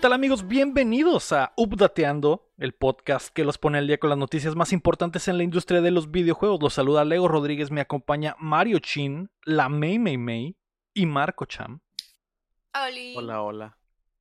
¿Qué tal amigos? Bienvenidos a Updateando, el podcast que los pone al día con las noticias más importantes en la industria de los videojuegos. Los saluda Lego Rodríguez, me acompaña Mario Chin, la Mei Mei Mei y Marco Cham. Oli. Hola, hola.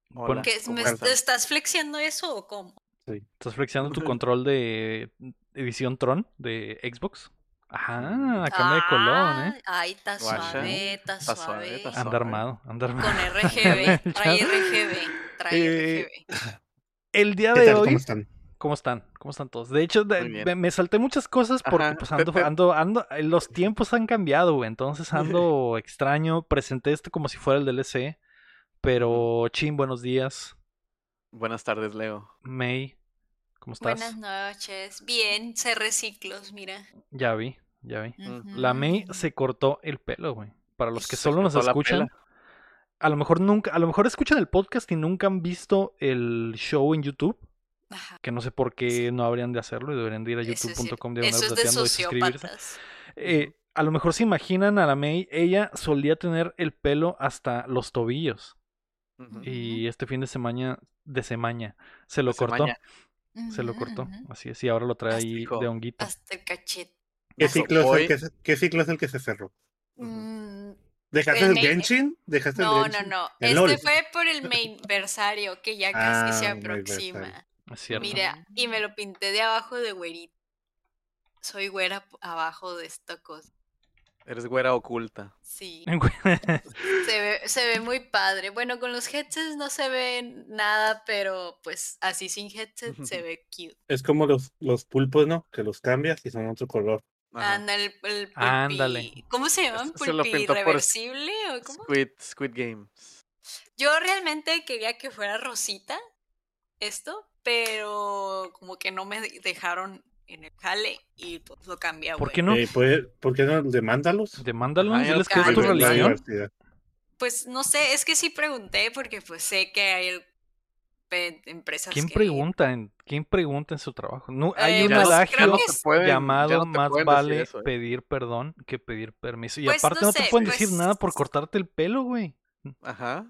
Bueno, Hola. ¿Qué, ¿cómo ¿Me estás flexiando eso o cómo? ¿Estás flexiando tu control de edición Tron de Xbox? Ajá, acá de Colón, ¿eh? Ay, está suave, está Está suave. Anda armado, anda armado. Con RGB, trae RGB, trae Eh, RGB. El día ¿Qué de tal? hoy, ¿Cómo están? ¿Cómo están? ¿Cómo están todos? De hecho, de- me, me salté muchas cosas porque pues ando, ando, ando, eh, los tiempos han cambiado, güey. Entonces ando extraño. Presenté este como si fuera el DLC. Pero, Chin, buenos días. Buenas tardes, Leo. May, ¿cómo estás? Buenas noches. Bien, sé reciclos, mira. Ya vi, ya vi. Ujú. La May se cortó el pelo, güey. Para los que Se solo nos escuchan, a lo mejor nunca, a lo mejor escuchan el podcast y nunca han visto el show en YouTube. Ajá. Que no sé por qué no habrían de hacerlo y deberían de ir a youtube.com Eso es de y suscribirse. Eh, a lo mejor se imaginan a la May, ella solía tener el pelo hasta los tobillos. Y este fin de semana, de semana, se lo De cortó. semaña. Se lo cortó. Así es, y ahora lo trae ahí de honguito. Hasta el cachete. ¿Qué Eso, ciclo, es hoy- el que se, ¿Qué ciclo es el que se cerró? Mm, ¿Dejaste El el Genshin? ¿Dejaste No, el no, Genshin? no. El Este LOL. fue por el mainversario que ya casi se Ah, aproxima. Mira, y me lo pinté de abajo de güerito. Soy güera abajo de esta cosa. Eres güera oculta. Sí, se ve, se ve muy padre. Bueno, con los headsets no se ve nada, pero pues así sin headset se ve cute. Es como los, los pulpos, ¿no? Que los cambias y son otro color. Anda, el, el pulpi. Ándale. ¿Cómo se llaman? Se lo ¿Pulpi por reversible o cómo? Squid, Squid Games. Yo realmente quería que fuera rosita esto, pero como que no me dejaron en el jale y pues lo cambié ¿Por qué no? Eh, ¿puede- ¿Por qué no demándalos? Demándalo, Ajá, ya diles lo que es tu Ay, Pues, religión. Pues no sé, es que sí pregunté porque pues sé que hay pe- empresas ¿Quién que... pregunta en, ¿Quién pregunta en su trabajo? No, hay Eh, un pues, adagio no llamado no más vale eso, ¿eh? pedir perdón que pedir permiso. Y Pues, aparte no no te pueden pues- decir nada por cortarte el pelo, güey. Ajá.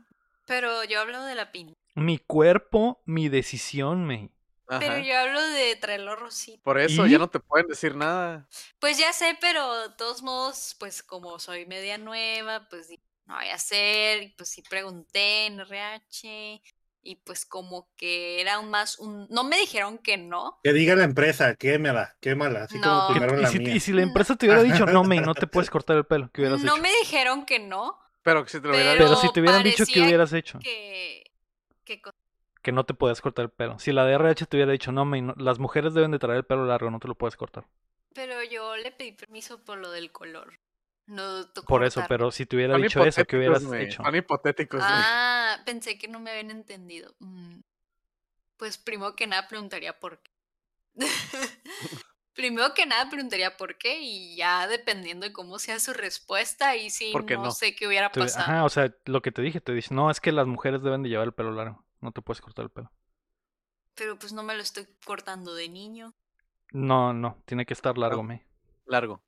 Pero yo hablo de la pinta. Mi cuerpo, mi decisión, me. Ajá. Pero yo hablo de traerlo rosita. Por eso ¿Y? ya no te pueden decir nada. Pues ya sé, pero de todos modos, pues como soy media nueva, pues no voy a hacer, y pues sí pregunté en RH, y pues como que era más un... No me dijeron que no, Que diga la empresa, quémala, quémala. Así No. como quemaron Y la si, mía. y si la empresa te hubiera dicho, no, me, no te puedes cortar el pelo, ¿qué hubieras no hecho? me dijeron que no, Pero si te lo hubiera Pero- Pero si te hubieran dicho, ¿qué hubieras hecho? que... que Que no te podías cortar el pelo. Si la DRH te hubiera dicho, no, me, no- las mujeres deben de traer el pelo largo, no te lo puedes cortar. pero yo le pedí permiso por lo del color. No to- Por eso, pero si te hubiera Son dicho eso, ¿qué hubieras hecho? Son hipotéticos. Ah, pensé que no me habían entendido. Mm, Pues primero que nada preguntaría por qué. primero que nada preguntaría por qué y ya dependiendo de cómo sea su respuesta y si ¿Por qué no, no? sé qué hubiera Te- pasado. ajá, o sea, lo que te dije, te dice, no, es que las mujeres deben de llevar el pelo largo, no te puedes cortar el pelo. Pero pues no me lo estoy cortando de niño. No, no, tiene que estar largo, No. me. Largo.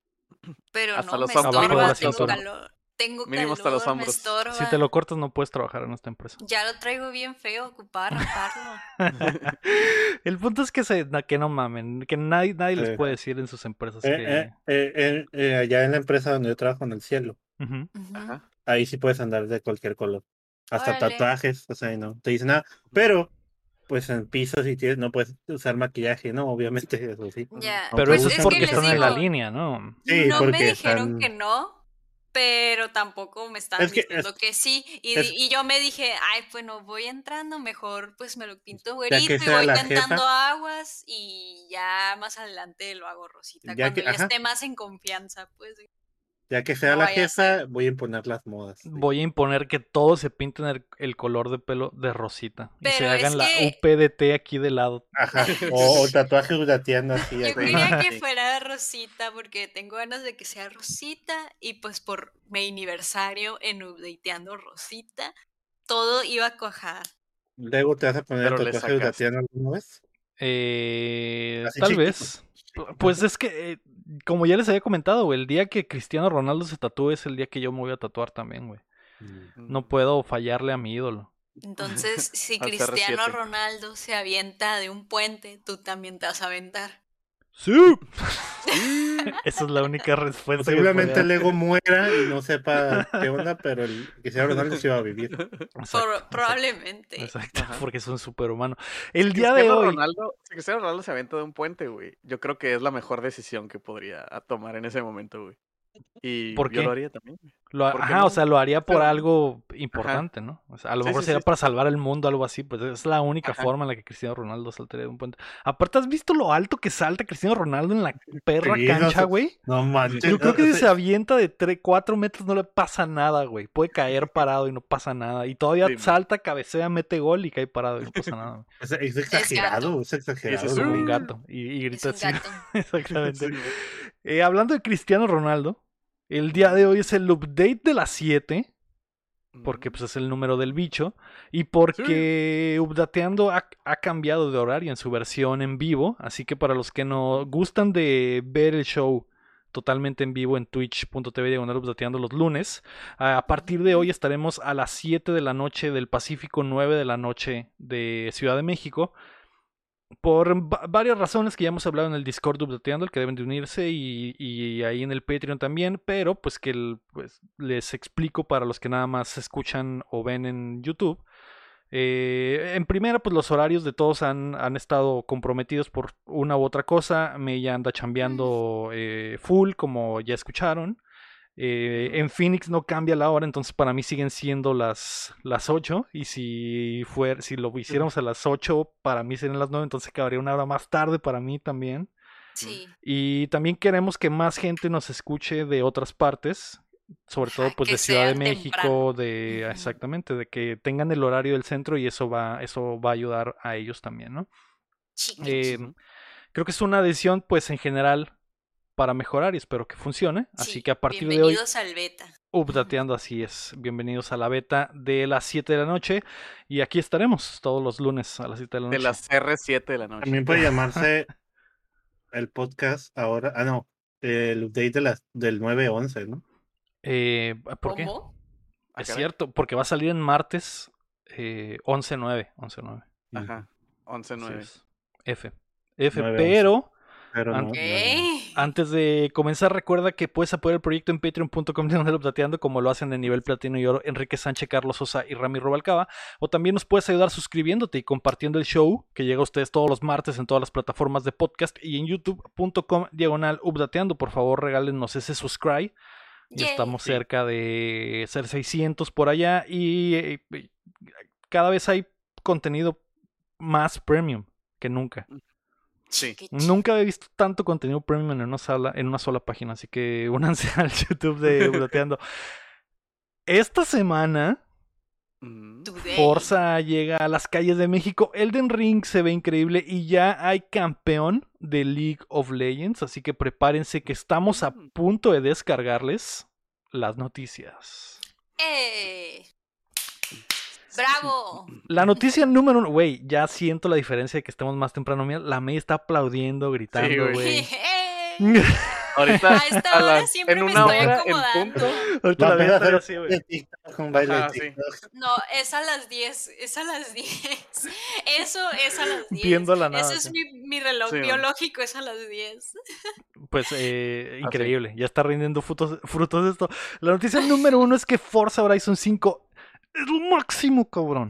Pero Hasta no, los me estorba, tengo calor. Tengo Mínimo hasta calor, los me hombros. Si te lo cortas, no puedes trabajar en esta empresa. Ya lo traigo bien feo, ocupar raparlo. el punto es que, se, que no mamen, que nadie, nadie les puede decir en sus empresas Eh, que... eh, eh, allá en la empresa donde yo trabajo en el cielo. Ajá. ahí sí puedes andar de cualquier color. Hasta Órale. tatuajes, o sea, no te dicen nada. Pero, pues en pisos si tienes, no puedes usar maquillaje, ¿no? Obviamente, eso sí. Pero pues eso es que porque están en la línea, ¿no? Sí, no me dijeron están- que no, pero tampoco me están Es que diciendo es- que sí. Y, es- y yo me dije, ay, bueno, voy entrando, mejor pues me lo pinto güerito y voy la tentando jefa. aguas y ya más adelante lo hago rosita. Ya cuando que- ya ajá. esté más en confianza, pues. Ya que sea No la vaya a jefa, voy a imponer las modas. sí. Voy a imponer que todos se pinten el, el color de pelo de rosita. Y se hagan la que- UPDT aquí de lado. Ajá. O, o tatuajes gateando así. Yo quería que fuera rosita porque tengo ganas de que sea rosita y pues por mi aniversario en Updateando Rosita, todo iba a cuajar. Luego te vas a poner Pero el tatuaje gateando alguna vez. Eh, tal chiquito. vez. Pu- Pues es que, eh, como ya les había comentado, güey, el día que Cristiano Ronaldo se tatúe es el día que yo me voy a tatuar también, güey. No puedo fallarle a mi ídolo. Entonces, si Cristiano CR7. Ronaldo se avienta de un puente, tú también te vas a aventar. Sí. Esa es la única respuesta. que Posiblemente podría- el ego muera y no sepa qué onda, pero el Cristiano Ronaldo sí va a vivir. Exacto, Por- exacto, probablemente. Exacto, Ajá. porque es un superhumano. El Si día de hoy. Ronaldo, si Cristiano Ronaldo se avienta de un puente, güey, yo creo que es la mejor decisión que podría tomar en ese momento, güey. Y ¿Por yo qué? lo haría también. güey. Lo, ha- ¿por qué ajá, no? o sea, lo haría por Pero- algo importante, ¿no? O sea, a lo Sí, mejor sí, sería sí, para salvar el mundo, algo así, pues es la única Ajá. forma en la que Cristiano Ronaldo saltaría de un puente. Aparte, ¿has visto lo alto que salta Cristiano Ronaldo en la perra cancha, güey? No manches. Yo creo que si se avienta de 3, 4 metros no le pasa nada, güey. Puede caer parado y no pasa nada. Y todavía salta, cabecea, mete gol y cae parado y no pasa nada. Es, es exagerado, es exagerado. Es Como güey. un gato. Y, y Es grita un así. gato. Exactamente. Eh, hablando de Cristiano Ronaldo, el día de hoy es el update de las 7. porque pues es el número del bicho y porque Updateando ha, ha cambiado de horario en su versión en vivo, así que para los que no gustan de ver el show totalmente en vivo en twitch.tv diagonal Updateando los lunes, a partir de hoy estaremos a las 7 de la noche del Pacífico, 9 de la noche de Ciudad de México. Por va- varias razones que ya hemos hablado en el Discord el que deben de unirse y, y ahí en el Patreon también, pero pues que el- pues, les explico para los que nada más escuchan o ven en YouTube. Eh, en primera, pues los horarios de todos han, han estado comprometidos por una u otra cosa. Me ya anda chambeando eh, full, como ya escucharon. Eh, en Phoenix no cambia la hora, entonces para mí siguen siendo las, las 8. Y si, fuera, si lo hiciéramos a las 8, para mí serían las 9, entonces acabaría una hora más tarde para mí también. Sí. Y también queremos que más gente nos escuche de otras partes, sobre todo pues que de Ciudad de México, temprano. de exactamente, de que tengan el horario del centro y eso va, eso va a ayudar a ellos también, ¿no? Eh, Ujú. creo que es una decisión pues en general para mejorar y espero que funcione. Así Sí, que a partir de hoy, Bienvenidos al beta. updateando así es. Bienvenidos a la beta de las 7 de la noche y aquí estaremos todos los lunes a las 7 de la noche. De las R7 de la noche. También puede llamarse el podcast ahora. Ah, no. El update de las, del 9-11, ¿no? Eh, ¿Por qué? ¿Cómo? Ah, Es cierto, porque va a salir en martes eh, 11-9. 11-9. Ajá. 11-9. Así es. F. F, 9-11. pero Pero An- no. Ok. no. antes de comenzar, recuerda que puedes apoyar el proyecto en patreon.com diagonal updateando, como lo hacen de nivel platino y oro Enrique Sánchez, Carlos Sosa y Rami Robalcaba. O también nos puedes ayudar suscribiéndote y compartiendo el show que llega a ustedes todos los martes en todas las plataformas de podcast y en youtube.com diagonal updateando. Por favor, regálenos ese subscribe. Ya estamos Sí. cerca de ser 600 por allá y eh, eh, cada vez hay contenido más premium que nunca. Sí. Nunca he visto tanto contenido premium en una sola, en una sola página, así que únanse al YouTube de Updateando. Esta semana Mm. Today. Forza llega a las calles de México. Elden Ring se ve increíble y ya hay campeón de League of Legends, así que prepárense que estamos a Mm. punto de descargarles las noticias. ¡Eh! ¡Bravo! La noticia número uno, güey, ya siento la diferencia de que estemos más temprano. Mira, la May está aplaudiendo, gritando, güey. Ahorita, A esta a hora las- siempre en me una estoy hora en acomodando. punto. Ahorita la a así, güey. de de sí. No, es a las 10. Es a las 10. Eso es a las 10. Viendo la nada, Ese es sí. mi, mi reloj Sí, biológico, es a las 10. Pues eh, Así. increíble, ya está rindiendo frutos, frutos esto. La noticia número uno es que Forza Horizon 5 es lo máximo, cabrón.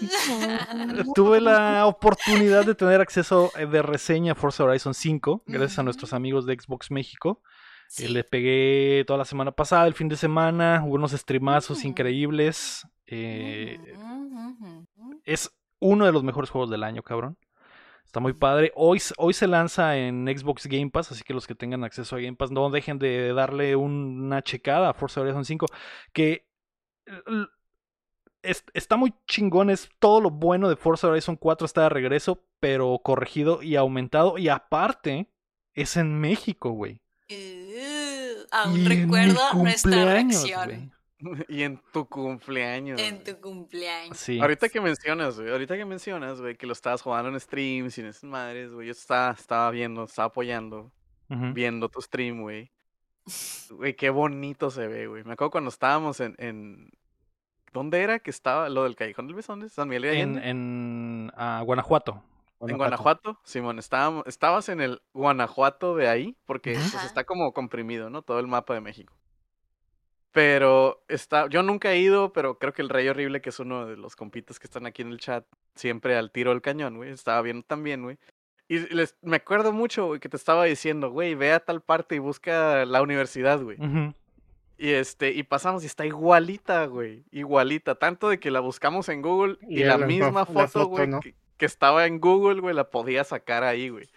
Tuve la oportunidad de tener acceso eh, de reseña a Forza Horizon 5, gracias a nuestros amigos de Xbox México. Sí. Eh, Le pegué toda la semana pasada, el fin de semana, hubo unos streamazos increíbles. Eh, es uno de los mejores juegos del año, cabrón. Está muy padre. Hoy, hoy se lanza en Xbox Game Pass, así que los que tengan acceso a Game Pass, no dejen de darle una checada a Forza Horizon 5. Que es- está muy chingón, es todo lo bueno de Forza Horizon 4 está de regreso, pero corregido y aumentado. Y aparte, es en México, güey. Uh, aún Y en mi recuerdo nuestra cumpleaños, reacción. Y en tu cumpleaños. en tu cumpleaños. Sí. Ahorita que mencionas, güey, ahorita que mencionas, güey, que lo estabas jugando en streams y en esas madres, güey, yo estaba, estaba viendo, estaba apoyando, viendo tu stream, güey. Güey, qué bonito se ve, güey. Me acuerdo cuando estábamos en, en ¿Dónde era que estaba lo del Callejón del Besón? de San Miguel de En, Allende? en ah, Guanajuato. En Guanajuato, Simón, estábamos, estabas en el Guanajuato de ahí, porque pues, está como comprimido, ¿no? Todo el mapa de México. Pero está, yo nunca he ido, pero creo que el Rey Horrible, que es uno de los compitas que están aquí en el chat, siempre al tiro del cañón, güey, estaba viendo también, güey. Y les, me acuerdo mucho, güey, que te estaba diciendo, güey, ve a tal parte y busca la universidad, güey. Y este, y pasamos y está igualita, güey. Igualita. Tanto de que la buscamos en Google y, Y la la- misma la foto, foto, güey, ¿no? que, que estaba en Google, güey, la podía sacar ahí, güey.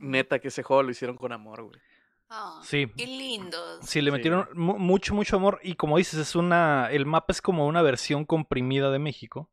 Neta que ese juego lo hicieron con amor, güey. Ah, Sí. Qué lindos. Sí, le metieron mu- mucho, mucho amor. Y como dices, es una. El mapa es como una versión comprimida de México.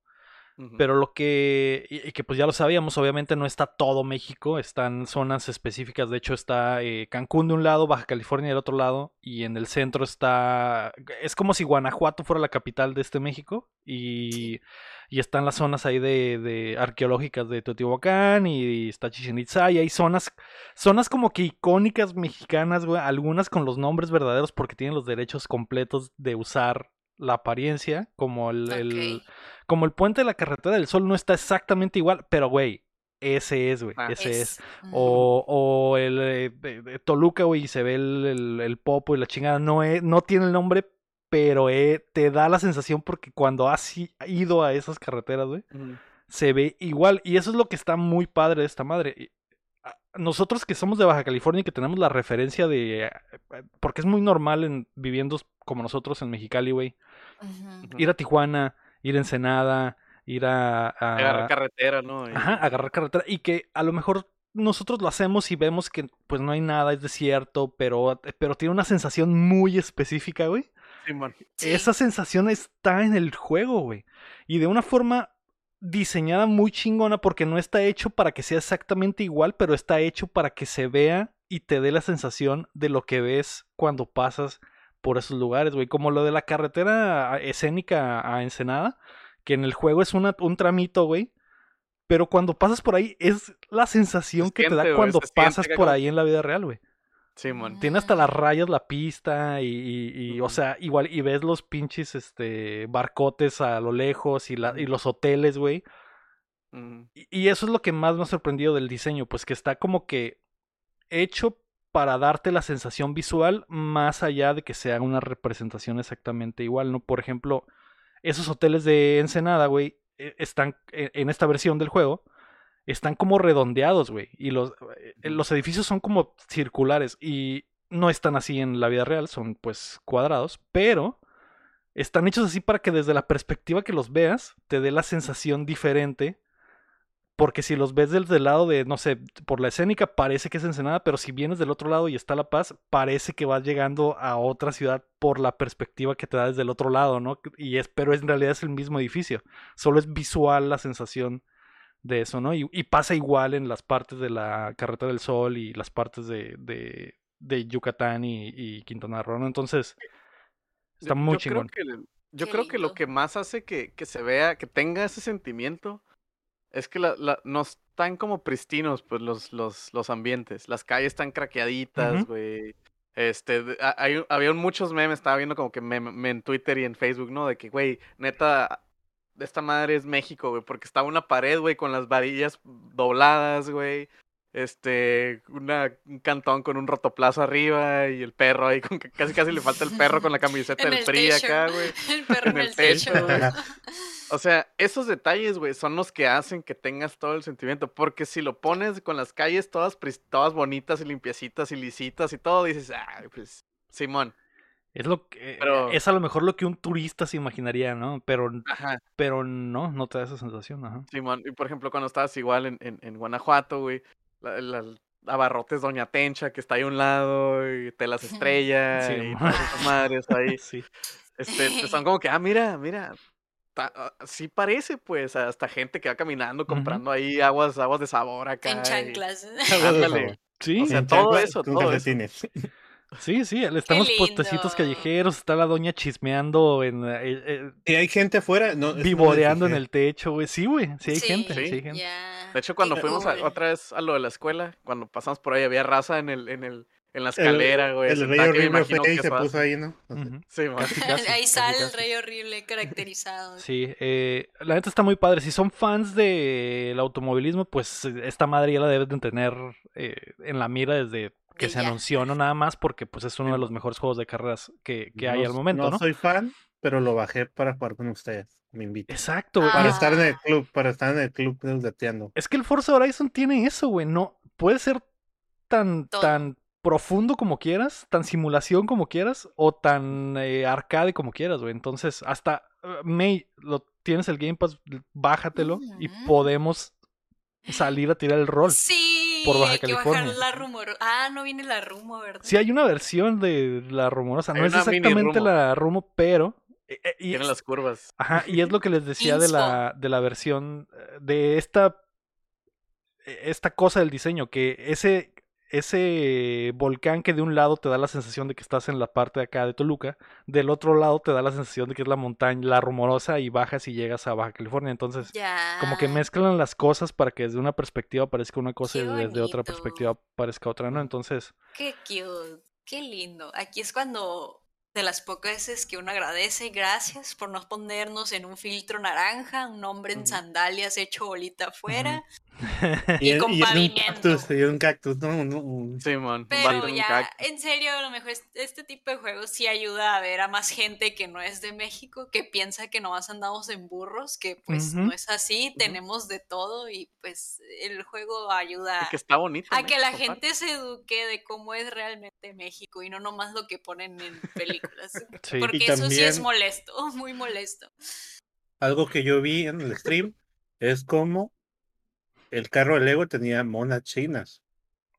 Pero lo que. Y y que pues ya lo sabíamos, obviamente no está todo México. Están zonas específicas. De hecho, está eh, Cancún de un lado, Baja California del otro lado. Y en el centro está. Es como si Guanajuato fuera la capital de este México. Y. Y están las zonas ahí de, de arqueológicas de Teotihuacán. Y, está Chichen Itza. Y hay zonas. Zonas como que icónicas mexicanas, güey. Algunas con los nombres verdaderos porque tienen los derechos completos de usar la apariencia. Como el. Como el puente de la carretera del sol no está exactamente igual, pero güey, ese es, güey, Ah. ese es. O, o el eh, Toluca, güey, y se ve el, el- el popo y la chingada. No, es- no tiene el nombre, pero eh, te da la sensación porque cuando has ido a esas carreteras, güey, se ve igual. Y eso es lo que está muy padre de esta madre. Y, a- Nosotros que somos de Baja California y que tenemos la referencia de... eh, Porque es muy normal en viviendo como nosotros en Mexicali, güey. Ir a Tijuana, ir a Ensenada, ir a... a- Agarrar carretera, ¿no? Y- Ajá, agarrar carretera. Y que a lo mejor nosotros lo hacemos y vemos que pues no hay nada, es desierto, pero, pero tiene una sensación muy específica, güey. Sí. Esa sensación está en el juego, güey. Y de una forma diseñada muy chingona porque no está hecho para que sea exactamente igual, pero está hecho para que se vea y te dé la sensación de lo que ves cuando pasas por esos lugares, güey. Como lo de la carretera escénica a Ensenada, que en el juego es una- un tramito, güey. Pero cuando pasas por ahí es la sensación Se que te da cuando pasas por como- ahí en la vida real, güey. Simón. Tiene hasta las rayas la pista y, y- y, o sea, igual, y ves los pinches, este, barcotes a lo lejos y, la, y los hoteles, güey. Y eso es lo que más me ha sorprendido del diseño, pues que está como que hecho para darte la sensación visual más allá de que sea una representación exactamente igual, ¿no? Por ejemplo, esos hoteles de Ensenada, güey, eh, están eh, en esta versión del juego, están como redondeados, güey. Y los, eh, Ujú. los edificios son como circulares y no están así en la vida real, son pues cuadrados, pero están hechos así para que desde la perspectiva que los veas te dé la sensación diferente. Porque si los ves desde el lado de, no sé, por la escénica parece que es Ensenada, pero si vienes del otro lado y está La Paz, parece que vas llegando a otra ciudad por la perspectiva que te da desde el otro lado, ¿no? Y es, pero en realidad es el mismo edificio. Solo es visual la sensación de eso, ¿no? Y, y pasa igual en las partes de la Carretera del Sol y las partes de, de, de Yucatán y, y Quintana Roo, ¿no? Entonces, está Yo- muy yo chingón. Creo que, yo Qué creo que lo que más hace que, que se vea, que tenga ese sentimiento, es que la, la- no están como pristinos, pues, los, los, los ambientes. Las calles están craqueaditas, güey. Este, hay, un- había muchos memes, estaba viendo como que meme- me- en Twitter y en Facebook, ¿no? De que, güey, neta, esta madre es México, güey, porque estaba una pared, güey, con las varillas dobladas, güey. Este, una, un cantón con un rotoplazo arriba y el perro ahí, con que casi casi le falta el perro con la camiseta En del el PRI acá, güey. El perro en en el el techo. O sea, esos detalles, güey, son los que hacen que tengas todo el sentimiento. Porque si lo pones con las calles todas, todas bonitas y limpiecitas y lisitas y todo, dices, ah, pues, Simón. Es lo que Pero- es a lo mejor lo que un turista se imaginaría, ¿no? Pero, Ajá, pero no, no te da esa sensación, ajá. Simón. Y por ejemplo, cuando estabas igual en, en, en Guanajuato, güey, la, la- abarrotes Doña Tencha, que está ahí a un lado, y te las estrella, Sí, y mo- todas esas madres ahí. Sí. Este, te son como que, ah, mira, mira. Ah, sí parece, pues, hasta gente que va caminando comprando ahí aguas, aguas de sabor acá. En y- chanclas. Ándale. Sí, O sea, En todo eso, todo eso. sí, sí, están los puestecitos lindo. callejeros, está la doña chismeando en eh, eh, Y hay gente afuera, no, vivoreando en el techo, güey. Sí, güey, sí hay gente, Sí. sí hay gente. De hecho, cuando fuimos a- otra vez a lo de la escuela, cuando pasamos por ahí, había raza en el, en el, en la escalera, güey. El, el rey horrible fue y se puso ahí, ¿no? Ujú. Sí. Casi, casi, Ahí casi, sale el rey horrible caracterizado. Sí, eh, la neta está muy padre. Si son fans del automovilismo, pues esta madre ya la deben de tener eh, en la mira desde que De se ya. anunció, no nada más, porque pues es uno de los mejores juegos de carreras que, que hay no- al momento, ¿no? soy fan, pero lo bajé para jugar con ustedes. Me invitan. Exacto, güey. Para Ah. es- estar en el club, para estar en el club de Dateando. Es que el Forza Horizon tiene eso, güey. No, puede ser tan, Todo. tan profundo como quieras, tan simulación como quieras, o tan eh, arcade como quieras, güey. Entonces, hasta eh, May, lo tienes el Game Pass, bájatelo y podemos salir a tirar el rol. Sí, por Baja hay que California. bajar la rumor. Ah, no viene la rumo, ¿verdad? Sí, hay una versión de la rumorosa. No es exactamente rumo. la rumo, pero. eh, eh, y, las curvas. Ajá, y es lo que les decía de la, de la versión eh, de esta eh, esta cosa del diseño, que ese ese volcán que de un lado te da la sensación de que estás en la parte de acá de Toluca, del otro lado te da la sensación de que es la montaña, la rumorosa y bajas y llegas a Baja California, entonces como que mezclan las cosas para que desde una perspectiva parezca una cosa y desde otra perspectiva parezca otra, ¿no? Entonces, Qué cute, qué lindo. Aquí es cuando de las pocas veces que uno agradece, gracias por no ponernos en un filtro naranja, un hombre en sandalias hecho bolita afuera. Y, con y un pavimento. cactus, y un cactus, no, no, vato Pero ya, cactus. en serio, a lo mejor es- este tipo de juegos sí ayuda a ver a más gente que no es de México, que piensa que nomás andamos en burros, que pues no es así, tenemos de todo y pues el juego ayuda Y que está bonito. a que la gente se eduque de cómo es realmente México y no nomás lo que ponen en películas. Sí. Porque Y eso sí es molesto, muy molesto. algo que yo vi en el stream es como el carro de Lego tenía monas chinas.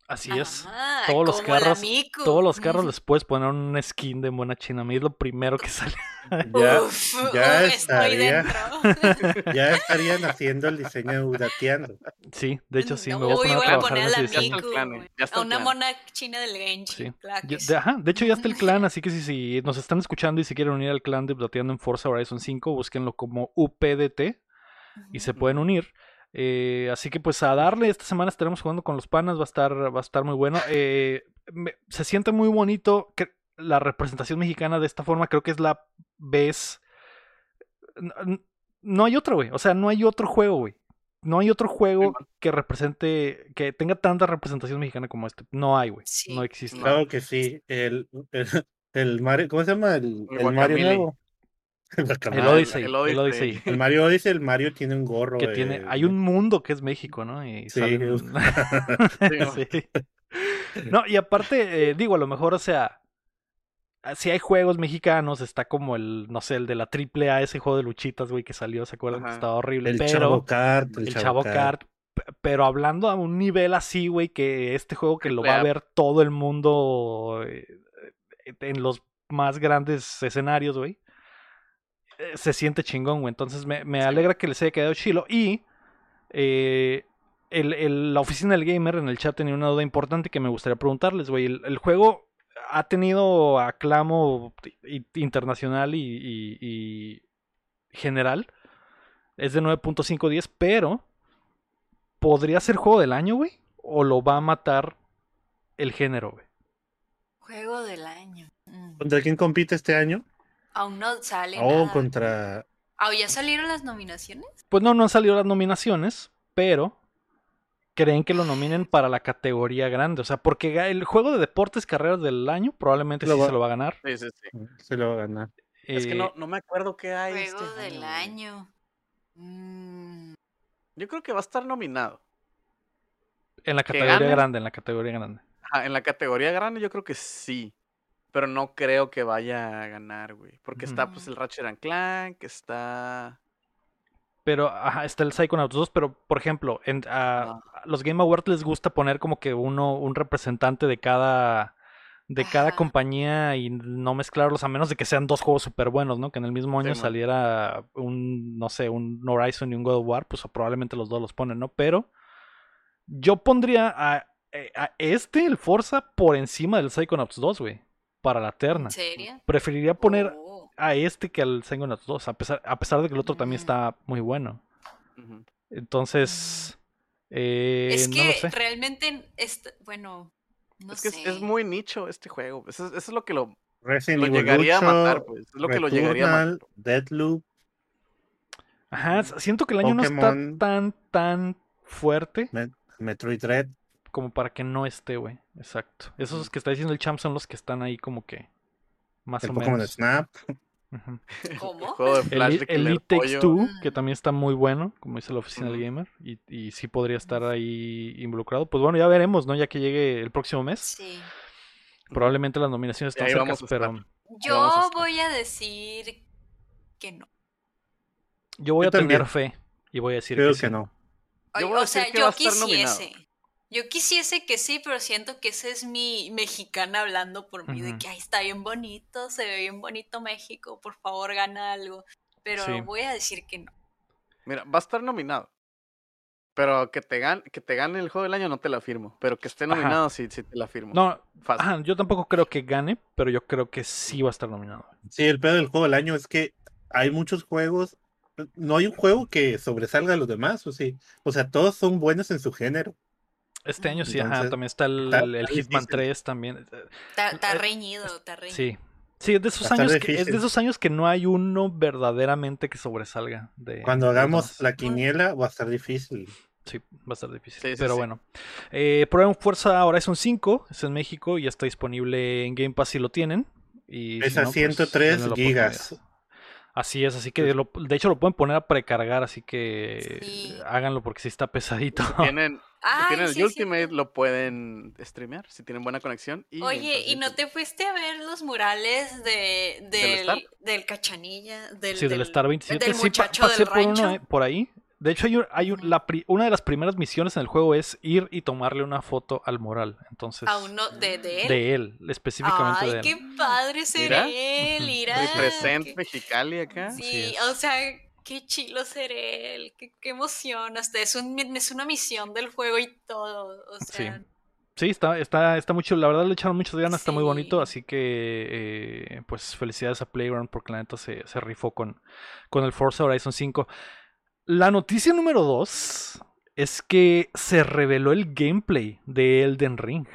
así es. Ah, Todos los carros, todos los carros les puedes poner un skin de mona china. A mí es lo primero que sale. Ya, Uf, ya uf, estaría. dentro. ya estarían haciendo el diseño de Udateando. Sí, de hecho sí, No, me voy a poner a voy a trabajar poner en a la Miku, clan, eh, güey. ya está A una mona china del Genji. Sí. de, ajá, de hecho ya está el clan, así que si, si nos están escuchando y se quieren unir al clan de Updateando en Forza Horizon 5, búsquenlo como UPDT y se pueden unir. Eh, así que pues a darle, esta semana estaremos jugando con los panas, va a estar, va a estar muy bueno. Eh, me- se siente muy bonito que la representación mexicana de esta forma, creo que es la vez... No hay otro, güey. O sea, no hay otro juego, güey. No hay otro juego que represente, que tenga tanta representación mexicana como este. No hay, güey. Sí. No existe. No. Claro que sí. El, el, el Mario, ¿cómo se llama? El, El el Mario nuevo. El. Odyssey. el El Odyssey. Odyssey. El Mario Odyssey, el Mario tiene un gorro. que de- tiene, hay un mundo que es México, ¿no? Y Sí, salen- Sí. No, y aparte, eh, digo, a lo mejor, o sea, ah, si hay juegos mexicanos, está como el, no sé, el de la triple A, ese juego de luchitas, güey, que salió, ¿se acuerdan? Que estaba horrible, El pero Chavo Kart. el Chavo Kart, p- pero hablando a un nivel así, güey, que este juego que lo va A. ver todo el mundo eh, en los más grandes escenarios, güey. Eh, Se siente chingón, güey. Entonces me, me Sí. alegra que les haya quedado chilo. Y eh, el- el- la oficina del gamer en el chat tenía una duda importante que me gustaría preguntarles, güey. El, el juego ha tenido aclamo internacional y, y- y general. Es de 9.510, pero ¿podría ser juego del año, güey? ¿O lo va a matar el género, güey? Juego del año. Mm. ¿Contra quién compite este año? Aún no sale Oh, nada. contra. Ah, ¿ya salieron las nominaciones? Pues no, no han salido las nominaciones, pero creen que lo nominen para la categoría grande. O sea, porque el juego de deportes carreras del año probablemente Lo sí va- se lo va a ganar. Sí, sí, sí. Se lo va a ganar. Es que Eh, no, no me acuerdo qué hay. Juego este del año. Mm, Yo creo que va a estar nominado. En la categoría grande, en la categoría grande. Ajá, en la categoría grande yo creo que sí. Pero no creo que vaya a ganar, güey. Porque está pues el Ratchet and Clank, está... Pero ajá, está el Psychonauts 2, pero por ejemplo, en, Ah. a los Game Awards les gusta poner como que uno, un representante de cada de cada Ajá. compañía y no mezclarlos a menos de que sean dos juegos súper buenos, ¿no? Que en el mismo año saliera un, no sé, un Horizon y un God of War, pues probablemente los dos los ponen, ¿no? Pero yo pondría a, eh, a este, el Forza, por encima del Psychonauts 2, güey, para la terna. ¿En serio? Preferiría poner Oh. a este que al Psychonauts 2, a pesar, a pesar de que el otro también Mm. está muy bueno. Entonces, eh, es no que lo sé. realmente, bueno, No es que es, sé. es muy nicho este juego. Eso, es- eso es lo que lo, Resident lo llegaría a matar, 8, pues. Es lo que lo llegaría a matar. Deathloop, Ajá, s- siento que el año no está tan, tan fuerte Me- Metroid Dread. Como para que no esté, güey. Exacto. Esos que está diciendo el champ son los que están ahí como que más el o Pokémon menos. Snap. Ujú. El ¿Cómo? juego de El, Flash Elite- el Takes. Two, que Mm. también está muy bueno, como dice la oficina del gamer, y, y sí podría estar ahí involucrado. Pues bueno, ya veremos, ¿no? Ya que llegue el próximo mes. Sí. Probablemente las nominaciones están cercas, pero a Yo voy a decir que no. yo voy Yo a tener también. fe y voy a decir Creo que, que sí. no. Yo voy a o decir sea, que va a yo estar nominado. Yo quisiese que sí, pero siento que ese es mi mexicana hablando por mí, de que Ay, está bien bonito, se ve bien bonito México, por favor gana algo. Pero Sí. voy a decir que no. Mira, va a estar nominado. Pero que te, gane, que te gane el juego del año no te la firmo. Pero que esté nominado sí, sí te la firmo. No, Fácil. ajá, yo tampoco creo que gane, pero yo creo que sí va a estar nominado. Sí, el pedo del juego del año es que hay muchos juegos. No hay un juego que sobresalga a los demás, o sí. O sea, todos son buenos en su género. Este año sí, ajá, también está el, está- el está Hitman difícil. 3 también. Está, está Eh, reñido, está reñido. Sí. Sí, es de esos a años que, es de esos años que no hay uno verdaderamente que sobresalga. De, Cuando hagamos la quiniela va a estar difícil. Sí, va a estar difícil. Sí, sí, pero sí. bueno. Eh, prueben Fuerza Horizon 5, es en México y ya está disponible en Game Pass si lo tienen. Y si Pesa no, pues, 103 denle la gigas. Así es, así que lo- de hecho lo pueden poner a precargar, así que Sí. háganlo porque sí está pesadito. Tienen, si tienen el sí, Ultimate, lo pueden streamear. Si tienen buena conexión. Y Oye, ¿y no te fuiste a ver los murales de, Star? del, del Cachanilla? Del, Sí, del Star 27. Del sí, pa- muchacho pasé del por, uno, rancho. eh, por ahí. De hecho, hay, un- hay un- la pri- una de las primeras misiones en el juego es ir y tomarle una foto al mural. Entonces, A uno de, de él. de él, específicamente Ay, de él. qué padre ser Mira. él, mira. Represent qué- Mexicali acá. Sí, o sea, qué chilo ser él, qué, qué emoción. Hasta es, un, es una misión del juego y todo. O Sí. sea, Sí, está, está, está mucho, la verdad le echaron muchas ganas, está muy bonito, Sí. así que eh, pues felicidades a Playground porque la neta se, se rifó con, con el Forza Horizon 5. La noticia número 2 es que se reveló el gameplay de Elden Ring.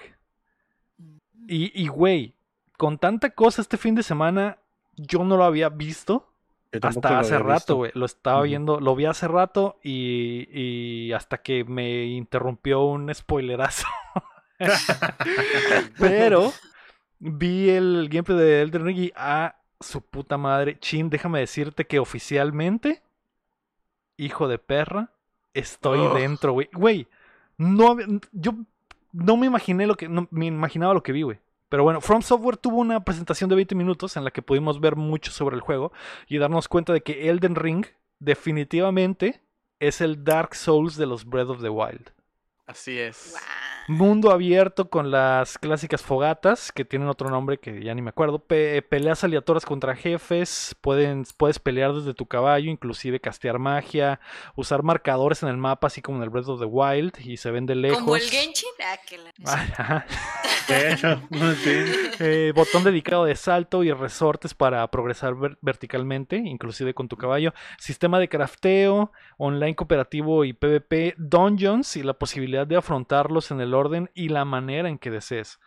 Y, y güey, con tanta cosa este fin de semana, yo no lo había visto hasta hace rato, güey. Lo estaba viendo, lo vi hace rato y, y hasta que me interrumpió un spoilerazo. Pero vi el gameplay de Elden Ring y a su puta madre, Chin, déjame decirte que oficialmente, hijo de perra, estoy dentro, güey. Güey, no, yo no me imaginé lo que, no me imaginaba lo que vi, güey. Pero bueno, From Software tuvo una presentación de 20 minutos en la que pudimos ver mucho sobre el juego y darnos cuenta de que Elden Ring definitivamente es el Dark Souls de los Breath of the Wild. Así es. guau. Mundo abierto con las clásicas fogatas, que tienen otro nombre que ya ni me acuerdo. Pe- peleas aleatorias contra jefes. Pueden, puedes pelear desde tu caballo, inclusive castear magia. Usar marcadores en el mapa, así como en el Breath of the Wild. Y se ven de lejos. Como el Genshin. Ah, que la- Ajá. De hecho, sé. Eh, botón dedicado de salto y resortes para progresar ver- verticalmente, inclusive con tu caballo. Sistema de crafteo, online cooperativo y PvP, dungeons y la posibilidad de afrontarlos en el orden y la manera en que desees.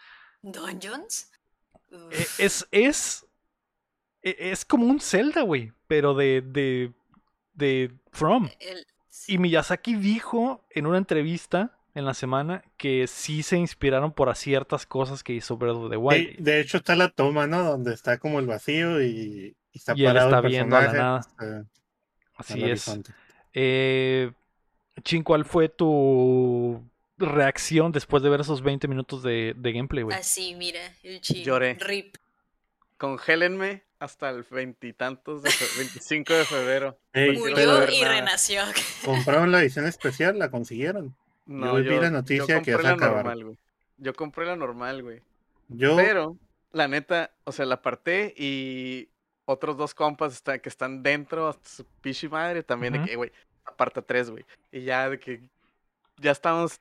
¿Dungeons? Eh, Es, es, e- es como un Zelda, güey, pero de, de, de From. El- Y Miyazaki dijo en una entrevista en la semana que sí se inspiraron por ciertas cosas que hizo Breath of the De, Wild. de hecho, está la toma, ¿no? Donde está como el vacío y, y está Y él está el viendo a la nada. está Así el es. Eh, Chin, ¿cuál fue tu reacción después de ver esos 20 minutos de, de gameplay, güey? Así, mira, el chino. Lloré. Rip. Congélenme hasta el veintitantos de fe- 25 de febrero. Ey, Murió y nada. renació. compraron la edición especial, la consiguieron. No, vi la noticia que ya se la acabaron. normal, güey. Yo compré la normal, güey. Yo, Pero, la neta, o sea, la aparté y otros dos compas está- que están dentro, hasta su pichi madre, también de que, güey, aparta tres, güey. Y ya de que ya estamos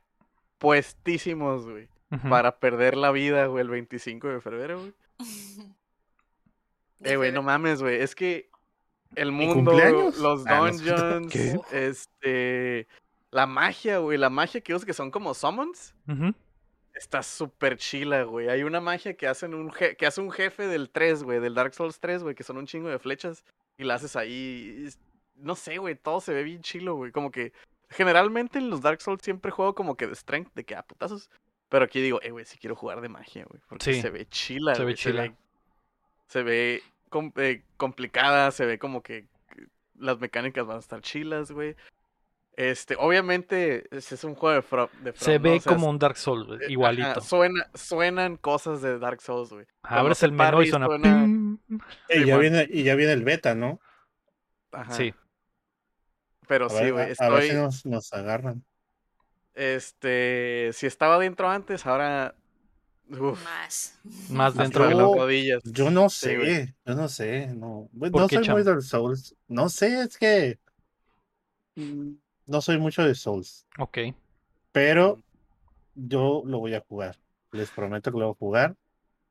puestísimos, güey, para perder la vida, güey, el 25 de febrero, güey. Eh, güey, no mames, güey, es que el ¿Mi mundo, los Ah, no dungeons, este, la magia, güey, la magia que usa que son como summons. Está súper chila, güey. Hay una magia que hacen un je- que hace un jefe del 3, güey, del Dark Souls 3, güey, que son un chingo de flechas y la haces ahí. y No sé, güey, todo se ve bien chilo, güey. Como que generalmente en los Dark Souls siempre juego como que de strength, de que a putazos. Pero aquí digo, eh, güey, sí quiero jugar de magia, güey. Porque Sí, se ve chila, se ve güey, chila. se ve com- eh, complicada, se ve como que las mecánicas van a estar chilas, güey. Este, obviamente, ese es un juego de, From, de Se From, ¿no? ve O sea, como un Dark Souls, güey, eh, ajá, igualito. suena, suenan cosas de Dark Souls, güey. Abres el menú y suena. suena-. Y ya, viene, y ya viene el beta, ¿no? Ajá. Sí. Pero A sí, güey, a- a ver estoy, si nos, nos agarran. este, si estaba dentro antes, ahora, uf, Más. Más dentro de de las rodillas. Yo no sé, yo no sé, no. Pues, ¿Por No soy muy del Souls. No sé, es que no soy mucho de Souls, Ok. pero yo lo voy a jugar. Les prometo que lo voy a jugar,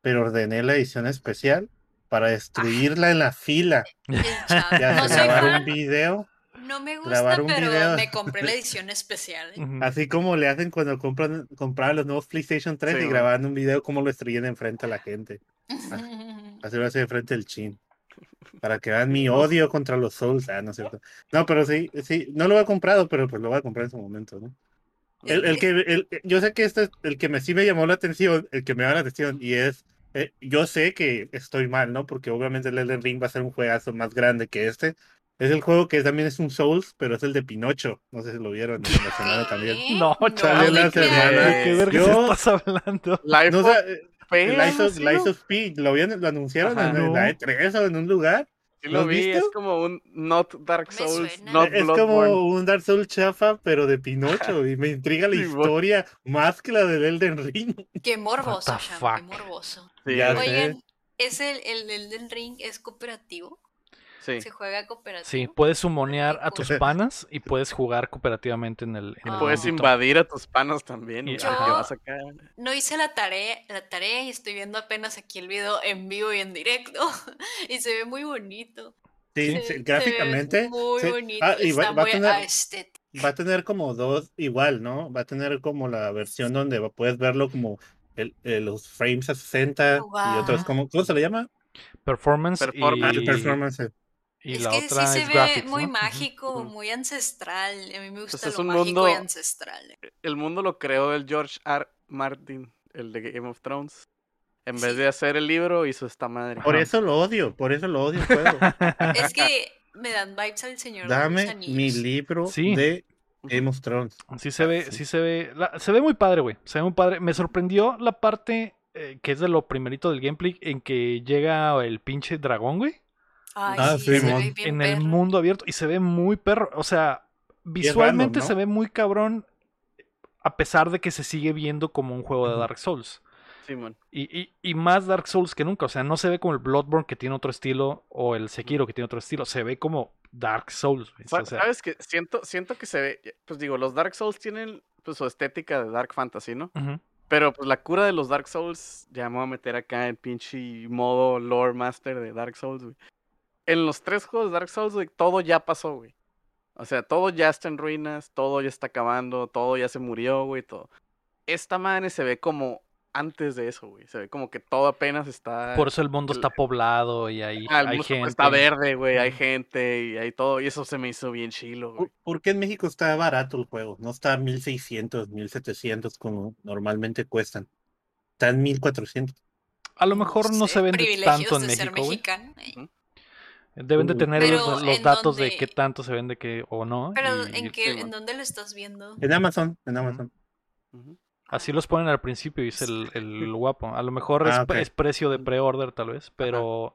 pero ordené la edición especial para destruirla en la fila. Chat. Ya No se soy grabar un video, no me gusta, grabar un pero video. me compré la edición especial. ¿eh? Así como le hacen cuando compran compraban los nuevos PlayStation 3 Sí, y grababan un video cómo lo destruyen enfrente a la gente. Así lo hace enfrente del chin. Para que vean mi odio contra los Souls. Ah, no es cierto. No, pero sí, sí, no lo he comprado, pero pues lo voy a comprar en su momento, ¿no? El, el que, el- yo sé que este es el que me sí me llamó la atención, el que me llama la atención, y es, eh, yo sé que estoy mal, ¿no? Porque obviamente el Elden Ring va a ser un juegazo más grande que este. Es el juego que también es un Souls, pero es el de Pinocho. No sé si lo vieron en la semana también. No, salió la ¿de qué semana. ¿De qué verga Yo- estás hablando? Life No, o sea, Lies algo of, así, Lies ¿no? of P, ¿lo, vieron- lo anunciaron Ajá. en, en la No. E3 o en un lugar? Sí ¿lo lo vi, es visto? como un not Dark Souls, not es Bloodborne. como un Dark Souls chafa, pero de Pinocho. Y me intriga la Sí, bueno. historia más que la del Elden Ring. Qué morboso, fuck? qué morboso. Sí. Oigan, ¿es el, el, el del ring es cooperativo? Sí. ¿Se juega cooperativo? Sí, puedes sumonear a tus panas y puedes jugar cooperativamente en el. en Y el puedes mundito. invadir a tus panos también. Y- Yo- que vas acá. No hice la tarea, la tarea y estoy viendo apenas aquí el video en vivo y en directo. y se ve muy bonito. Sí, Se- sí, se ve gráficamente. Muy sí. bonito. Ah, y está va, va a muy tener, estético. va a tener como dos igual, ¿no? Va a tener como la versión donde puedes verlo como el, eh, los frames a 60 y otros como, ¿cómo se le llama? Performance, Performance. Ah, y, performance. Y es la que otra sí se ve graphics, muy mágico, muy ancestral. A mí me gusta es lo un mágico mundo- y ancestral. El mundo lo creó el George R. Martin, el de Game of Thrones. En vez de hacer el libro, hizo esta madre. Por eso lo odio, por eso lo odio el juego. Es que me dan vibes al señor de Dame mi libro Sí. de Game of Thrones. Sí se ve, sí. sí se ve, la- se ve muy padre, güey. Se ve muy padre. Me sorprendió la parte eh, que es de lo primerito del gameplay en que llega el pinche dragón, güey, Ay, Ah, sí, sí, en el perro. mundo abierto y se ve muy perro. O sea, random, visualmente ¿no? se ve muy cabrón, a pesar de que se sigue viendo como un juego de. Dark Souls. Y, y- y más Dark Souls que nunca. O sea, no se ve como el Bloodborne que tiene otro estilo o el Sekiro que tiene otro estilo. Se ve como Dark Souls. güey. Sa- O sea, ¿Sabes qué? Siento, siento que se ve. Pues digo, los Dark Souls tienen pues, su estética de Dark Fantasy, ¿no? Pero pues la cura de los Dark Souls, ya me voy a meter acá en pinche modo lore master de Dark Souls, güey. En los tres juegos de Dark Souls, güey, todo ya pasó, güey. O sea, todo ya está en ruinas, todo ya está acabando, todo ya se murió, güey, todo. Esta madre se ve como antes de eso, güey. Se ve como que todo apenas está... Por eso el mundo el- está poblado y ahí Ah, el hay mundo está- gente. está verde, güey, hay gente y hay todo. Y eso se me hizo bien chilo, güey. ¿Por, por qué en México está barato el juego? No está a 1600, 1700 como normalmente cuestan. Está en 1400. A lo mejor no se vende privilegios tanto en de ser México, güey. mexicano. eh. Deben de tener los, los ¿en datos de qué tanto se vende que o no. Pero y- ¿en, qué, ¿en dónde lo estás viendo? En Amazon, en Amazon. Así los ponen al principio, dice el, el guapo. A lo mejor es, Ah, es precio de pre-order, tal vez, pero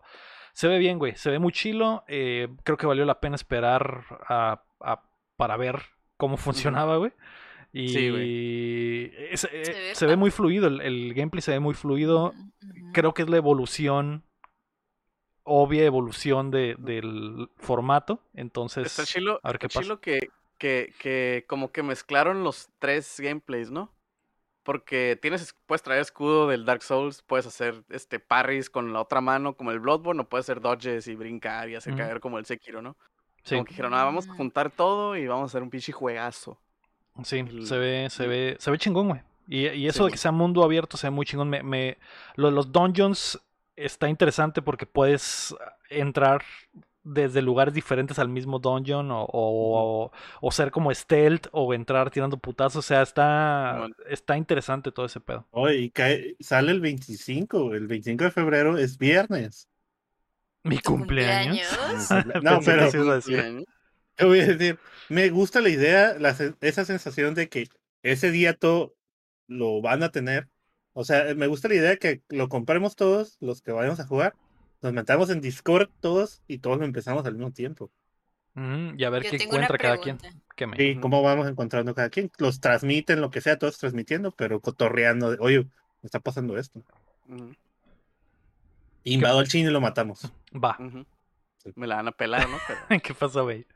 se ve bien, güey. Se ve muy chilo. eh, creo que valió la pena esperar a- a- para ver cómo funcionaba, güey. Y Sí, güey. es- eh, se, ve ve padre. muy fluido, el, el gameplay se ve muy fluido. Creo que es la evolución, obvia evolución de- del formato. Entonces, Está chilo, a ver qué está pasa. chilo que, que, que como que mezclaron los tres gameplays, ¿no? Porque tienes, puedes traer escudo del Dark Souls, puedes hacer este parries con la otra mano como el Bloodborne, o puedes hacer dodges y brincar y hacer caer como el Sekiro, ¿no? sí, Como que dijeron, ah, vamos a juntar todo y vamos a hacer un pinche juegazo. sí, el- se ve, se ve, se ve chingón, güey. Y, y eso Sí. de que sea mundo abierto se ve muy chingón. Me, me- lo de los dungeons está interesante porque puedes entrar desde lugares diferentes al mismo dungeon o, o- o ser como stealth o entrar tirando putazos. O sea, está, está interesante todo ese pedo. Oye, y cae- sale el 25, el 25 de febrero es viernes. Mi ¿Tu cumpleaños. No, pero sí ibas a decir. Bien. te voy a decir, me gusta la idea, la esa sensación de que ese día todo lo van a tener. O sea, me gusta la idea de que lo compremos todos, los que vayamos a jugar, nos metamos en Discord todos y todos lo empezamos al mismo tiempo. Ujú, y a ver Yo qué encuentra cada quien. Que me- Y Ujú. cómo vamos encontrando cada quien. Los transmiten, lo que sea, todos transmitiendo, pero cotorreando. de, Oye, me está pasando esto. Ujú, Invado al chino y lo matamos. Va. Me la van a pelar, ¿no? Pero... ¿Qué pasa, güey?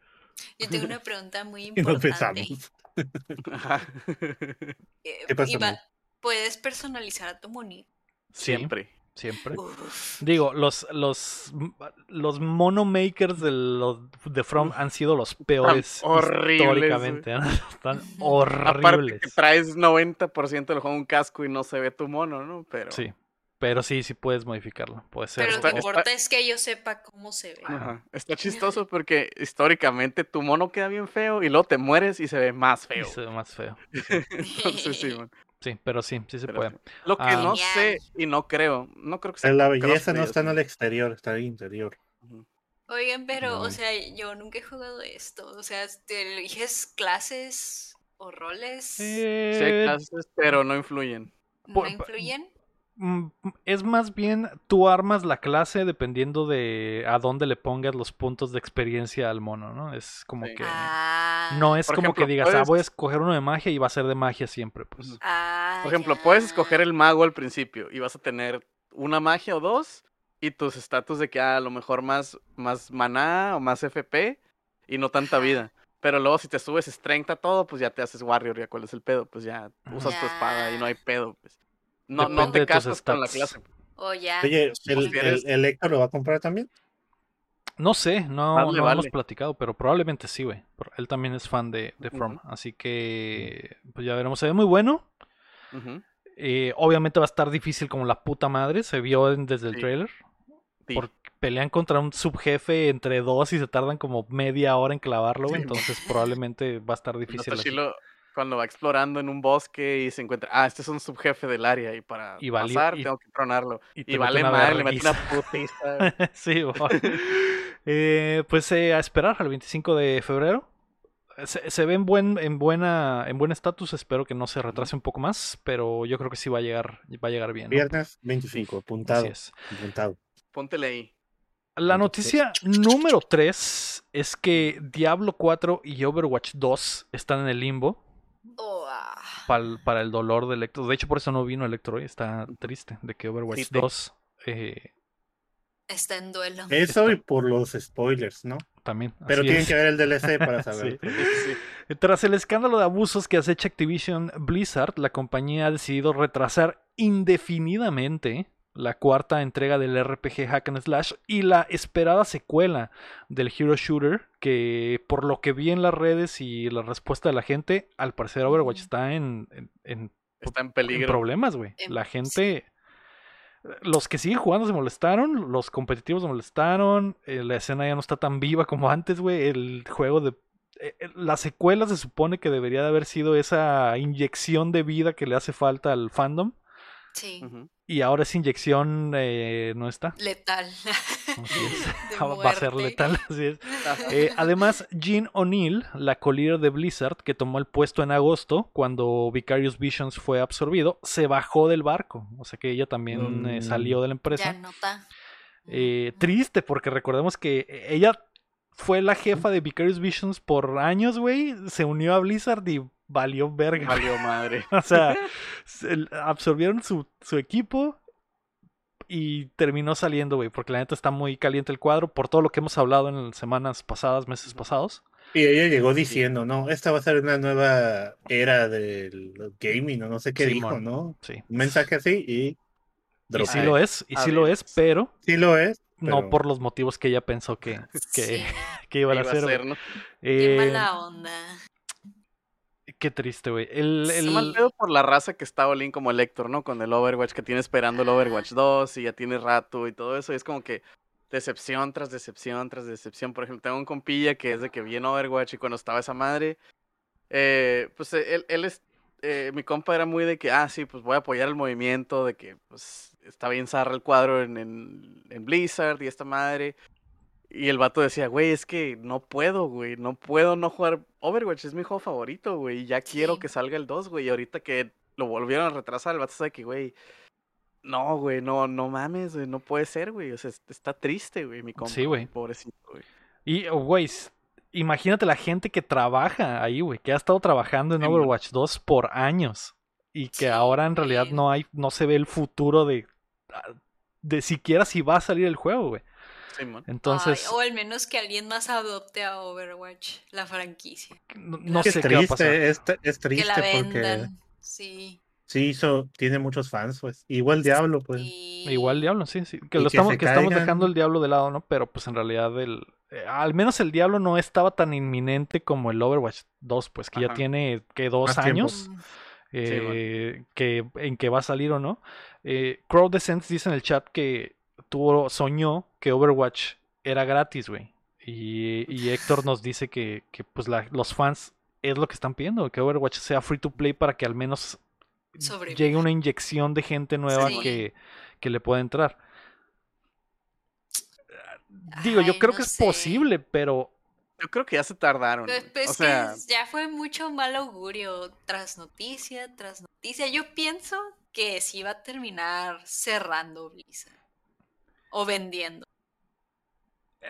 Yo tengo una pregunta muy Y importante. pensamos. Ajá. Eh, ¿Qué pasa, Iba-? ¿Puedes personalizar a tu monito? Sí, Siempre. Siempre. Uf. Digo, los, los, los mono makers de, los, de From han sido los peores horribles, históricamente. ¿no? Están Aparte que horribles. traes 90% del juego un casco y no se ve tu mono, ¿no? Pero... Sí, pero sí, sí puedes modificarlo. Puede ser. Pero lo Está- que importa es que yo sepa cómo se ve. Ajá. Está chistoso porque históricamente tu mono queda bien feo y luego te mueres y se ve más y feo. se ve más feo. Entonces, sí, man. Sí, pero sí, sí se Pero puede. sí. Lo que Ah. no sé y no creo, no creo que sea la belleza no está en el exterior, está en el interior. Oigan, pero, o sea, yo nunca he jugado esto. O sea, ¿te eliges clases o roles? Sí hay clases, pero no influyen. ¿No influyen? mm, es más bien tú armas la clase dependiendo de a dónde le pongas los puntos de experiencia al mono, ¿no? Es como Sí. que Ah, no es Por como ejemplo, que digas, ah, voy a escoger uno de magia y va a ser de magia siempre, pues. Ah, Por ejemplo, ya. puedes escoger el mago al principio y vas a tener una magia o dos y tus estatus de que ah, a lo mejor más, más maná o más FP y no tanta vida. Pero luego si te subes strength a todo, pues ya te haces warrior, ya cuál es el pedo, pues ya usas tu espada y no hay pedo. Pues. No, no te casas con la clase. O ya. Oye, ¿el, quieres- el, el Héctor lo va a comprar también? No sé, no, Más no hemos vale. platicado, pero probablemente sí, güey. Él también es fan de, de From, así que pues ya veremos. Se ve muy bueno. Eh, obviamente va a estar difícil como la puta madre, se vio desde el Sí. trailer. sí. Porque pelean contra un subjefe entre dos y se tardan como media hora en clavarlo. Sí. entonces probablemente va a estar No difícil. chilo cuando va explorando en un bosque y se encuentra, ah, este es un subjefe del área y para Y vali- pasar y- tengo que tronarlo. y vale madre, le mete una putiza. sí. Eh, pues eh, a esperar al 25 de febrero. Se, se ve en buen en buena en buen estatus, espero que no se retrase un poco más, pero yo creo que sí va a llegar va a llegar bien. ¿no? Viernes 25, apuntado. Así es. apuntado. Póntele ahí. La noticia número 3 es que Diablo 4 y Overwatch 2 están en el limbo Oh, ah. pal- para el dolor de Electro. De hecho, por eso no vino Electro hoy. Está triste de que Overwatch Sí, te- 2 eh, Está en duelo. Eso y por los spoilers, ¿no? también. Pero tienen es. que ver el DLC para saber. Sí. Sí. Tras el escándalo de abusos que acecha Activision Blizzard, la compañía ha decidido retrasar indefinidamente la cuarta entrega del RPG Hack and Slash y la esperada secuela del Hero Shooter, que por lo que vi en las redes y la respuesta de la gente, al parecer Overwatch Ujú. está en, en- en- Está en en peligro. problemas, güey. La gente... Los que siguen jugando se molestaron, los competitivos se molestaron, eh, la escena ya no está tan viva como antes, güey. El juego de... eh, eh, la secuela se supone que debería de haber sido esa inyección de vida que le hace falta al fandom. Sí. Y ahora esa inyección eh, no está. Letal. Así es. De Va a ser letal. Así es. Eh, además, Jean O'Neill, la co-líder de Blizzard, que tomó el puesto en agosto cuando Vicarious Visions fue absorbido, se bajó del barco. O sea que ella también eh, Mm. salió de la empresa. Ya no está. Eh, Ujú. triste, porque recordemos que ella fue la jefa de Vicarious Visions por años, güey. Se unió a Blizzard y valió verga. Valió madre. O sea, se- absorbieron su, su equipo y terminó saliendo, güey, porque la neta está muy caliente el cuadro por todo lo que hemos hablado en las semanas pasadas, meses pasados. Y ella llegó diciendo, no, esta va a ser una nueva era del gaming, o no sé qué dijo. ¿no? Sí. Un mensaje así y Y sí lo es, y A sí lo es, pero Sí lo es. no por los motivos que ella pensó que, que, Sí, que iban a Iba a hacer. ser, ¿no? qué Eh, mala onda. Qué triste, güey. El, el- mal pedo por la raza que está Olin como el Héctor, ¿no? Con el Overwatch, que tiene esperando el Overwatch 2 y ya tiene rato y todo eso. Y es como que decepción tras decepción tras decepción. Por ejemplo, tengo un compilla que es de que vi en Overwatch y cuando estaba esa madre, eh, pues eh, él, él es, eh, mi compa era muy de que, ah, sí, pues voy a apoyar el movimiento, de que pues está bien zarra el cuadro en, en, en Blizzard y esta madre. Y el vato decía, güey, es que no puedo, güey, no puedo no jugar Overwatch, es mi juego favorito, güey, y ya quiero Sí. que salga el 2, güey, y ahorita que lo volvieron a retrasar, el vato sabe que, güey, no, güey, no, no mames, güey, no puede ser, güey, o sea, es- está triste, güey, mi compa. Sí, güey. Pobrecito, güey. Y, oh, güey, imagínate la gente que trabaja ahí, güey, que ha estado trabajando en. Overwatch 2 por años y que Sí, ahora en realidad no hay, no se ve el futuro de, ah, de siquiera si va a salir el juego, güey. Entonces, Ay, o al menos que alguien más adopte a Overwatch, la franquicia. no, no es sé qué va a pasar. triste, es, t- es Que triste la porque vendan. Sí. sí hizo, tiene muchos fans, pues. Igual Diablo, pues. y- Igual Diablo, sí, sí. Que, lo que estamos, que estamos dejando el Diablo de lado, ¿no? Pero pues en realidad el, eh, al menos el Diablo no estaba tan inminente como el Overwatch 2, pues que ya tiene que dos Más años. Mm, eh, que, en que va a salir o no. Eh, Crow Descent dice en el chat que tuvo, soñó que Overwatch era gratis, güey. Y, y Héctor nos dice que, que, pues la- los fans es lo que están pidiendo, que Overwatch sea free to play para que al menos llegue una inyección de gente nueva Sí. que, que le pueda entrar. Digo, yo creo no que es sé. posible, pero Yo creo que ya se tardaron. Pues, pues o sea, que ya fue mucho mal augurio tras noticia, tras noticia. Yo pienso que sí va a terminar cerrando Blizzard. O vendiendo.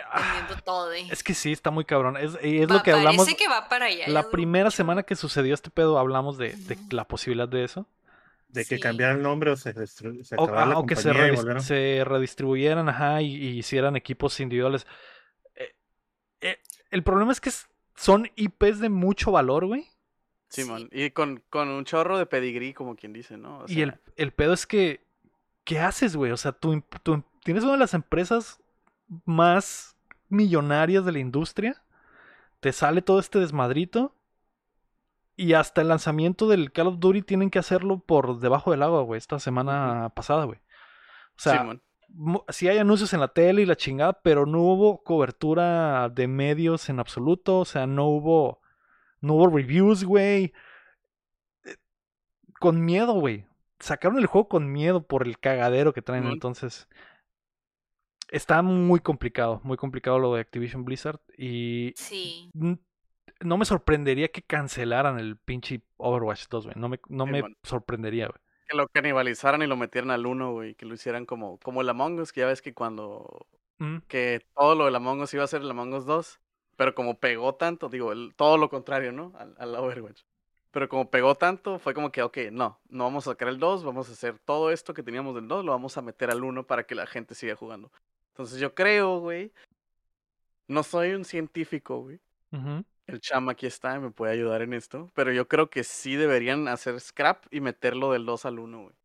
ah, Vendiendo todo. eh. es que sí, está muy cabrón. Es, es Va- lo que hablamos. Parece que va para allá. La primera mucho. semana que sucedió este pedo hablamos de, de la posibilidad de eso. De que Sí. cambiara el nombre o se, se O, la o que se, redistribuyeran, ajá, y, y hicieran equipos individuales. Eh, eh, el problema es que son IPs de mucho valor, güey. Simón. Y con, con un chorro de pedigrí, como quien dice, ¿no? O Y el, el pedo es que, ¿qué haces, güey? O sea, tú im- tienes una de las empresas más millonarias de la industria, te sale todo este desmadrito, y hasta el lanzamiento del Call of Duty tienen que hacerlo por debajo del agua, güey, esta semana pasada, güey. O sea, sí hay anuncios en la tele y la chingada, pero no hubo cobertura de medios en absoluto, o sea, no hubo, no hubo reviews, güey. Eh, Con miedo, güey. Sacaron el juego con miedo por el cagadero que traen, entonces está muy complicado, muy complicado lo de Activision Blizzard y Sí. no me sorprendería que cancelaran el pinche Overwatch 2, güey. No me, no me Simón. sorprendería, güey. Que lo canibalizaran y lo metieran al uno, güey. Que lo hicieran como, como el Among Us, que ya ves que cuando. Mm, Que todo lo del Among Us iba a ser el Among Us 2. Pero como pegó tanto, digo, el- todo lo contrario, ¿no? Al, al Overwatch. Pero como pegó tanto, fue como que, ok, no, no vamos a sacar el 2, vamos a hacer todo esto que teníamos del 2, lo vamos a meter al 1 para que la gente siga jugando. Entonces yo creo, güey. No soy un científico, güey. El chama aquí está, me puede ayudar en esto. Pero yo creo que sí deberían hacer scrap y meterlo del 2 al 1, güey.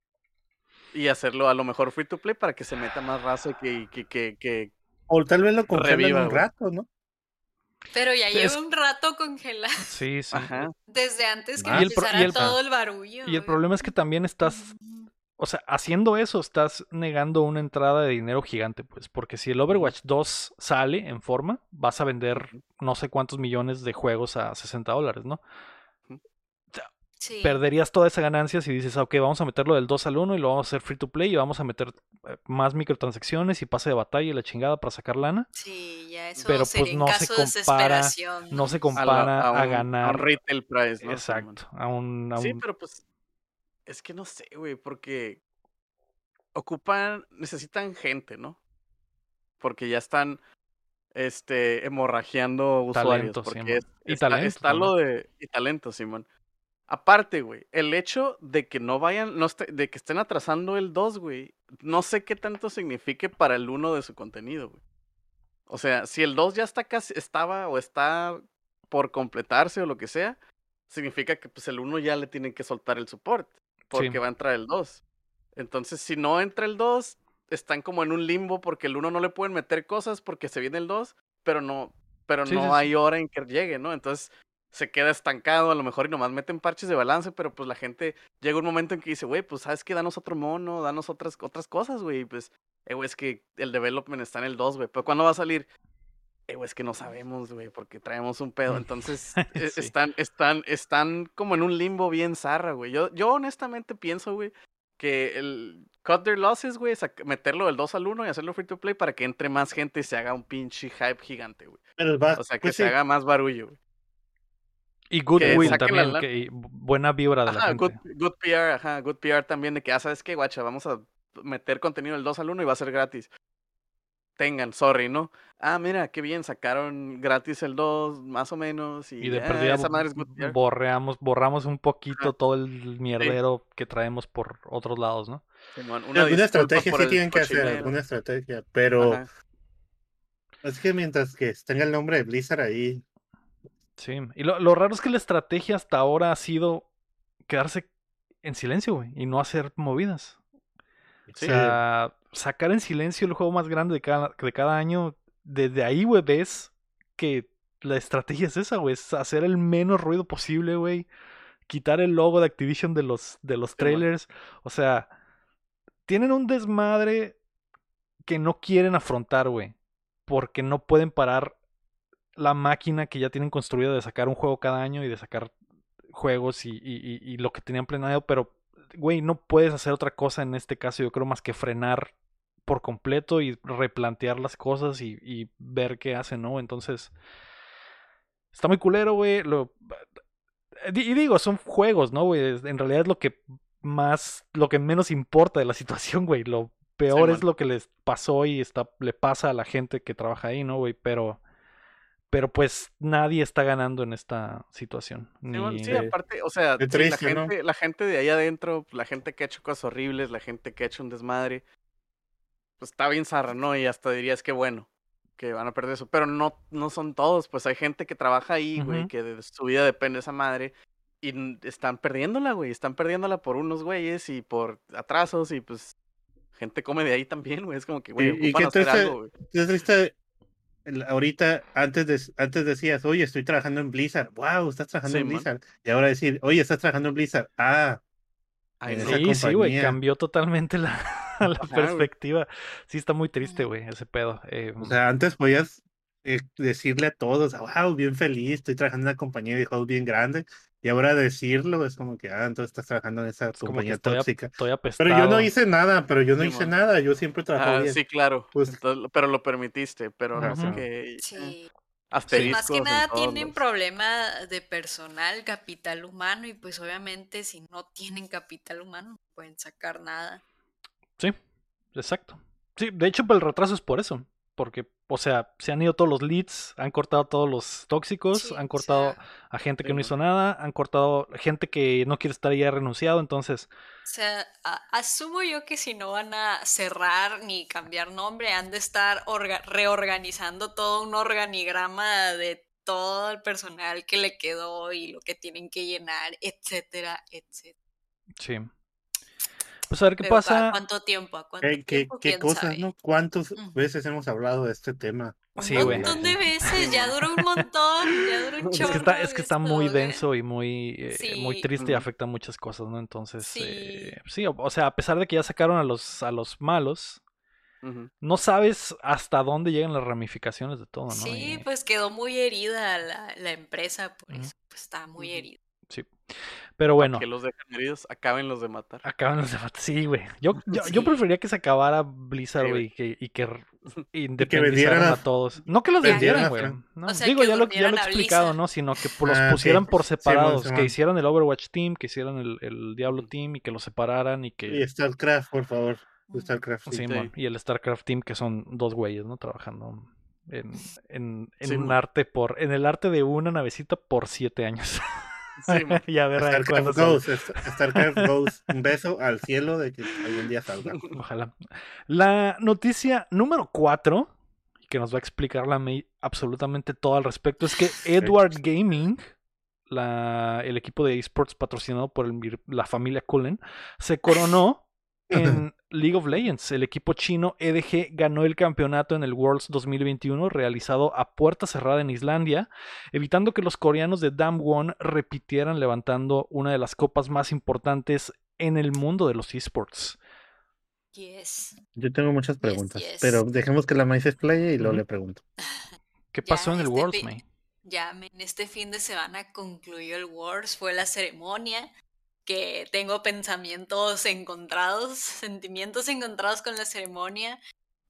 Y hacerlo a lo mejor free to play para que se meta más raza y que, que, que, que- O tal vez lo congelan Reviva, un rato, ¿no? Pero ya lleva es- un rato congelado. Sí, sí. Ajá. Desde antes que Ah. Y el pro- empezara y el- todo el barullo. Y el güey. problema es que también estás o sea, haciendo eso estás negando una entrada de dinero gigante, pues, porque si el Overwatch 2 sale en forma, vas a vender no sé cuántos millones de juegos a 60 dólares, ¿no? Sí. Perderías toda esa ganancia si dices, "Ah, ok, vamos a meterlo del 2 al 1 y lo vamos a hacer free to play y vamos a meter eh, más microtransacciones y pase de batalla y la chingada para sacar lana. Sí, ya eso Pero, pues, sería no se caso compara- desesperación. No se A, la- compara a, a un, a ganar. un retail price, ¿no? Exacto. A un, a Sí, pero pues es que no sé, güey, porque ocupan, necesitan gente, ¿no? Porque ya están, este, hemorragiando usuarios. Talento, porque es- Y está, talento está lo de y talento, Simón. Aparte, güey, el hecho de que no vayan, no de que estén atrasando el 2, güey, no sé qué tanto signifique para el 1 de su contenido, güey. O sea, si el 2 ya está casi, estaba o está por completarse o lo que sea, significa que pues el 1 ya le tienen que soltar el support, porque va a entrar el 2. Entonces, si no entra el 2, están como en un limbo porque el 1 no le pueden meter cosas porque se viene el 2, pero no, pero Sí, no sí. hay hora en que llegue, ¿no? Entonces, se queda estancado, a lo mejor y nomás meten parches de balance, pero pues la gente llega un momento en que dice, güey, pues sabes que danos otro mono, danos otras, otras cosas, güey, pues, eh, güey, es que el development está en el 2, güey, pero ¿cuándo va a salir? Eh, güey, es que no sabemos, güey, porque traemos un pedo, entonces e- Sí. están, están, están como en un limbo bien zarra, güey. Yo, yo honestamente pienso, güey, que el cut their losses, güey, meterlo del 2 al 1 y hacerlo free to play para que entre más gente y se haga un pinche hype gigante, güey. O sea, que pues se sí, haga más barullo, güey. Y Goodwill la también, que, buena vibra de la gente. good, good PR, ajá, good PR también de que, ah, ¿sabes qué, guacha? Vamos a meter contenido del 2 al 1 y va a ser gratis. Tengan, sorry, ¿no? Ah, mira, qué bien, sacaron gratis el 2, más o menos, y, Y de ah, perdida esa madre es good PR. borreamos, borramos un poquito Ajá. todo el mierdero que traemos por otros lados, ¿no? Alguna disculpa estrategia sí tienen que hacer, alguna estrategia, pero Ajá. es que mientras que tenga el nombre de Blizzard ahí, Sí. Y lo, lo raro es que la estrategia hasta ahora ha sido quedarse en silencio, güey, y no hacer movidas. O Sí. sea, sacar en silencio el juego más grande de cada, de cada año, desde ahí, güey, ves que la estrategia es esa, güey, es hacer el menos ruido posible, güey. Quitar el logo de Activision de los, de los trailers. O sea, tienen un desmadre que no quieren afrontar, güey. Porque no pueden parar la máquina que ya tienen construida de sacar un juego cada año y de sacar juegos y, y- y- y lo que tenían planeado, pero, güey, no puedes hacer otra cosa en este caso, yo creo, más que frenar por completo y replantear las cosas y, y ver qué hacen, ¿no? Entonces, está muy culero, güey. Lo... Y digo, son juegos, ¿no, güey? En realidad es lo que más, lo que menos importa de la situación, güey. Lo peor es lo que les pasó y está, le pasa a la gente que trabaja ahí, ¿no, güey? Pero, pero pues nadie está ganando en esta situación. Ni- Sí, aparte, o sea, la, gente, la gente de ahí adentro, la gente que ha hecho cosas horribles, la gente que ha hecho un desmadre, pues está bien zarra, ¿no? Y hasta dirías que bueno, que van a perder eso. Pero no, no son todos, pues hay gente que trabaja ahí, güey, que de su vida depende de esa madre. Y están perdiéndola, güey. Están perdiéndola por unos güeyes y por atrasos y pues gente come de ahí también, güey. Es como que, güey, y ocupan qué hacer triste, algo, güey. qué triste, ahorita, antes, de, antes decías, oye, estoy trabajando en Blizzard, wow, estás trabajando en. Blizzard, y ahora decir, oye, estás trabajando en Blizzard, ah, Ay, en no. esa Sí, sí, güey, cambió totalmente la, la Ajá, perspectiva. Sí, está muy triste, güey, ese pedo. Eh, o sea, antes podías eh, decirle a todos, wow, bien feliz, estoy trabajando en una compañía de juegos bien grande, y ahora decirlo es como que, ah, entonces estás trabajando en esa es como que compañía estoy, ap- tóxica. estoy apestado. Pero yo no hice nada, pero yo no Sí, hice nada, yo siempre trabajo Ah, bien. sí, claro. Pues- Entonces, pero lo permitiste, pero no sé qué. Sí. Más que nada tienen los- problema de personal, capital humano, y pues obviamente si no tienen capital humano no pueden sacar nada. Sí, exacto. Sí, de hecho, el retraso es por eso. Porque, o sea, se han ido todos los leads, han cortado todos los tóxicos, Sí, han o cortado sea, a gente que no hizo nada, han cortado gente que no quiere estar ha renunciado, entonces, O sea, asumo yo que si no van a cerrar ni cambiar nombre, han de estar orga- reorganizando todo un organigrama de todo el personal que le quedó y lo que tienen que llenar, etcétera, etcétera. sí. Pues a ver qué Pero ¿a pasa. cuánto tiempo? ¿A cuánto ¿Qué, qué, tiempo? qué ¿Quién cosas, sabe? no? ¿Cuántas veces hemos hablado de este tema? Un Sí, güey. montón de veces, ya duró un montón, ya duró un Es chorro. que está, es que está muy güey. denso y muy, eh, muy Sí. triste y afecta muchas cosas, ¿no? Entonces, Sí. eh, sí, o, o sea, a pesar de que ya sacaron a los, a los malos, no sabes hasta dónde llegan las ramificaciones de todo, ¿no? Sí, Y- pues quedó muy herida la, la empresa, por eso pues está muy herida. Pero bueno, Que los dejan heridos, acaben los de matar. acaban los debates. Sí, güey. Yo, yo, yo preferiría que se acabara Blizzard, güey, y que, y que independizaran a a- todos. No que los vendieran güey. Fran- No, O sea, digo, ya lo, ya lo he explicado. ¿no? Sino que los Ah, sí. pusieran por separados. Que hicieran el Overwatch Team, que hicieran el, el Diablo Team y que los separaran y que... Y StarCraft, por favor. StarCraft. y el StarCraft Team, que son dos güeyes, ¿no? Trabajando en, en, en un arte por... En el arte de una navecita por siete años. Sí, man. y a ver a ver cuándo StarCraft Star- StarCraft Goes. Un beso al cielo de que algún día salga. Ojalá. La noticia número 4, que nos va a explicar la May absolutamente todo al respecto, es que Edward Gaming, la, el equipo de esports patrocinado por el la familia Cullen, se coronó En League of Legends, el equipo chino EDG ganó el campeonato en el Worlds 2021 realizado a puerta cerrada en Islandia, evitando que los coreanos de Damwon repitieran levantando una de las copas más importantes en el mundo de los esports. Yes. Yo tengo muchas preguntas, yes. pero dejemos que la maíz explaye y luego le pregunto. ¿Qué Ya, pasó en el este Worlds, May? Ya, men, este fin de semana concluyó el Wars, fue la ceremonia, que tengo pensamientos encontrados, sentimientos encontrados con la ceremonia.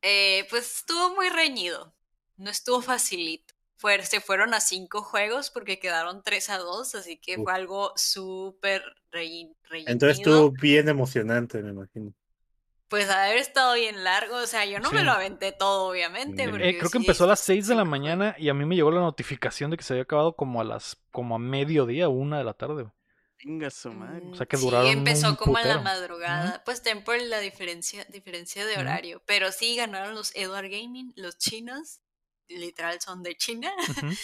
Eh, pues estuvo muy reñido, no estuvo facilito. Fue- se fueron a cinco juegos porque quedaron 3 a 2, así que fue algo súper reñi- Entonces reñido. estuvo bien emocionante, me imagino. Pues haber estado bien largo, o sea, yo no me lo aventé todo, obviamente. Eh, Eh, creo que sí, empezó a las estos 6 de la mañana y a mí me llegó la notificación de que se había acabado como a las como a mediodía, una de la tarde. Venga su madre. Mm, O sea, que sí, duraron empezó un como en la madrugada. Pues ten por la diferencia, diferencia de horario. Pero sí ganaron los Edward Gaming, los chinos. Literal son de China.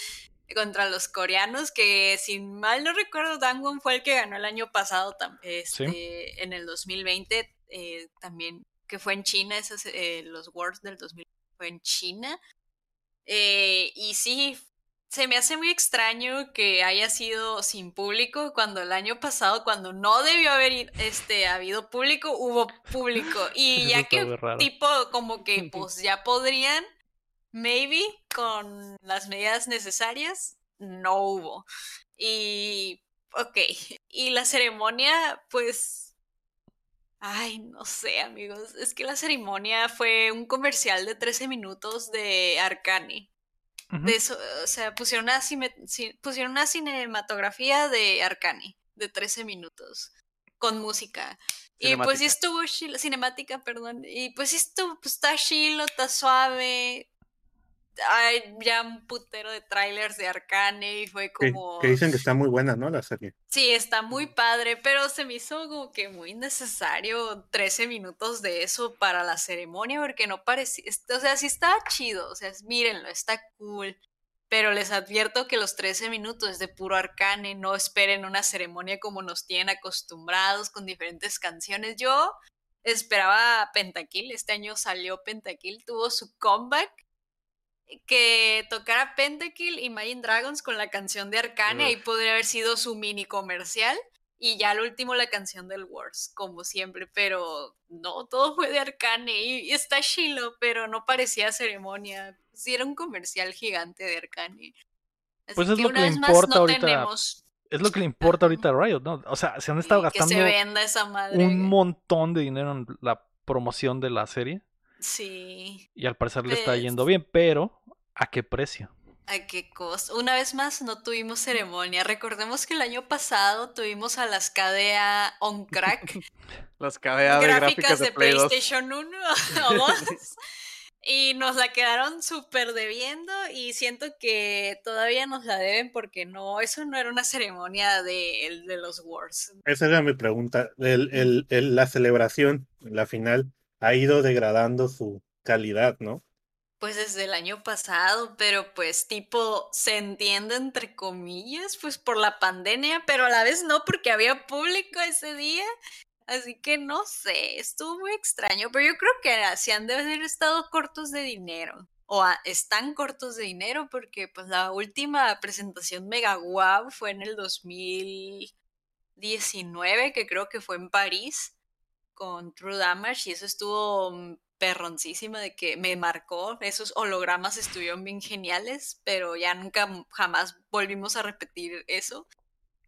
Contra los coreanos, que sin mal no recuerdo, Dangwon fue el que ganó el año pasado, este, en el 2020, eh, también, que fue en China, esos, eh, los Worlds del 2020 fue en China. Eh, y sí, se me hace muy extraño que haya sido sin público cuando el año pasado, cuando no debió haber este, habido público, hubo público. Y Eso ya que tipo como que pues ya podrían, maybe con las medidas necesarias, no hubo. Y, ok, y la ceremonia pues... Ay, no sé, amigos. Es que la ceremonia fue un comercial de 13 minutos de De eso, o sea, pusieron una, pusieron una cinematografía de Arcane de 13 minutos con música. Y pues sí estuvo chilo, cinemática, perdón. Y pues sí estuvo, pues está chilo, está suave. Hay ya un putero de trailers de Arcane y fue como... que dicen que está muy buena, ¿no? La serie. Sí, está muy padre, pero se me hizo como que muy necesario 13 minutos de eso para la ceremonia, porque no parecía, o sea, sí estaba chido, o sea, mírenlo, está cool, pero les advierto que los 13 minutos es de puro arcane, no esperen una ceremonia como nos tienen acostumbrados con diferentes canciones. Yo esperaba Pentakill, este año salió Pentakill, tuvo su comeback que tocara Pentakill y Imagine Dragons con la canción de Arcane, ahí Uf. podría haber sido su mini comercial. Y ya al último la canción del Wars, como siempre, pero no, todo fue de Arcane y, y está chilo, pero no parecía ceremonia. Sí era un comercial gigante de Arcane. Así Pues es que lo que una le importa no ahorita tenemos Es lo que le importa ahorita a Riot, ¿no? O sea, se han estado y que gastando se venda esa madre. un montón de dinero en la promoción de la serie Sí. y al parecer le está Pues- yendo bien, pero ¿a qué precio? ¿A qué costo? Una vez más no tuvimos ceremonia. Recordemos que el año pasado tuvimos a las KDA on crack, Las KDA de gráficas de, Play 2. PlayStation 1 o 2. Y nos la quedaron súper debiendo y siento que todavía nos la deben porque no, eso no era una ceremonia de, de los Wars. Esa era mi pregunta. El, el, el- la celebración, la final, ha ido degradando su calidad, ¿no? Pues desde el año pasado, pero pues tipo se entiende entre comillas, pues por la pandemia, pero a la vez no porque había público ese día. Así que no sé, estuvo muy extraño, pero yo creo que se han de haber estado cortos de dinero. O están cortos de dinero porque pues la última presentación mega wow fue en el 2019, que creo que fue en París con True Damage y eso estuvo mm, perroncísima de que me marcó. Esos hologramas estuvieron bien geniales, pero ya nunca m- jamás volvimos a repetir eso.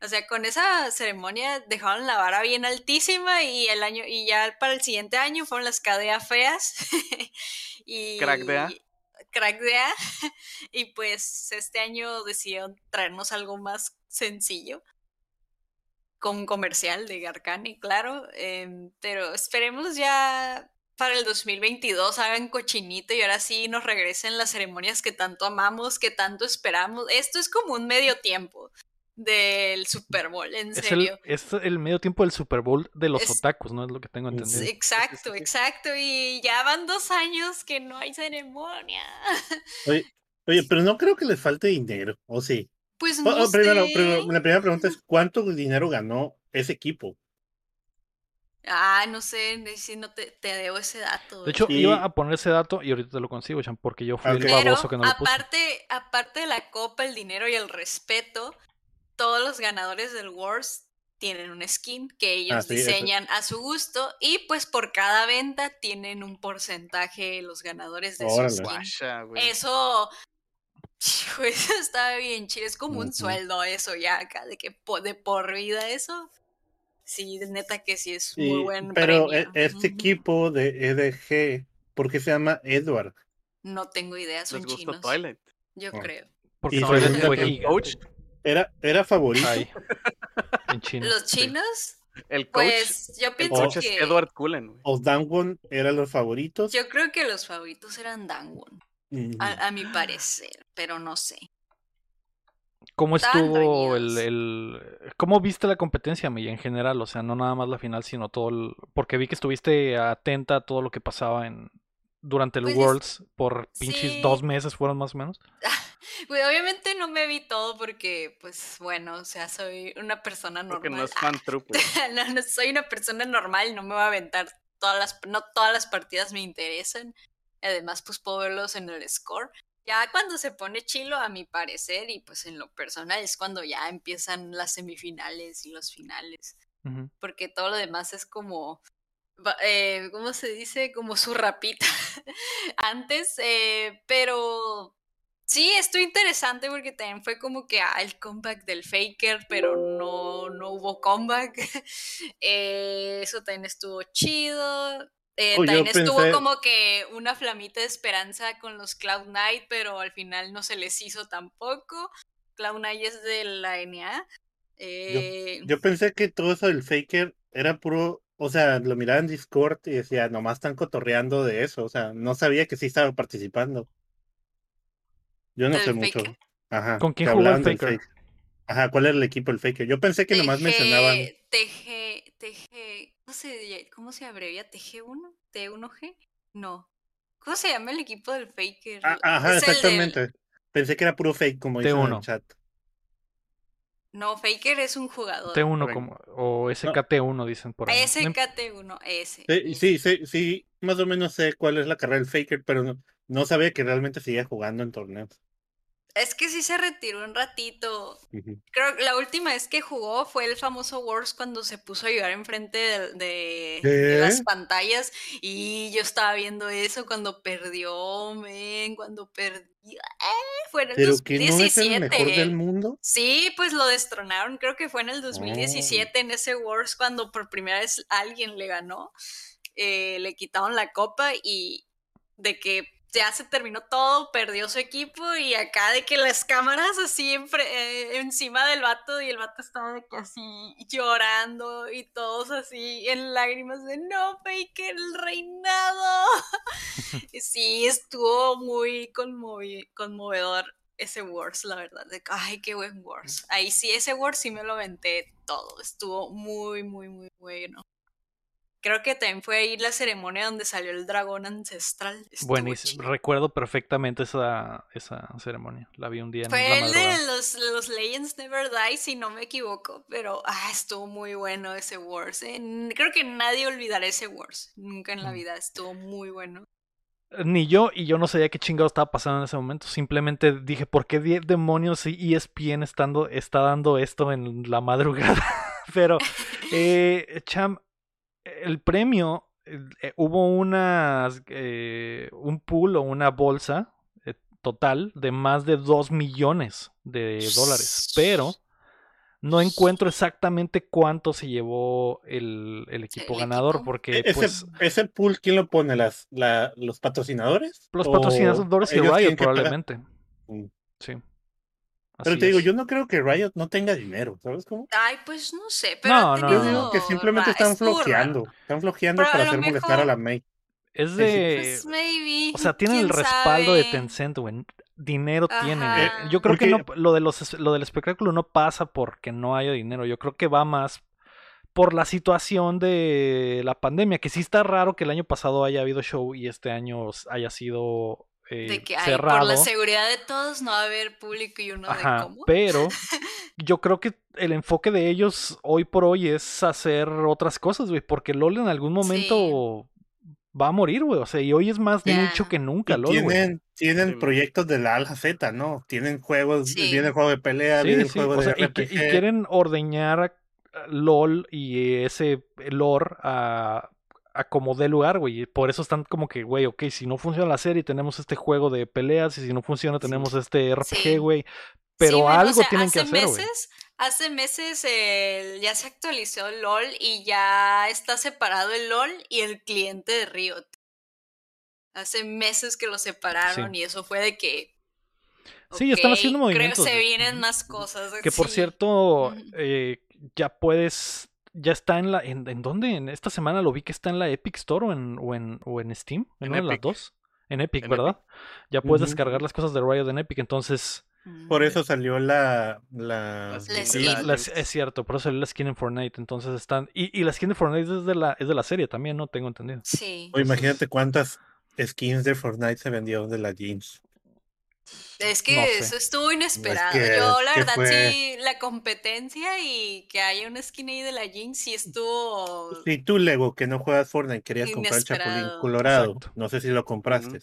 O sea, con esa ceremonia dejaron la vara bien altísima y el año y ya para el siguiente año fueron las KDA feas y Crackdea. Crackdea y pues este año decidieron traernos algo más sencillo con un comercial de Arcane, claro, em, pero esperemos ya para el 2022 hagan cochinito y ahora sí nos regresen las ceremonias que tanto amamos, que tanto esperamos. Esto es como un medio tiempo del Super Bowl, en Es el, serio. es el medio tiempo del Super Bowl de los Es- otakus, ¿no? Es lo que tengo entendido. Exacto, exacto. Y ya van dos años que no hay ceremonia. Oye, oye, pero no creo que les falte dinero, ¿o sí? Pues no oh, primero, sé. primero, la primera pregunta es, ¿cuánto dinero ganó ese equipo? Ah, no sé, si no te, te debo ese dato. De hecho, Y- iba a poner ese dato y ahorita te lo consigo, Chan, porque yo fui el Pero baboso que no lo puse. aparte, aparte de la copa, el dinero y el respeto, todos los ganadores del Wars tienen un skin que ellos Ah, sí, eso- diseñan a su gusto y pues por cada venta tienen un porcentaje los ganadores de Órale. su skin. Guacha, güey. Eso, hijo, eso está bien chido. Es como un sueldo eso ya acá, de que po- de por vida eso. Sí, neta que sí es muy buen pero premio. e- este equipo de EDG, ¿por qué se llama Edward? No tengo idea, son Les chinos. Twilight. Yo Oh. creo. Porque que el coach, ¿Era, era favorito? En China. ¿Los chinos? el coach, Pues yo el pienso coach que. es Edward Cullen. ¿O Danwon eran los favoritos? Yo creo que los favoritos eran Dangwon, Mm, a, a mi parecer, pero no sé. ¿Cómo estuvo el, el- ¿Cómo viste la competencia, May, en general? O sea, no nada más la final, sino todo el... Porque vi que estuviste atenta a todo lo que pasaba en... Durante el Pues es- Worlds por pinches sí. dos meses fueron más o menos. Güey, obviamente no me vi todo porque, pues bueno, o sea, soy una persona normal. Porque no es fan güey. no, no soy una persona normal, no me voy a aventar todas las, no todas las partidas me interesan. Además, pues puedo verlos en el score. Ya cuando se pone chilo, a mi parecer, y pues en lo personal, es cuando ya empiezan las semifinales y los finales. Porque todo lo demás es como, eh, ¿cómo se dice? Como su rapita antes, eh, pero sí, estuvo interesante porque también fue como que ah, el comeback del Faker, pero no, no hubo comeback. Eh, eso también estuvo chido. Eh, Oh, también estuvo pensé- como que una flamita de esperanza con los Cloud Knight, pero al final no se les hizo tampoco. Cloud Knight es de la NA. Eh, Yo pensé que todo eso del Faker era puro, o sea, lo miraba en Discord y decía, nomás están cotorreando de eso, o sea, no sabía que sí estaba participando. Yo no ¿Del sé mucho. Ajá. ¿Con quién jugó el del Faker? Ajá, ¿cuál era el equipo del Faker? Yo pensé que nomás mencionaban. TG, TG, ¿cómo se, ¿cómo se abrevia? ¿TG1? ¿T1G? No. ¿Cómo se llama el equipo del Faker? Ah, ajá, del- exactamente. Pensé que era puro fake, como dicen en el T1. chat. No, Faker es un jugador. T1 Ok. como, o SKT1 dicen por ahí. No im- SKT1, ese. Sí, sí, sí, sí, más o menos sé cuál es la carrera del Faker, pero no, no sabía que realmente seguía jugando en torneos. Es que sí se retiró un ratito. Creo que la última vez que jugó fue el famoso Wars cuando se puso a llorar enfrente de, de- las pantallas. Y yo estaba viendo eso cuando perdió, men, cuando perdió. ¡Eh! Fue en el Pero que no es el 2017. mejor del mundo. Sí, pues lo destronaron, creo que fue en el 2017 en ese Wars cuando por primera vez alguien le ganó, eh, le quitaron la copa y de que ya se terminó todo, perdió su equipo y acá de que las cámaras así enfre- eh, encima del vato y el vato estaba de que así llorando y todos así en lágrimas de no, Faker, el reinado. Sí, estuvo muy conmovedor ese Wars, la verdad. De ay, qué buen Wars. Ahí sí, ese Wars sí me lo aventé todo. Estuvo muy, muy, muy bueno. Creo que también fue ahí la ceremonia donde salió el dragón ancestral. Estuvo Buenísimo. chido. Recuerdo perfectamente esa, esa ceremonia. La vi un día en la Fue el madrugada. de los, los Legends Never Die, si no me equivoco. Pero ah, estuvo muy bueno ese Wars. ¿eh? Creo que nadie olvidará ese Wars. Nunca en la Mm. vida. Estuvo muy bueno. Ni yo, y yo no sabía qué chingado estaba pasando en ese momento. Simplemente dije, ¿por qué demonios E ESPN estando, está dando esto en la madrugada? Pero, eh, Cham, el premio, eh, hubo unas, eh, un pool o una bolsa eh, total de más de 2 millones de dólares. Pero no encuentro exactamente cuánto se llevó el, el equipo ganador, porque E- ese, pues... ese pool, ¿quién lo pone? ¿Las, la, ¿Los patrocinadores? Los ¿O patrocinadores y ellos Riot tienen que pagar? probablemente. Mm. Sí. Pero Así te digo, es. yo no creo que Riot no tenga dinero, ¿sabes cómo? Ay, pues no sé. Pero No, no, Yo no. digo que simplemente están flojeando. Están flojeando para hacer molestar a la May. Es de. Pues maybe. o sea, tienen el respaldo de. Tencent, güey. Dinero tienen. Güey. Yo creo que no, lo, de los, lo del espectáculo no pasa porque no haya dinero. Yo creo que va más por la situación de la pandemia. Que sí está raro que el año pasado haya habido show y este año haya sido eh, De que ay, cerrado. por la seguridad de todos no va a haber público y uno de Ajá, cómo. pero yo creo que el enfoque de ellos hoy por hoy es hacer otras cosas, güey, porque LOL en algún momento va a morir, güey. O sea, y hoy es más Ya. nicho que nunca, LOL, güey. tienen, tienen Sí. proyectos de la A a la Z, ¿no? Tienen juegos, Sí. viene el juego de pelea, Sí, viene el sí, juego o de sea, y, que- y RPG. quieren ordeñar LOL y ese lore a, a como dé lugar, güey. Por eso están como que, güey, ok, si no funciona la serie, tenemos este juego de peleas, y si no funciona, tenemos este RPG, Sí. güey. Pero Sí, men, o algo sea, tienen que hace hacer, güey. meses, Hace meses el- ya se actualizó LOL y ya está separado el LOL y el cliente de Riot. Hace meses que lo separaron y eso fue de que. Sí, están ok, haciendo movimientos. Creo que se güey. vienen más cosas. Que por cierto, eh, ya puedes. Ya está en la. ¿en, en dónde? En esta semana lo vi que está en la Epic Store o en, o en, o en Steam. En, En una de las dos. En Epic, En ¿verdad? Ya puedes descargar las cosas de Riot en Epic. Entonces, Por Mm. eso salió la. la... Skin es cierto, por eso salió la skin en Fortnite. Entonces están. Y, y la skin de Fortnite es de la, es de la serie también, ¿no? Tengo entendido. Sí. O imagínate cuántas skins de Fortnite se vendió de la jeans. Es que No sé. eso estuvo inesperado. que- Yo, la verdad, fue- sí, la competencia y que haya una skin ahí de la Jinx sí estuvo. Si tú, Lego, que no juegas Fortnite, querías comprar el Chapulín. Colorado, Exacto. no sé si lo compraste.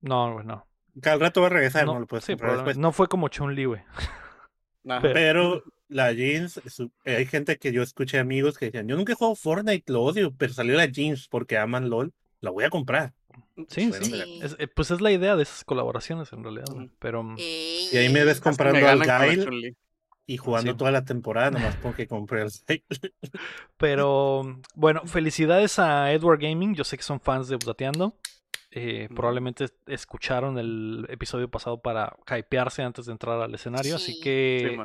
No, no. Cada rato va a regresar, no, No, lo puedes sí, comprar después. no fue como Chun-Li, güey. Pero- Pero la jeans, su- eh, hay gente que yo escuché amigos que decían, yo nunca he jugado Fortnite, lo odio, pero salió la jeans porque aman LOL, la voy a comprar. Sí, sí. mira, Sí. Es- eh, pues es la idea de esas colaboraciones en realidad. Pero. mm, Y ahí me ves comprando me al Gail y jugando Sí. toda la temporada, nomás porque compré el Pero bueno, felicidades a Edward Gaming. Yo sé que son fans de Updateando. Eh. Probablemente escucharon el episodio pasado para hypearse antes de entrar al escenario. Así Sí. que.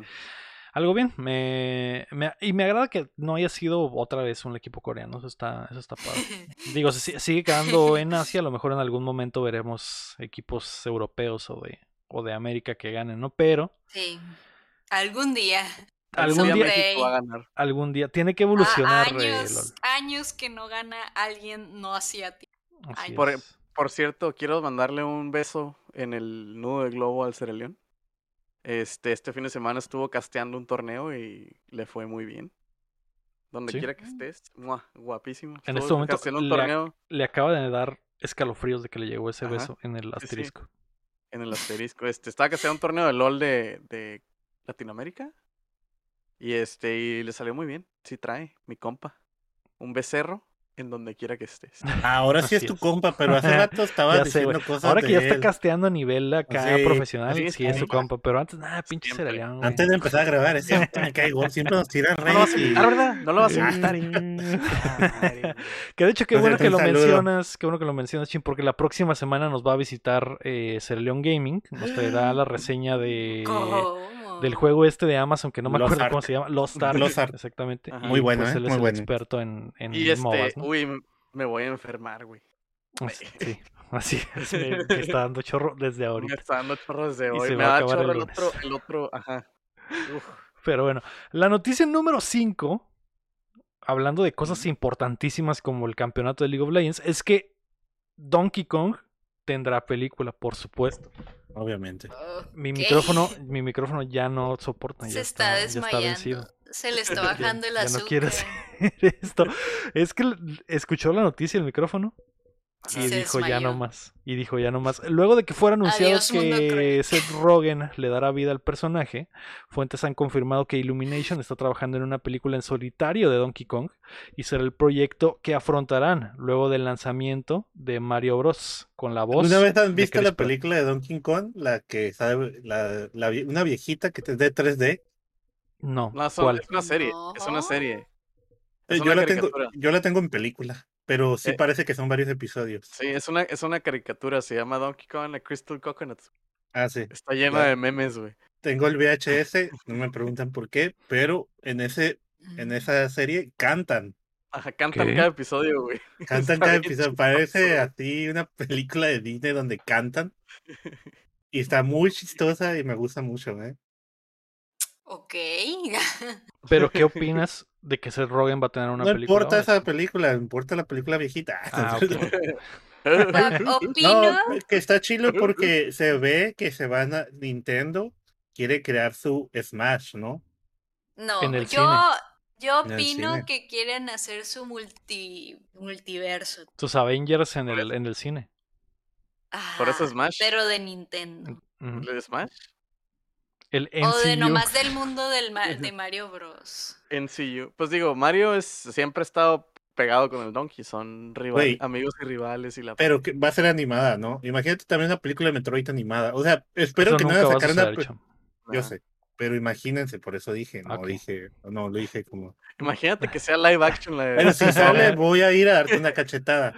Algo bien. Me, me- y me agrada que no haya sido otra vez un equipo coreano. Eso está, eso está padre. Digo, se si- sigue quedando en Asia. A lo mejor en algún momento veremos equipos europeos o de, o de América que ganen, ¿no? Pero Sí. Algún día. algún día. México va a ganar. algún día tiene que Ah, evolucionar. eh, años, que no gana alguien no asiático. Así. Por-. Por cierto, quiero mandarle un beso en el nudo de globo al Cereleón. Este, este fin de semana estuvo casteando un torneo y le fue muy bien. Donde Sí. quiera que estés, ¡mua! guapísimo. En Estuvo este momento casteando un le torneo le acaba de dar escalofríos de que le llegó ese Ajá. beso en el Sí, sí. asterisco. en el asterisco. Este, estaba casteando un torneo de LOL de, de Latinoamérica. Y este, y le salió muy bien. Sí trae, mi compa. Un becerro en donde quiera que estés. Ahora sí es tu compa, pero hace rato sé, diciendo cosas Ahora que de ya está casteando a nivel acá Sí, profesional, sí, es, su compa. pero antes, nada, pinche güey. Antes de empezar a grabar, me siempre nos tira No lo vas a reyes y... invitar, ¿verdad? No lo vas a Ah. invitar. que de hecho, qué bueno que lo saludo. mencionas, qué bueno que lo mencionas, Chin, porque la próxima semana nos va a visitar eh, Cereleón Gaming, nos traerá la reseña de ¿Cómo? Del juego este de Amazon, que no me acuerdo cómo se llama, Lost Ark, exactamente. Ajá. Muy bueno, pues, ¿eh? él es Muy el bueno. experto en, en Y este, MOBAs, ¿no? uy, me voy a enfermar, güey. Así- Sí, así es, me, me está dando chorro desde Me ahorita. está dando chorro desde Y hoy. se Me va a da acabar el chorro el lunes. otro, el otro, ajá. Uf. Pero bueno, la noticia número 5, hablando de cosas importantísimas como el campeonato de League of Legends, es que Donkey Kong tendrá película, por supuesto. Obviamente. Mi micrófono, mi micrófono ya no soporta, Se ya está está, ya está desmayando. vencido. Se le está Ya- bajando el ya azúcar. no quiere hacer esto. Es que escuchó la noticia el micrófono y Se dijo ya no más. Y dijo ya no más. Luego de que fuera anunciado Adiós, que. Seth Rogen le dará vida al personaje, fuentes han confirmado que Illumination está trabajando en una película en solitario de Donkey Kong y será el proyecto que afrontarán luego del lanzamiento de Mario Bros. con la voz. ¿Una vez han visto la película de Donkey Kong? La que sabe, la, una viejita que es de 3D. No, No, son- ¿cuál? es una serie, es una serie. Eh, Es yo, una la tengo, yo la tengo en película, pero sí Eh. parece que son varios episodios. Sí, es una, es una caricatura, se llama Donkey Kong The Crystal Coconut. Ah, sí. Está llena de memes, güey. Tengo el VHS, no me preguntan por qué, pero en ese en esa serie cantan. Ajá, cantan ¿Qué? cada episodio, güey. Cantan Está cada episodio. Parece así una película de Disney donde cantan. Y está muy chistosa y me gusta mucho, ¿eh? Ok. Pero ¿qué opinas de que Seth Rogen va a tener una no película? importa ahora? esa película, importa la película viejita. Ah. Ah. No, que está chilo porque se ve que se van a Nintendo quiere crear su Smash, ¿no? No, En el yo, yo opino que quieren hacer su multi, multiverso. Sus Avengers en el, en el cine. Por eso Smash. Pero de Nintendo. ¿El Smash? El O de MCU. nomás del mundo del ma- de Mario Bros. NCU. Pues digo, Mario es siempre ha estado pegado con el Donkey. Son rival- amigos y rivales y la Pero que va a ser animada, ¿no? Imagínate también una película de Metroid animada. O sea, espero Eso que no la va a sacaran. suceder, a- cham. Yo sé. Pero imagínense, por eso dije, no dije, no, lo dije como. Imagínate que sea live action la de. Pero si sale, voy a ir a darte una cachetada.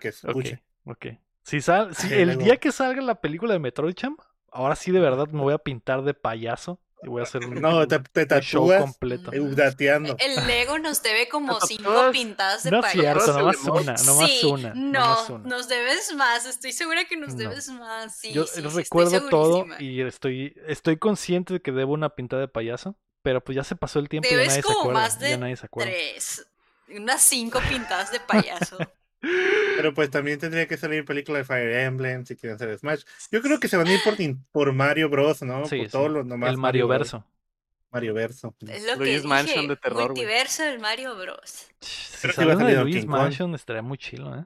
Que escuche. ok. Si sal, si el día que salga la película de Metroid Cham, ahora sí de verdad me voy a pintar de payaso y voy a hacer un, No, te, te un show completo. dateando. El Lego nos debe como cinco pintadas de No es payaso. cierto, nomás una, nomás sí, una, no, nomás una. nos debes más. Estoy segura que nos No. debes más. Sí, Yo sí, sí, estoy recuerdo todo y estoy, estoy consciente de que debo una pintada de payaso, pero pues ya se pasó el tiempo y ya nadie se como acuerda. más de ya nadie se acuerda. Tres. Unas cinco pintadas de payaso. Pero pues también tendría que salir película de Fire Emblem si quieren hacer Smash. Yo creo que se van a ir por, nin- por Mario Bros, ¿no? Sí, por sí. todo lo nomás el Mario Bros. Verso. Mario Verso. Es lo Luigi's que Mansion dije. de terror. Multiverso del Mario Bros. Si salir de Luigi's Kong. Mansion estaría muy chilo, ¿eh?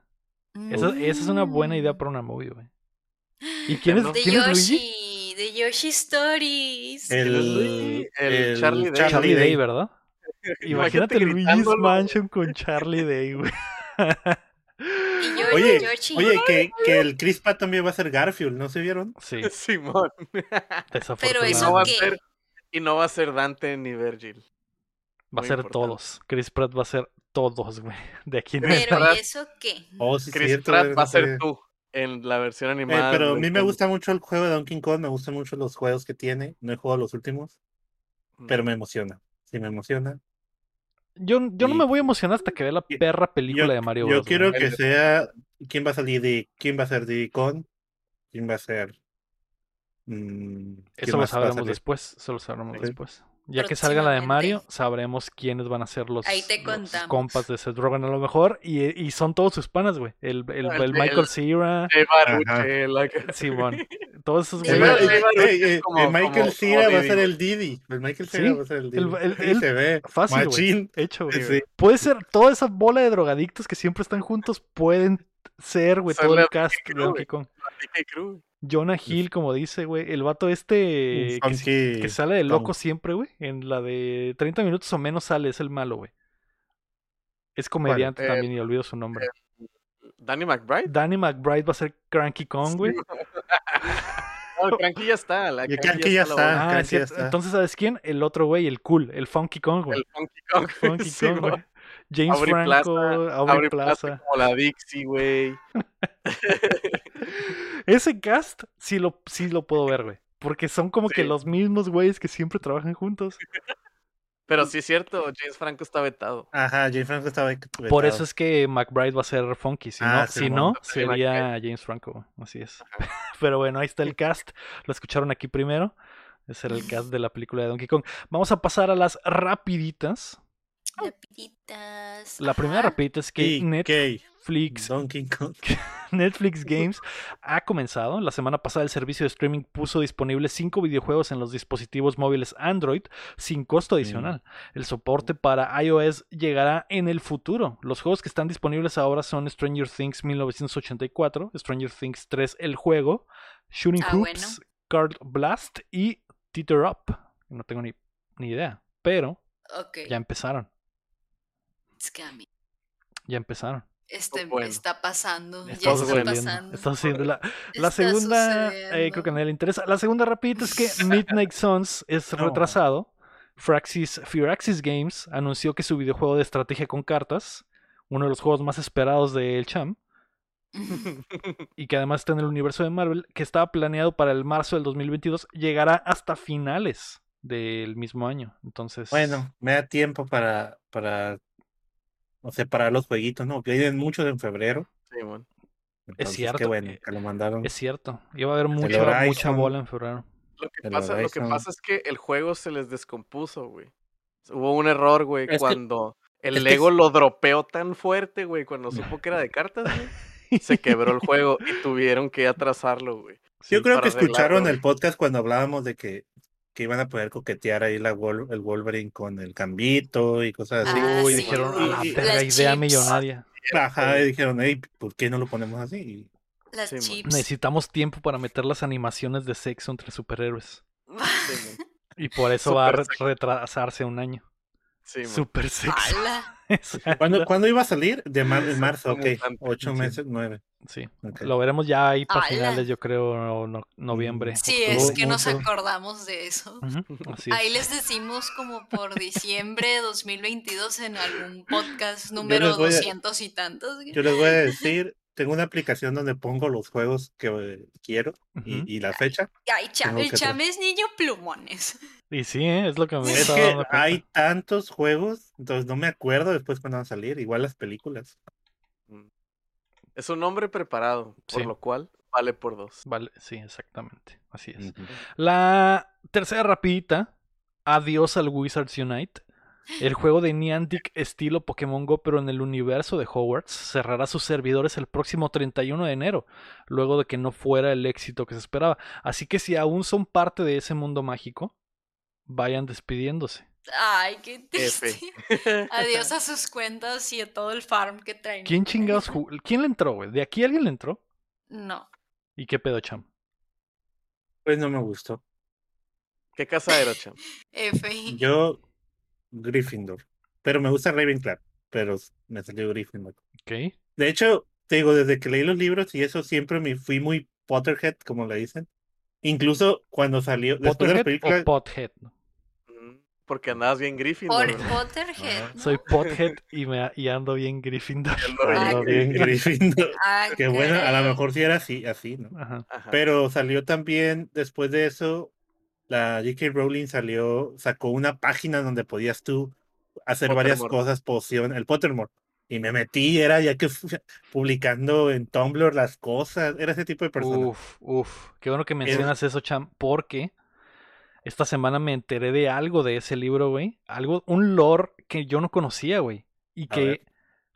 Esa, esa es una buena idea para una movie, güey. ¿Y quién es, quién es Luigi? Yoshi, de Yoshi Stories. El, El Charlie Day. Charlie Day, Day. ¿verdad? Imagínate Luigi's gritándolo. Mansion con Charlie Day, güey. Y yo Oye, oye, que, que el Chris Pratt también va a ser Garfield, ¿no se vieron? Sí, Simón. desafortunadamente. Y no, va a ser, y no va a ser Dante ni Virgil. Va a ser importante. todos. Chris Pratt va a ser todos, güey. De aquí en Pero. ¿y eso qué? Oh, sí, Chris cierto, Pratt va a ser serie. tú en la versión Eh, animada. pero a mí me gusta mucho el juego de Donkey Kong, me gustan mucho los juegos que tiene. No he jugado los últimos, Mm. pero me emociona. Sí, me emociona. Yo, yo no me voy a emocionar hasta que vea la Yo- perra película Yo, de Mario yo Bros. quiero güey. que sea. ¿Quién va a salir de. ¿Quién va a ser de Con? ¿Quién va a ser? Mm, ¿quién Eso lo sabremos después. Eso lo sabremos Sí. después. Ya que salga la de Mario, sabremos quiénes van a ser los, Ahí te los contamos. compas de Seth Rogen a lo mejor. Y, y son todos sus panas, güey. El, el, El- el Michael el- Cera, Simón. Todos esos güeyes. el- Michael Cera va a ser el Didi. El Michael Cera Sí, va a ser el Didi. el- se ve. Fácil, güey. Hecho, güey. Sí. Puede ser toda esa bola de drogadictos que siempre están juntos, pueden ser, güey, todo el cast de Donkey Kong. Jonah Hill, como dice, güey. El vato este que, sale de loco siempre, güey. En la de 30 minutos o menos sale, es el malo, güey. Es comediante Eh, también y olvido su nombre. Danny McBride. Danny McBride va a ser Cranky Kong, güey. No, el Cranky ya está. La Y el Cranky ya está. Ah, Cranky es ya está. Entonces, ¿sabes quién? El otro güey, el cool, el Funky Kong, güey. El Funky Kong. El Funky Sí, Kong, güey. James Aubrey Franco, Plaza, Aubrey Plaza Plaza. como la Dixie, güey. Ese cast sí lo, sí lo puedo ver, güey. Porque son como que los mismos güeyes que siempre trabajan juntos. Pero sí es cierto, James Franco está vetado. Ajá, James Franco estaba. Por eso es que McBride va a ser Funky. Si Ah, no, si no sería James Franco. güey. Así es. Ajá. Pero bueno, ahí está el cast. Lo escucharon aquí primero. Ese era el cast de la película de Donkey Kong. Vamos a pasar a las rapiditas. Rapiditas. La primera Ajá. rapidita es que Netflix Donkey Kong. Netflix Games ha comenzado. La semana pasada el servicio de streaming puso disponibles cinco videojuegos en los dispositivos móviles Android sin costo adicional. El soporte para iOS llegará en el futuro. Los juegos que están disponibles ahora son Stranger Things 1984, Stranger Things 3 el juego, Shooting Ah, Hoops, Card Blast y Teeter Up. No tengo ni, ni idea, pero Ok. ya empezaron. It's coming. Ya empezaron. Este bueno. está pasando. Está ya está sucediendo. pasando. Está sucediendo. La, la Está segunda, eh, creo que a nadie le interesa. La segunda rapidita es que Midnight Suns es No. retrasado. Firaxis, Firaxis Games anunció que su videojuego de estrategia con cartas, uno de los juegos más esperados del Cham, y que además está en el universo de Marvel, que estaba planeado para el marzo del 2022, llegará hasta finales del mismo año. Entonces, Bueno, me da tiempo para, para, o sea, para los jueguitos, ¿no? Que vienen muchos en febrero. Sí, man. Entonces, cierto, Qué bueno eh, que lo mandaron. es cierto. Iba a haber mucha, mucha bola en febrero. Lo que, pasa, lo que pasa es que el juego se les descompuso, güey. Hubo un error, güey, Es que- cuando el es que Lego es- lo dropeó tan fuerte, güey, cuando supo que era de cartas, güey. Se quebró el juego y tuvieron que atrasarlo, güey. Yo creo que escucharon el podcast cuando hablábamos de que que iban a poder coquetear ahí la Wol- el Wolverine con el cambito y cosas así. Ah, Uy, sí, dijeron, a la idea chips. millonaria. Ajá, y dijeron, hey, ¿por qué no lo ponemos así? Las Sí, chips. Necesitamos tiempo para meter las animaciones de sexo entre superhéroes. Sí. Y por eso va a re- retrasarse un año. Sí. Super sexy. ¿Cuándo, ¿cuándo iba a salir? De mar- en marzo, ok. Ocho Sí. meses, nueve. Sí, lo veremos ya ahí para finales, yo creo, no- no- noviembre. Sí, octubre. es que nos acordamos de eso. Ujú, así es. Ahí les decimos como por diciembre de 2022 en algún podcast número a- 200 y tantos. Yo les voy a decir, tengo una aplicación donde pongo los juegos que quiero y, la fecha. Ay, cha- el chame es niño plumones. Y sí, ¿eh? es lo que me Es que hay tantos juegos, entonces no me acuerdo después cuando van a salir, igual las películas. Es un hombre preparado, por Sí. lo cual vale por dos. Vale, sí, exactamente. Así es. La tercera rapidita. Adiós al Wizards Unite. El juego de Niantic estilo Pokémon Go, pero en el universo de Hogwarts, cerrará sus servidores el próximo 31 de enero, luego de que no fuera el éxito que se esperaba. Así que si aún son parte de ese mundo mágico, vayan despidiéndose. Ay, qué F. triste. Adiós a sus cuentas y a todo el farm que traen. ¿Quién chingados jugó? ¿Quién le entró, güey? ¿De aquí alguien le entró? No. ¿Y qué pedo, cham? Pues no me gustó. ¿Qué casa era, cham? F. Yo, Gryffindor. Pero me gusta Ravenclaw, pero me salió Gryffindor. ¿Ok? De hecho, te digo, desde que leí los libros y eso siempre me fui muy Potterhead, como le dicen. Incluso cuando salió, después de la ¿Potterhead película, o Pothead? Mm, Porque andabas bien Gryffindor. Por. Potterhead. ¿no? Soy Pothead y, me, y ando bien Gryffindor. Ando bien Gryffindor. Ah, Que bueno, a lo mejor sí era así, así, ¿no? Ajá. Ajá. Pero salió también, después de eso, la J.K. Rowling salió, sacó una página donde podías tú hacer varias cosas, poción, el Pottermore. Y me metí, era ya que publicando en Tumblr las cosas, era ese tipo de persona. Uf, uf. Qué bueno que mencionas eso, Cham, porque esta semana me enteré de algo de ese libro, güey. Algo, un lore que yo no conocía, güey. Y A que ver.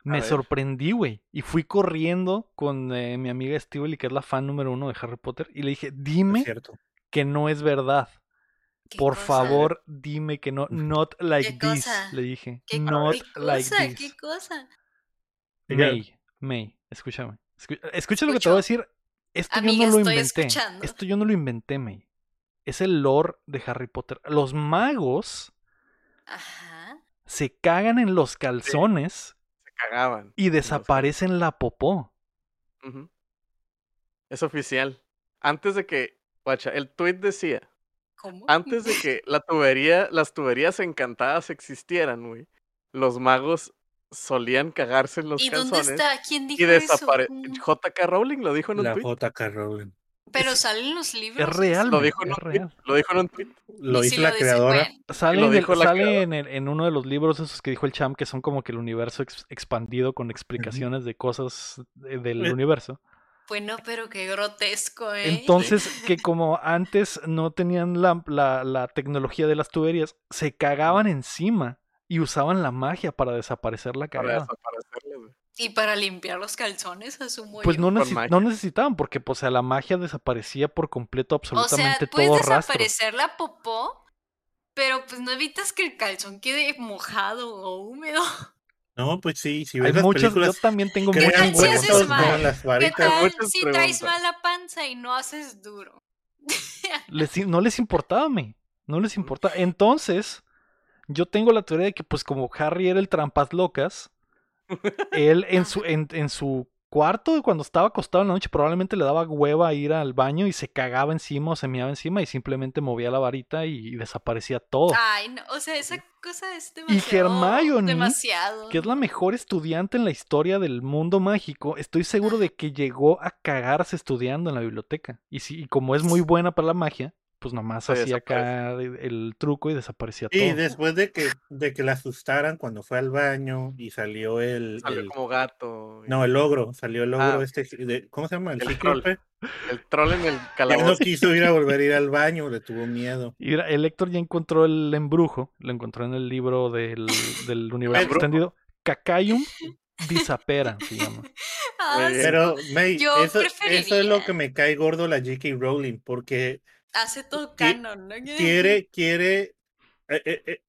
me sorprendí, güey. Y fui corriendo con eh, mi amiga Steven, que es la fan número uno de Harry Potter, y le dije, dime que no es verdad. ¿Qué Por cosa? favor, dime que no, not like ¿Qué this, cosa? le dije. ¿Qué, Not qué like cosa? this. ¿Qué cosa? May, May, escúchame. Escu- escucha lo que te voy a decir. Esto Amiga, yo no lo estoy inventé. escuchando. Esto yo no lo inventé, May. Es el lore de Harry Potter. Los magos Ajá. se cagan en los calzones Se cagaban. y desaparecen la popó. Es oficial. Antes de que, guacha, el tweet decía, ¿Cómo? antes de que la tubería, las tuberías encantadas existieran, güey, los magos solían cagarse en los ¿Y dónde calzones está? ¿Quién dijo y desapare... eso? Mm. JK Rowling lo dijo en un La tweet. J.K. Rowling. Pero salen los libros. Es real, Lo dijo en un tweet. Lo dijo en un tweet. Lo Y hizo si la lo creadora. Sale, lo en, el- dijo la sale creadora. en, el- en uno de los libros esos que dijo el Cham, que son como que el universo ex- expandido con explicaciones de cosas de- del Eh, universo. Bueno, pero qué grotesco, ¿eh? Entonces, que como antes no tenían la, la- la tecnología de las tuberías, se cagaban encima y usaban la magia para desaparecer la Para cagada. güey. Y para limpiar los calzones, asumo Pues yo. no, magia. no necesitaban, porque pues a la magia desaparecía por completo o sea, absolutamente puedes todo rastro. desaparecer la popó, pero pues no evitas que el calzón quede mojado o húmedo. No, pues sí, si Hay ves las muchos, yo películas, también tengo crean tal muchas si haces huesos mal? con las ¿Qué varitas. tal muchas si traes mala panza y no haces duro? Les- no les importaba, me. No les importaba. Entonces, yo tengo la teoría de que, pues, como Harry era el trampas locas, él en su, en, en su cuarto, cuando estaba acostado en la noche, probablemente le daba hueva a ir al baño y se cagaba encima o se meaba encima y simplemente movía la varita y, y desaparecía todo. Ay, no, o sea, esa cosa es Oh. Y demasiado. Hermione, demasiado. Que es la mejor estudiante en la historia del mundo mágico, estoy seguro de que llegó a cagarse estudiando en la biblioteca. Y, si, y como es muy buena para la magia, pues nomás Se hacía acá el, truco y desaparecía Y todo. después de que, de que la asustaran cuando fue al baño y salió el, Salió el- como gato. y no, el ogro, salió el ogro Ah, este, de- ¿cómo se llama? El, El Cíclope. El troll en el Ya no calabozo. quiso ir a volver a ir al baño, le tuvo miedo. Y mira, el Héctor ya encontró el embrujo, lo encontró en el libro del, del universo extendido. Cacayum disapera, se llama. Ah. Pero, May, Yo eso, eso es lo que me cae gordo la J.K. Rowling, porque hace todo canon, ¿no? quiere, quiere. eh, eh, eh,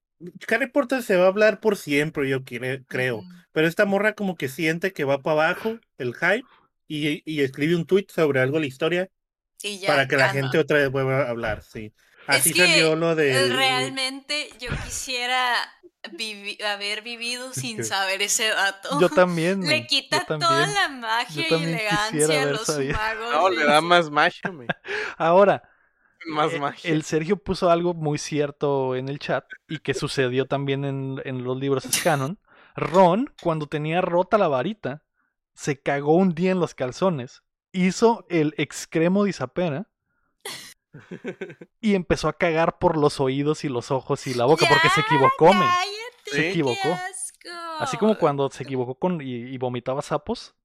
Harry Potter se va a hablar por siempre, yo quiere- creo. Ujú. Pero esta morra como que siente que va para abajo el hype y, y escribe un tweet sobre algo de la historia Y ya, para que la gente otra vez vuelva a hablar, sí. Así que, salió lo Eh, de Realmente yo quisiera vivi- haber vivido sin saber ese dato. Yo también. Le quita yo toda también. la magia y también elegancia a los sabido. magos. No, le da más magia, güey. Ahora, Más eh, magia. el Sergio puso algo muy cierto en el chat y que sucedió también en, en los libros es canon. Ron, cuando tenía rota la varita, se cagó un día en los calzones, hizo el excremo de Isapera y empezó a cagar por los oídos y los ojos y la boca porque se equivocó, cállate, Se qué equivocó. asco. Así como cuando se equivocó con y, y vomitaba sapos,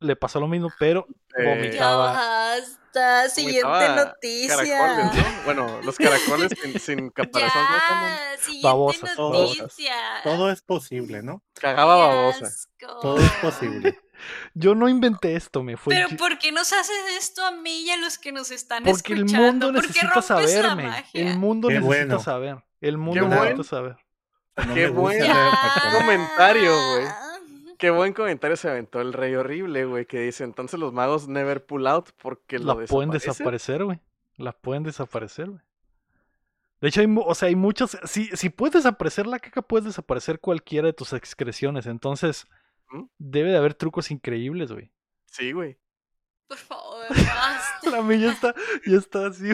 le pasó lo mismo, pero Eh, Ya vomitaba. basta, siguiente vomitaba noticia. Caracoles, ¿no? Bueno, los caracoles sin, sin caparazón. Ya, siguiente Babosas, noticia. todo es posible, ¿no? Cagaba babosa. Todo es posible. Yo no inventé esto, me fue Pero ¿por qué nos haces esto a mí y a los que nos están porque el escuchando? mundo ¿Por qué necesita saberme. El mundo Qué necesita bueno. saber. El mundo Qué necesita bueno. saber. No Qué cartones. Comentario, güey. Qué buen comentario se aventó el rey horrible, güey, que dice, entonces los magos never pull out porque La lo pueden desaparecer, güey. La pueden desaparecer, güey. De hecho, hay, o sea, hay muchas. Si, si puedes desaparecer la caca, puedes desaparecer cualquiera de tus excreciones. Entonces, ¿Mm? debe de haber trucos increíbles, güey. Sí, güey. Por favor, basta. La mía ya está, ya está así.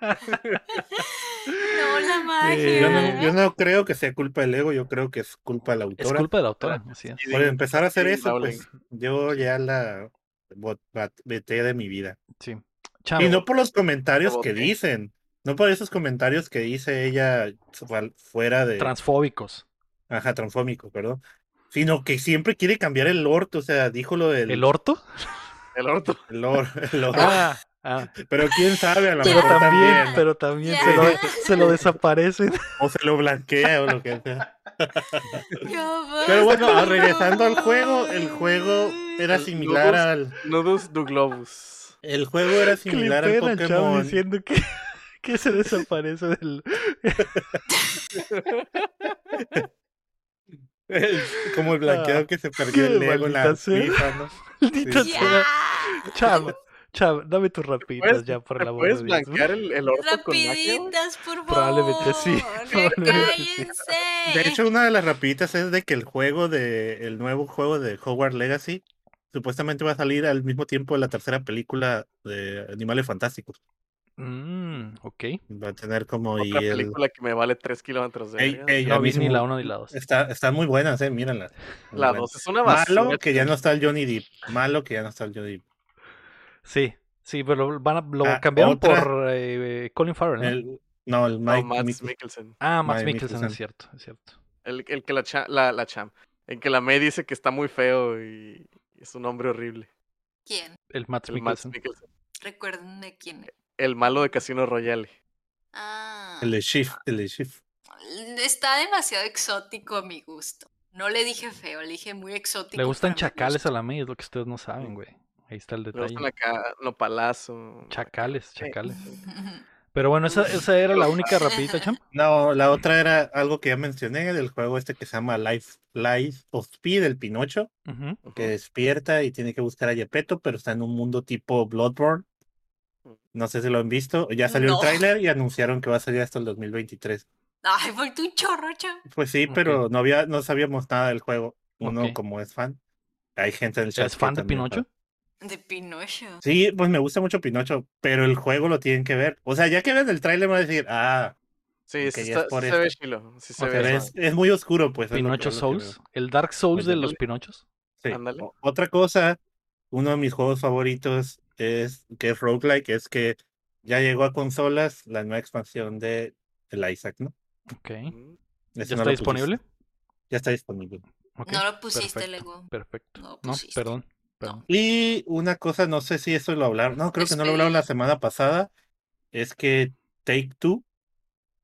No, la magia. Yo no, yo no creo que sea culpa del ego, yo creo que es culpa de la Es autora. culpa de la autora, así es. Por empezar a hacer sí, eso, pues yo ya la veté de mi vida. Sí. Y no por los comentarios que dicen, no por esos comentarios que dice ella fu- fuera de... transfóbicos. Ajá, transfómico, perdón. Sino que siempre quiere cambiar el orto, o sea, dijo lo del... ¿El orto? El orto. el or- el orto. Ah, ah. Pero quién sabe, a lo mejor también, también. pero también se lo, se lo desaparecen. O se lo blanquea o lo que sea. Pero bueno, regresando al juego, el juego era similar al... Nudus du Globus. El juego era similar al Pokémon. diciendo que, que se desaparece del. Como el blanqueado Ah, que se perdió el Lego en la. FIFA, ¿no? Maldita Sí. sea. Ya. Chavo, chavo, dame tus rapiditas ¿Puedes, ya por ¿te la puedes blanquear el, el orto con? Rapiditas, por favor. Probablemente sí, probablemente. De hecho, una de las rapiditas es de que el juego de el nuevo juego de Hogwarts Legacy supuestamente va a salir al mismo tiempo de la tercera película de Animales Fantásticos. Mm, ok. Va a tener como y Otra el película que me vale 3 kilómetros de Ey, ey, No vi ni la me- 1 ni la 2. Está, están muy buenas, eh, mírenlas. Muy La buenas. 2 es una basura. Malo que ya no está el Johnny Depp. Malo que ya no está el Johnny Depp. Sí, sí, pero van a, lo Ah, cambiaron otra- por eh, Colin Farrell, ¿no? El, no, el No, Mike. Mads Mikkelsen. Mikkelsen. ah, Max Mikkelsen, Mikkelsen. es cierto, es cierto. El, el que la, cha- la, la cham. El que la May dice que está muy feo y es un hombre horrible. ¿Quién? El Max El Mikkelsen. Mikkelsen. Recuérdenme quién. El malo de Casino Royale. Ah. El de Shift, el de Shift. Está demasiado exótico a mi gusto. No le dije feo, le dije muy exótico. Le gustan chacales a la May, es lo que ustedes no saben, güey. Ahí está el Le detalle. gustan acá Nopalazo. Chacales, chacales. Pero bueno, esa, esa era la única rapidita, champ. No, la otra era algo que ya mencioné del juego este que se llama Life, Life of Speed, el Pinocho, que despierta y tiene que buscar a Gepetto, pero está en un mundo tipo Bloodborne. No sé si lo han visto. Ya salió No. el tráiler y anunciaron que va a salir hasta el 2023. Ay, por tu chorro, cham. Pues sí, pero no había, no sabíamos nada del juego. Uno como es fan. Hay gente en el chat. ¿Es fan de Pinocho? De Pinocho. Sí, pues me gusta mucho Pinocho, pero el juego lo tienen que ver. O sea, ya que ven el tráiler van a decir, ah, Sí, sí, está- es por sí se ve chilo. Sí se O sea, es, es muy oscuro, pues. Pinocho es lo que Souls. El Dark Souls de los. Pinochos. Sí. Ándale. Otra cosa, uno de mis juegos favoritos es que es roguelike, es que ya llegó a consolas la nueva expansión de el Isaac, ¿no? Ok. Mm. Ese ¿Ya no está disponible? Ya está disponible. No lo pusiste, perfecto, Lego. Perfecto. No lo No, pusiste. perdón. Perdón. Y una cosa, no sé si eso lo hablaron, no, creo que no lo hablaron la Despedida. semana pasada, es que Take Two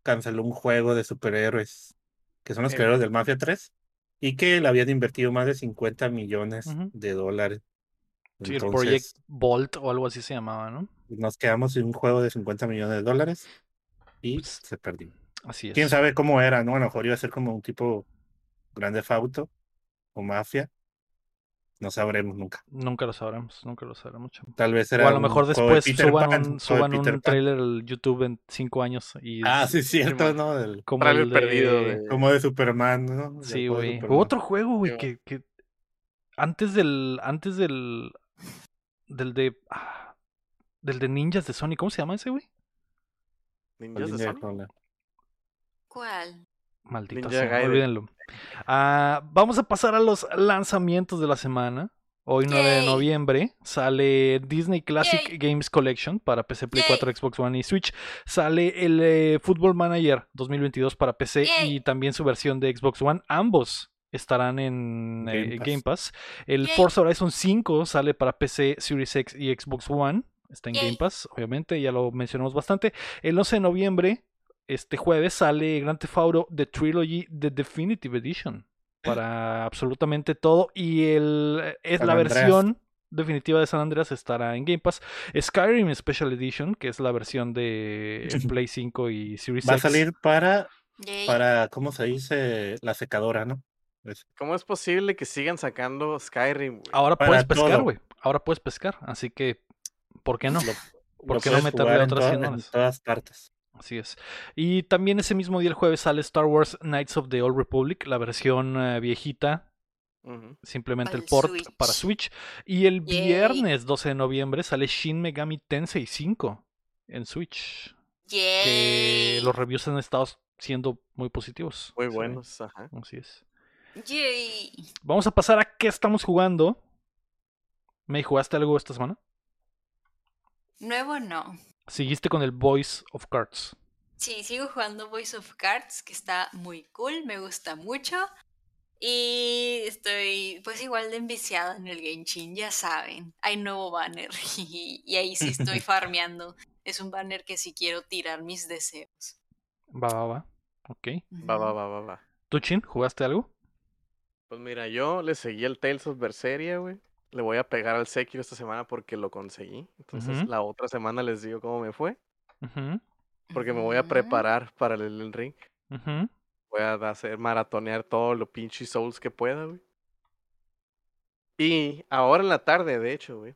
canceló un juego de superhéroes, que son los Eh. creadores del Mafia 3, y que le habían invertido más de 50 millones de dólares. Sí, el Project Bolt o algo así se llamaba, ¿no? nos quedamos sin un juego de 50 millones de dólares y Pues, se perdió. Así es. Quién sabe cómo era, ¿no? A lo mejor iba a ser como un tipo grande Fauto o mafia. No sabremos nunca. Nunca lo sabremos, nunca lo sabremos. chamo. Tal vez O era a lo mejor de después suban Pan, un, de suban un trailer al YouTube en cinco años y Ah, es sí, cierto. ¿no? Del- como el de... perdido de- como de Superman, ¿no? Sí, güey. Otro juego, güey, que, que antes del antes del del de ah, del de ninjas de Sony, ¿cómo se llama ese, güey? Ninjas de Sony. ¿Cuál? Maldita Ninja sea, Gaiden. olvídenlo. Ah, vamos a pasar a los lanzamientos de la semana. Hoy 9 de noviembre sale Disney Classic Yay. Games Collection para PC, Play Yay. 4, Xbox One y Switch. Sale el eh, Football Manager 2022 para PC Yay. y también su versión de Xbox One. Ambos estarán en Game eh, Pass. Game Pass. El Yay. Forza Horizon 5 sale para PC, Series X y Xbox One. Está en Yay. Game Pass, obviamente, ya lo mencionamos bastante. El 11 de noviembre, este jueves, sale Grand Theft Auto The Trilogy The Definitive Edition para absolutamente todo. Y el, es San la Andreas. versión definitiva de San Andreas estará en Game Pass. Skyrim Special Edition, que es la versión de Play 5 y Series Va a salir para, para, ¿cómo se dice? La secadora, ¿no? ¿Cómo es posible que sigan sacando Skyrim? Ahora para puedes pescar, güey. Ahora puedes pescar. Así que, ¿por qué no? Lo- ¿Por lo qué no meterle en otras to- 100 en todas partes. Así es. Y también ese mismo día, el jueves, sale Star Wars Knights of the Old Republic, la versión eh, viejita, simplemente Para el port Switch. para Switch. Y el Yay. viernes 12 de noviembre sale Shin Megami Tensei 5 en Switch. Que Yay. los reviews han estado siendo muy positivos. Muy Sí, buenos, ajá. Así es. Yay. Vamos a pasar a qué estamos jugando. ¿Me jugaste algo esta semana? Nuevo no. Seguiste con el Voice of Cards. Sí, sigo jugando Voice of Cards, que está muy cool, me gusta mucho. Y estoy pues igual de enviciada en el Genshin, ya saben. Hay nuevo banner y ahí sí estoy farmeando. Es un banner que sí quiero tirar mis deseos. Va, va, va. Ok. Va, va, va, va, va. ¿Tú, Chin, jugaste algo? Pues mira, yo le seguí el Tales of Berseria, güey. Le voy a pegar al Sekiro esta semana porque lo conseguí. Entonces la otra semana les digo cómo me fue. Porque me voy a preparar para el Elden Ring. Voy a hacer maratonear todo lo pinche Souls que pueda, güey. Y ahora en la tarde, de hecho, güey.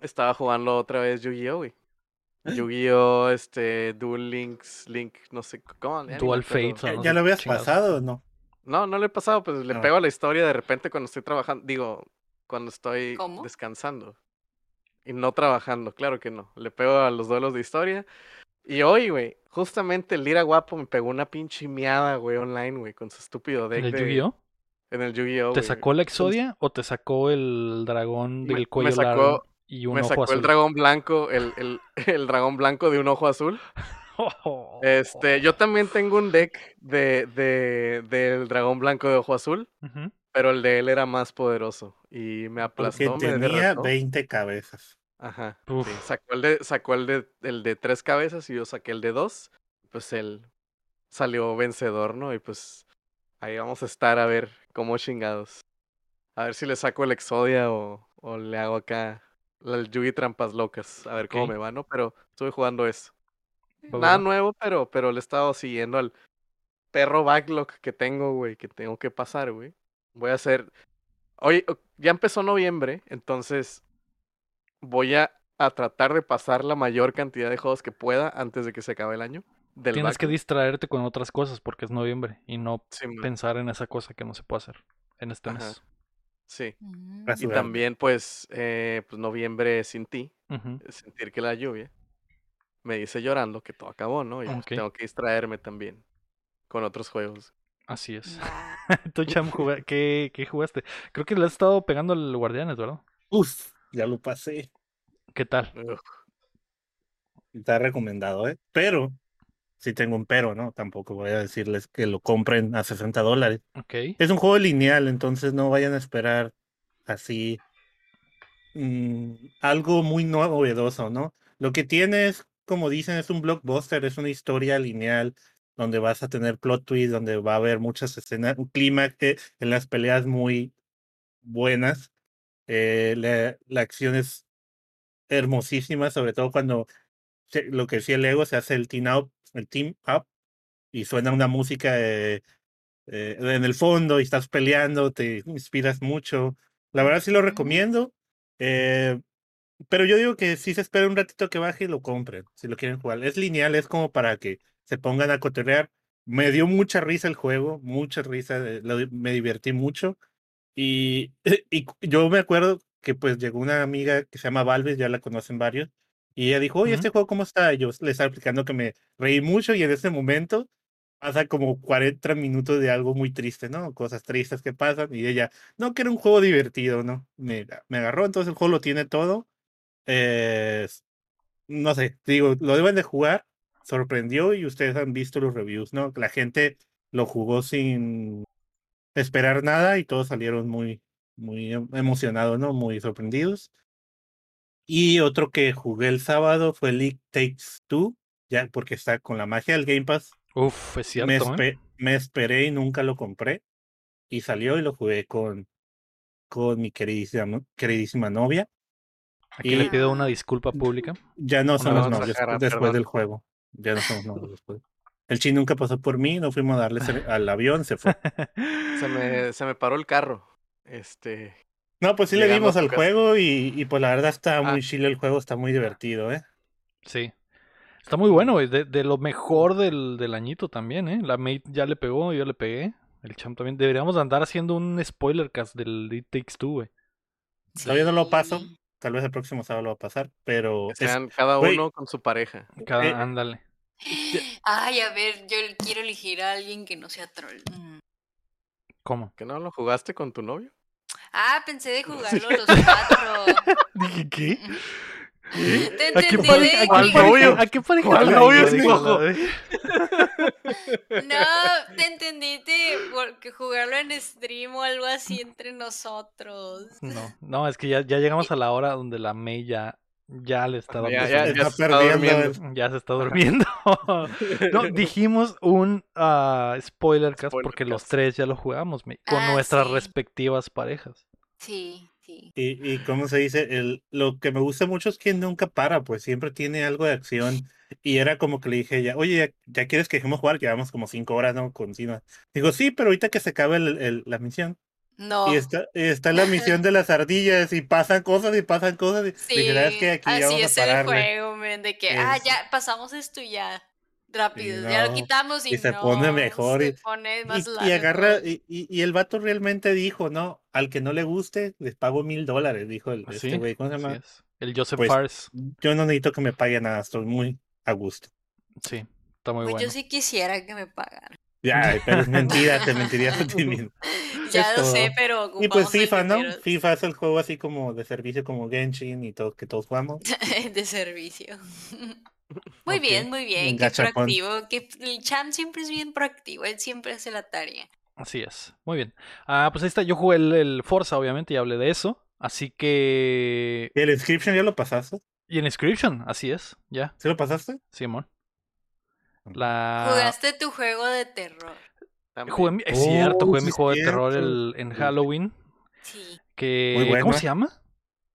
Estaba jugando otra vez Yu-Gi-Oh, güey. Yu-Gi-Oh, este, Duel Links, Link, no sé cómo. Dual. Fates. ¿Ya, no ya sé lo habías pasado o no? No, no le he pasado, pues le Ah. pego a la historia de repente cuando estoy trabajando. Digo, cuando estoy ¿Cómo? descansando. Y no trabajando, claro que no. Le pego a los duelos de historia. Y hoy, güey, justamente el Lira Guapo me pegó una pinche miada, güey, online, güey, con su estúpido deck ¿En el de- Yu-Gi-Oh? En el Yu-Gi-Oh, ¿Te sacó la Exodia o te sacó el dragón Me- del me cuello sacó- largo y un Me ojo sacó azul? el dragón blanco, el, el, el dragón blanco de un ojo azul. Este, yo también tengo un deck de, de, del dragón blanco de ojo azul, Ujú. Pero el de él era más poderoso. Y me Porque aplastó, me tenía derrotó. 20 cabezas. Ajá. Sí, Sacó el de, sacó el de, el de tres cabezas y yo saqué el de dos. Pues él salió vencedor, ¿no? Y pues ahí vamos a estar a ver cómo chingados. A ver si le saco el Exodia o, o le hago acá el Yugi Trampas Locas. A ver cómo me va, ¿no? Pero estuve jugando eso. Va, Nada nuevo, pero, pero le he estado siguiendo al perro backlog que tengo, güey, que tengo que pasar, güey. Voy a hacer. Oye, ya empezó noviembre, entonces voy a, a tratar de pasar la mayor cantidad de juegos que pueda antes de que se acabe el año. Del Tienes que distraerte con otras cosas porque es noviembre y no Sí, pensar en esa cosa que no se puede hacer en este Ajá. mes. sí. Así Y también, pues, eh, pues, noviembre sin ti, Ujú. sentir que la lluvia me dice llorando que todo acabó, ¿no? Y pues Ok. tengo que distraerme también con otros juegos. Así es. ¿Tú, Cham, ¿qué, qué jugaste? Creo que le has estado pegando al Guardianes, ¿verdad? Uf, ya lo pasé. ¿Qué tal? Está recomendado, ¿eh? Pero, sí tengo un pero, ¿no? Tampoco voy a decirles que lo compren a 60 dólares. Ok. Es un juego lineal, entonces no vayan a esperar así mm, algo muy novedoso, ¿no? Lo que tiene es, como dicen, es un blockbuster, es una historia lineal donde vas a tener plot twists, donde va a haber muchas escenas, un clímax que- en las peleas muy buenas, Eh, la, la acción es hermosísima, sobre todo cuando se- lo que decía Lego se hace el team up, el team up y suena una música eh, eh, en el fondo y estás peleando, te inspiras mucho. La verdad sí lo recomiendo. eh, pero yo digo que sí se espera un ratito que baje y lo compren, si lo quieren jugar. Es lineal, es como para que se pongan a cotorrear. Me dio mucha risa el juego, mucha risa, eh, lo- me divertí mucho. Y, y yo me acuerdo que pues llegó una amiga que se llama Valves, ya la conocen varios, y ella dijo, oye, Ujú. ¿este juego cómo está? Y yo le estaba explicando que me reí mucho y en ese momento pasa como 40 minutos de algo muy triste, ¿no? Cosas tristes que pasan y ella, no, que era un juego divertido, ¿no? Me, me agarró, entonces el juego lo tiene todo. Eh, no sé, digo, lo deben de jugar, sorprendió y ustedes han visto los reviews, ¿no? La gente lo jugó sin esperar nada y todos salieron muy, muy em- emocionados, ¿no? Muy sorprendidos. Y otro que jugué el sábado fue League Takes Two, ya porque está con la magia del Game Pass. Uf, es Me, cierto, ¿eh? me esperé y nunca lo compré. Y salió y lo jugué con, con mi queridísima, queridísima novia. Aquí le pido una disculpa pública. Ya no somos vamos a novios después perdón. del juego. Ya no somos novios después. El chin nunca pasó por mí, no fuimos a darle al avión, se fue. Se me, se me paró el carro. Este. No, pues sí le dimos al juego y, y pues la verdad está Ah. muy chile el juego, está muy divertido, ¿eh? Sí. Está muy bueno, güey. De, de lo mejor del, del añito también, ¿eh? La Mate ya le pegó, yo le pegué. El champ también. Deberíamos andar haciendo un spoiler cast del It Takes Two, güey. Todavía no lo paso, tal vez el próximo sábado lo va a pasar, pero Que es- sean cada güey. uno con su pareja. Cada, Eh, ándale. Ay, a ver, yo quiero elegir a alguien que no sea troll. Mm. ¿Cómo? ¿Que no lo jugaste con tu novio? Ah, pensé de jugarlo los cuatro. Dije, ¿qué? Te ¿A qué entendí pare- de a qué ¿Cuál que- pareja- novio? ¿A qué pareja ¿Cuál traigo, novio, la- No, te entendiste porque jugarlo en stream o algo así entre nosotros. No, no, es que ya, ya llegamos a la hora donde la May ya, ya le está dando Ya, ya, se está perdiendo durmiendo. Ya se está durmiendo. no, dijimos un ah, spoiler cast Spoiler porque los tres ya lo jugamos con Ah, nuestras sí. respectivas parejas. Sí, sí. Y, y cómo se dice, el, lo que me gusta mucho es que nunca para, pues siempre tiene algo de acción. Y era como que le dije ya, oye, ¿ya, ya quieres que dejemos jugar? Llevamos como cinco horas, ¿no? Continua. Digo, sí, pero ahorita que se acabe el- el- la misión. No. Y está, y está la misión de las ardillas y pasan cosas y pasan cosas. Y Sí, "¿Sabes qué? Aquí ya así vamos es a el pararle. juego, men, de que, ah, Es- ya pasamos esto y ya, rápido, ya lo quitamos y, y se no, pone mejor se y- pone más Y, largo. y agarra, y, y- y el vato realmente dijo, ¿no? Al que no le guste, les pago mil dólares, dijo el, este güey. ¿Cómo se llama? es. El Joseph Pues. Yo no necesito que me pague nada, estoy muy a gusto. Sí, está muy Pues bueno. yo sí quisiera que me pagaran. Ya, pero es mentira, te mentirías a ti mismo. Ya Es lo sé, pero Y pues el FIFA, ¿no? FIFA es el juego así como de servicio como Genshin y todo que todos jugamos. de servicio. Muy bien, muy bien, qué proactivo. Que el champ siempre es bien proactivo, él siempre hace la tarea. Así es. Muy bien. Ah, pues ahí está. Yo jugué el, el Forza, obviamente, y hablé de eso. Así que. ¿Y el inscription ya lo pasaste? Y en Inscription, así es. Ya, ¿Sí lo pasaste? Simón. La. Jugaste tu juego de terror. Jugué es Oh, cierto, jugué sí mi juego de terror el- en Halloween. Sí. Que, Muy bueno, ¿Cómo se llama?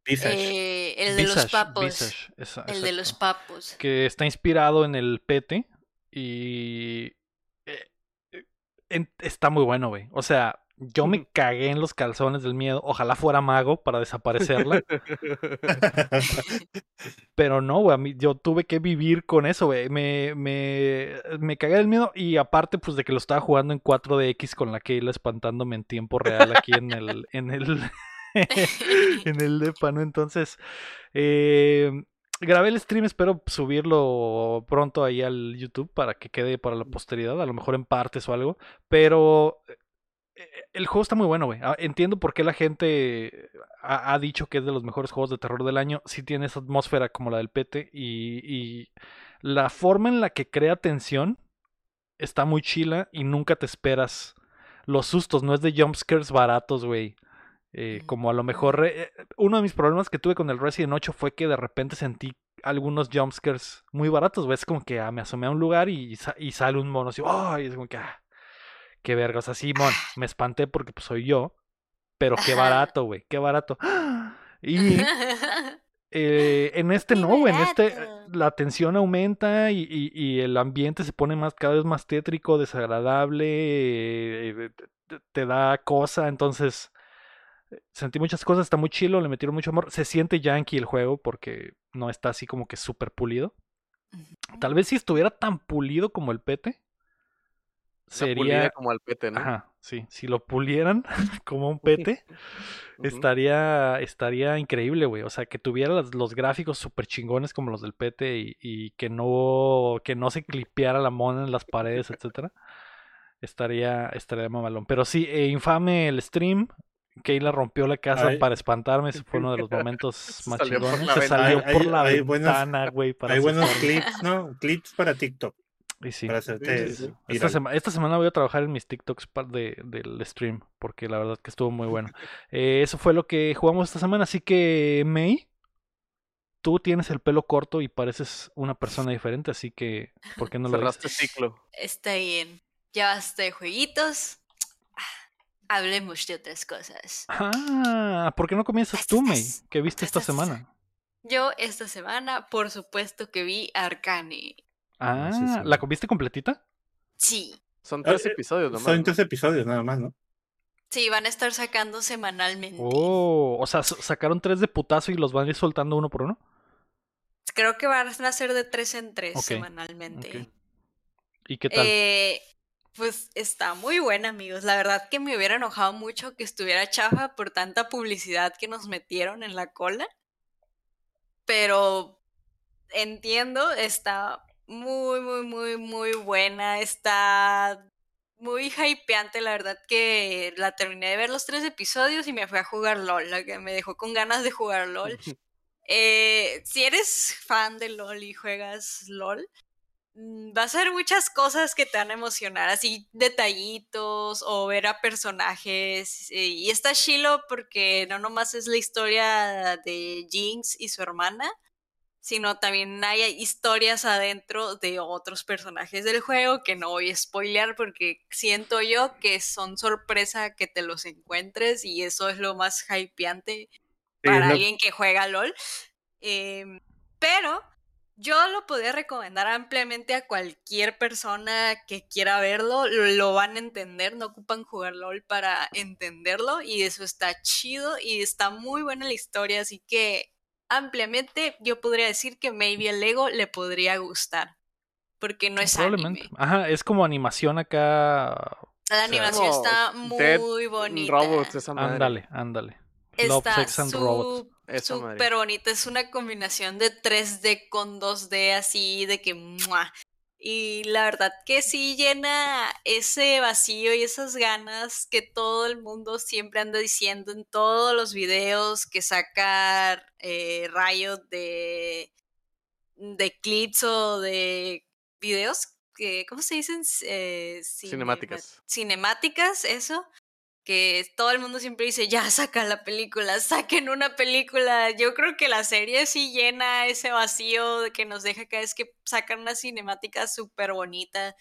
Eh, el de los papos. Visage, esa- el de los papos. Que está inspirado en el PT. Y. eh, está muy bueno, güey. O sea, yo me cagué en los calzones del miedo. Ojalá fuera mago para desaparecerla. Pero no, güey, yo tuve que vivir con eso, güey. Me, me, me cagué del miedo y aparte, pues, de que lo estaba jugando en 4DX con la Keila espantándome en tiempo real aquí en el, en el, en el depa, ¿no? Entonces, eh, grabé el stream, espero subirlo pronto ahí al YouTube para que quede para la posteridad, a lo mejor en partes o algo, pero el juego está muy bueno, güey. Ah, Entiendo por qué la gente ha, ha dicho que es de los mejores juegos de terror del año. Sí tiene esa atmósfera como la del Pete y, y la forma en la que crea tensión está muy chila y nunca te esperas los sustos. No es de jumpscares baratos, güey. Eh, como a lo mejor eh, uno de mis problemas que tuve con el Resident 8 fue que de repente sentí algunos jumpscares muy baratos, güey. Es como que ah, me asomé a un lugar y, y sale un mono así, ¡ay! es como que, ah, qué verga. O sea, sí, mon, me espanté porque pues, soy yo, pero qué barato, güey, qué barato. Y eh, en este no, güey, en este barato. la tensión aumenta y, y- y el ambiente se pone más cada vez más tétrico, desagradable, eh, te- da cosa, entonces eh, sentí muchas cosas, está muy chilo, le metieron mucho amor, se siente yankee el juego porque no está así como que súper pulido. Tal vez si estuviera tan pulido como el pete, sería... como al pete, ¿no? Ajá, sí, si lo pulieran como un pete, estaría, estaría increíble, güey. O sea, que tuviera los, los gráficos súper chingones como los del PT y, y que no, que no se clipeara la mona en las paredes, etcétera. Estaría, estaría mamalón. Pero sí, eh, infame el stream. Keila rompió la casa Ay. para espantarme. Ese fue uno de los momentos más salió por chingones. la Se ventana. salió Hay- por hay- la hay buenos- ventana, güey, para Hay buenos clips, ¿no? Clips para TikTok. Y sí. Para hacerte Sí, sí, sí. Esta, sema- esta semana voy a trabajar en mis TikToks de, del stream, porque la verdad que estuvo muy bueno. Eh, eso fue lo que jugamos esta semana, así que May, tú tienes el pelo corto y pareces una persona diferente, así que ¿por qué no lo Cerraste dices? ciclo. Está bien. Ya basta de jueguitos. Hablemos de otras cosas. Ah, ¿por qué no comienzas tú, May? ¿Qué viste esta semana? Yo esta semana, por supuesto que vi Arcane. Ah, sí, sí. ¿la comiste completita? Sí. Son tres Eh, episodios nomás. Son ¿no? tres episodios nada más, ¿no? Sí, van a estar sacando semanalmente. Oh, o sea, sacaron tres de putazo y los van a ir soltando uno por uno. Creo que van a ser de tres en tres semanalmente. ¿Y qué tal? Eh, pues está muy buena, amigos. La verdad que me hubiera enojado mucho que estuviera chafa por tanta publicidad que nos metieron en la cola. Pero entiendo, está muy, muy, muy, muy buena. Está muy hypeante, la verdad que la terminé de ver los tres episodios y me fui a jugar LOL, la que me dejó con ganas de jugar LOL. Eh, si eres fan de LOL y juegas LOL, mm, vas a ver muchas cosas que te van a emocionar, así detallitos o ver a personajes. y está chilo porque no nomás es la historia de Jinx y su hermana, sino también hay historias adentro de otros personajes del juego que no voy a spoilear porque siento yo que son sorpresa que te los encuentres y eso es lo más hypeante Sí, para alguien que juega LOL. Em, pero yo lo podría recomendar ampliamente a cualquier persona que quiera verlo. Lo, lo van a entender, no ocupan jugar LOL para entenderlo. Y eso está chido y está muy buena la historia. Así que ampliamente yo podría decir que maybe el Lego le podría gustar. Porque no es Probablemente. anime. Ajá, es como animación acá. La animación como está Dead muy bonita. Robots, esa madre. Ándale, ándale. Love, Está Sex and Robots. Esa madre. súper bonita. Es una combinación de 3D con 2D así de que ¡mua! Y la verdad que sí llena ese vacío y esas ganas que todo el mundo siempre anda diciendo en todos los videos que saca eh, Riot de, de clips o de videos que, ¿cómo se dicen? Eh, Cinemáticas. Cinemáticas, eso que todo el mundo siempre dice, ya saca la película, saquen una película. Yo creo que la serie sí llena ese vacío que nos deja cada vez que sacan una cinemática súper bonita.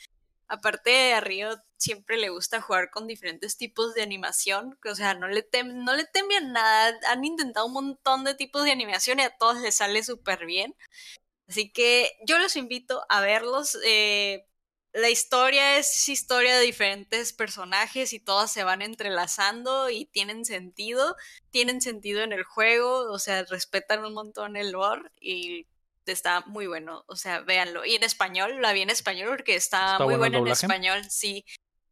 Aparte, a Río siempre le gusta jugar con diferentes tipos de animación, o sea, no le, tem no le temen nada. Han intentado un montón de tipos de animación y a todos les sale súper bien. Así que yo los invito a verlos. Eh, la historia es historia de diferentes personajes y todas se van entrelazando y tienen sentido, tienen sentido en el juego, o sea, respetan un montón el lore y está muy bueno, o sea, véanlo. Y en español, la vi en español porque está, ¿Está muy buena en español, sí.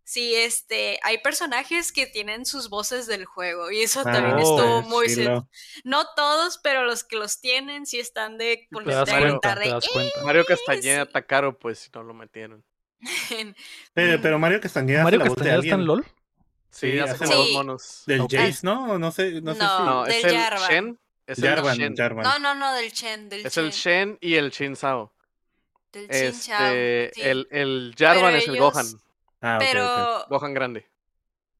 Sí, este, hay personajes que tienen sus voces del juego y eso también Ah, estuvo sí, muy... sí, sen- lo- No todos, pero los que los tienen sí están de Te das Mario- cuenta, gritar te de das cuenta. Mario Castañeda sí. Takaro, pues si no lo metieron. Pero, pero Mario Castañeda ¿Mario hace la voz de Castañeda está en. LOL? Sí, Sí, hace la- monos. Del. Jace, ¿no? No sé, no sé si. No, del es el Jarvan. Shen. Es el Shen. Jarvan. No, no, no, del Chen, del Es Chen. el Shen y el Shin Sao. Del Chin Chao, Este, sí. el, el Jarvan Pero es el Gohan. Ah, ok, ok. Pero, Gohan grande.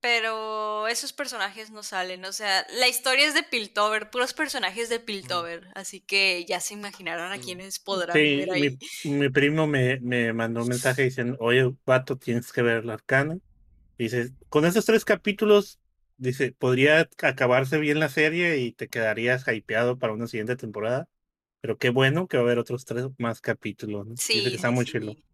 pero esos personajes no salen, o sea, la historia es de Piltover, puros personajes de Piltover, así que ya se imaginarán a Mm. quienes podrán Sí, ver ahí. mi, mi primo me, me mandó un mensaje diciendo, oye, vato, tienes que ver la arcana. Dice, con estos tres capítulos dice, podría acabarse bien la serie y te quedarías hypeado para una siguiente temporada. Pero qué bueno que va a haber otros tres más capítulos. ¿no? Dice Sí, que está sí, muy sí.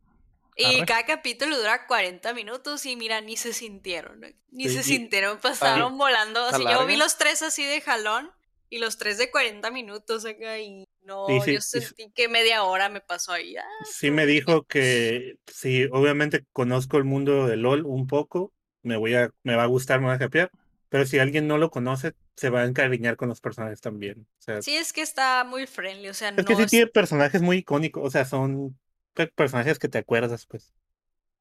Y Arre. cada capítulo dura 40 minutos y mira, ni se sintieron, ni Sí, se sintieron, pasaron volando. ¿Está Así, yo vi los tres así de jalón y los tres de 40 minutos acá y no, Sí, sí, yo sentí que media hora me pasó ahí. ah, Sí me dijo que sí, obviamente conozco el mundo de LOL un poco, me voy a, me va a gustar, me va a hypear, pero si alguien no lo conoce, se va a encariñar con los personajes también. O sea, Sí, es que está muy friendly, o sea, es no que sí es- tiene personajes muy icónicos, o sea, son personajes que te acuerdas, pues.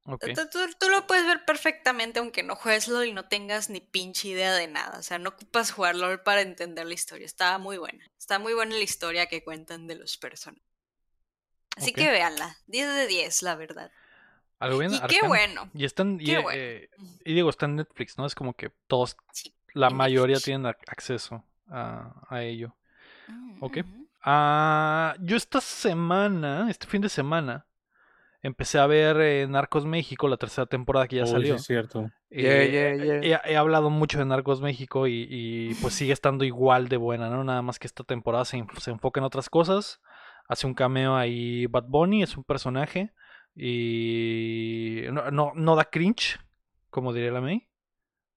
Ok. Tú, tú- tú lo puedes ver perfectamente aunque no juegues LOL y no tengas ni pinche idea de nada. O sea, no ocupas jugar LOL para entender la historia. Está muy buena. Está muy buena la historia que cuentan de los personajes. Así que véanla. 10 de 10, la verdad. Algo bien Y qué bueno. Y están, y, Qué eh, bueno. eh, y digo, está en Netflix, ¿no? Es como que todos, Sí, la mayoría Netflix. tienen ac- acceso a, a ello. Mm, Ok. Ah, yo esta semana, este fin de semana, empecé a ver eh, Narcos México, la tercera temporada que ya Uy, sí salió. es cierto. Yeah, Eh, yeah, yeah. He, he hablado mucho de Narcos México y, y, pues sigue estando igual de buena, ¿no? Nada más que esta temporada se, se enfoca en otras cosas. Hace un cameo ahí Bad Bunny, es un personaje. Y no, no, no da cringe, como diría la May.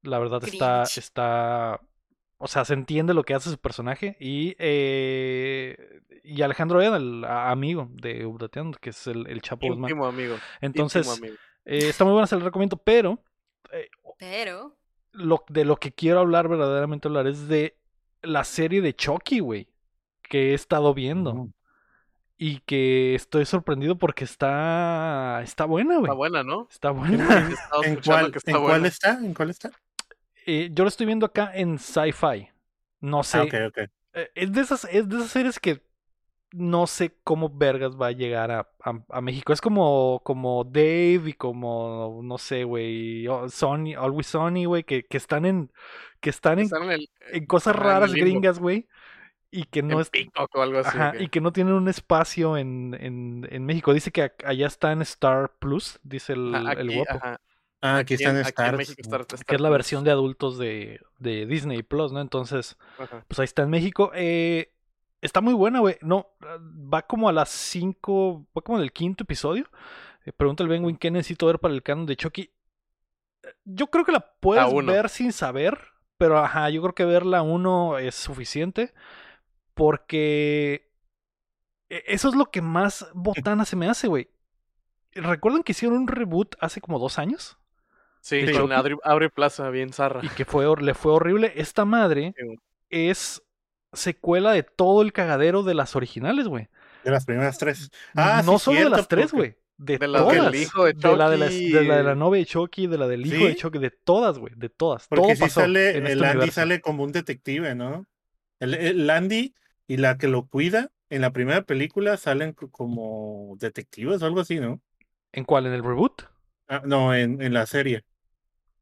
La verdad está, está... O sea, se entiende lo que hace su personaje. Y, eh, y Alejandro Eda, el amigo de Updateando, que es el, el Chapo Guzmán. Íntimo amigo. Entonces, amigo. eh, está muy buena, se la recomiendo, pero eh, Pero. lo, de lo que quiero hablar, verdaderamente hablar, es de la serie de Chucky, güey. Que he estado viendo. Y que estoy sorprendido porque está. Está buena, güey. Está buena, ¿no? Está buena. ¿En escuchando cuál, que está ¿en cuál está? ¿En cuál está? Eh, yo lo estoy viendo acá en Sci-Fi. No sé. Ah, ok, ok. eh, es, de esas, es de esas series que no sé cómo vergas va a llegar a, a- a México. Es como, como Dave y como, no sé, güey, o- Sony, Always Sony, güey, que, que están en, que están en, Están en el en cosas en raras gringas, güey, y que no en es, o algo así. ajá, que- y que no tienen un espacio en, en, en México. Dice que allá está en Star Plus, dice el, el guapo, ajá, Ah, aquí, están en, en. México está, está que es la versión de adultos de, de Disney Plus, ¿no? Entonces, Ajá. pues ahí está en México. Eh, está muy buena, güey. No, va como a las 5, va como en el quinto episodio. Eh, pregunta el Benwin qué necesito ver para el canon de Chucky. Eh, Yo creo que la puedes ver sin saber, pero ajá, yo creo que verla uno es suficiente porque e- eso es lo que más botana se me hace, güey. ¿Recuerdan que hicieron un reboot hace como dos años? Sí, ¿De con? Adri, Abre Plaza, bien zarra. y que fue, le fue horrible. Esta madre Sí, es secuela de todo el cagadero de las originales, güey. De las primeras tres. Ah, no sí, solo de las tres, güey. De, todas. del hijo de la de, la, Chucky. de la de la novia de Chucky, de la del hijo de. Chucky, de todas, güey. De todas. Porque Todo sí pasó sale, en el este Andy universo. sale como un detective, ¿no? El, el Andy y la que lo cuida en la primera película salen co- como detectives o algo así, ¿no? ¿En cuál? ¿En el reboot? Ah, no, en, en la serie.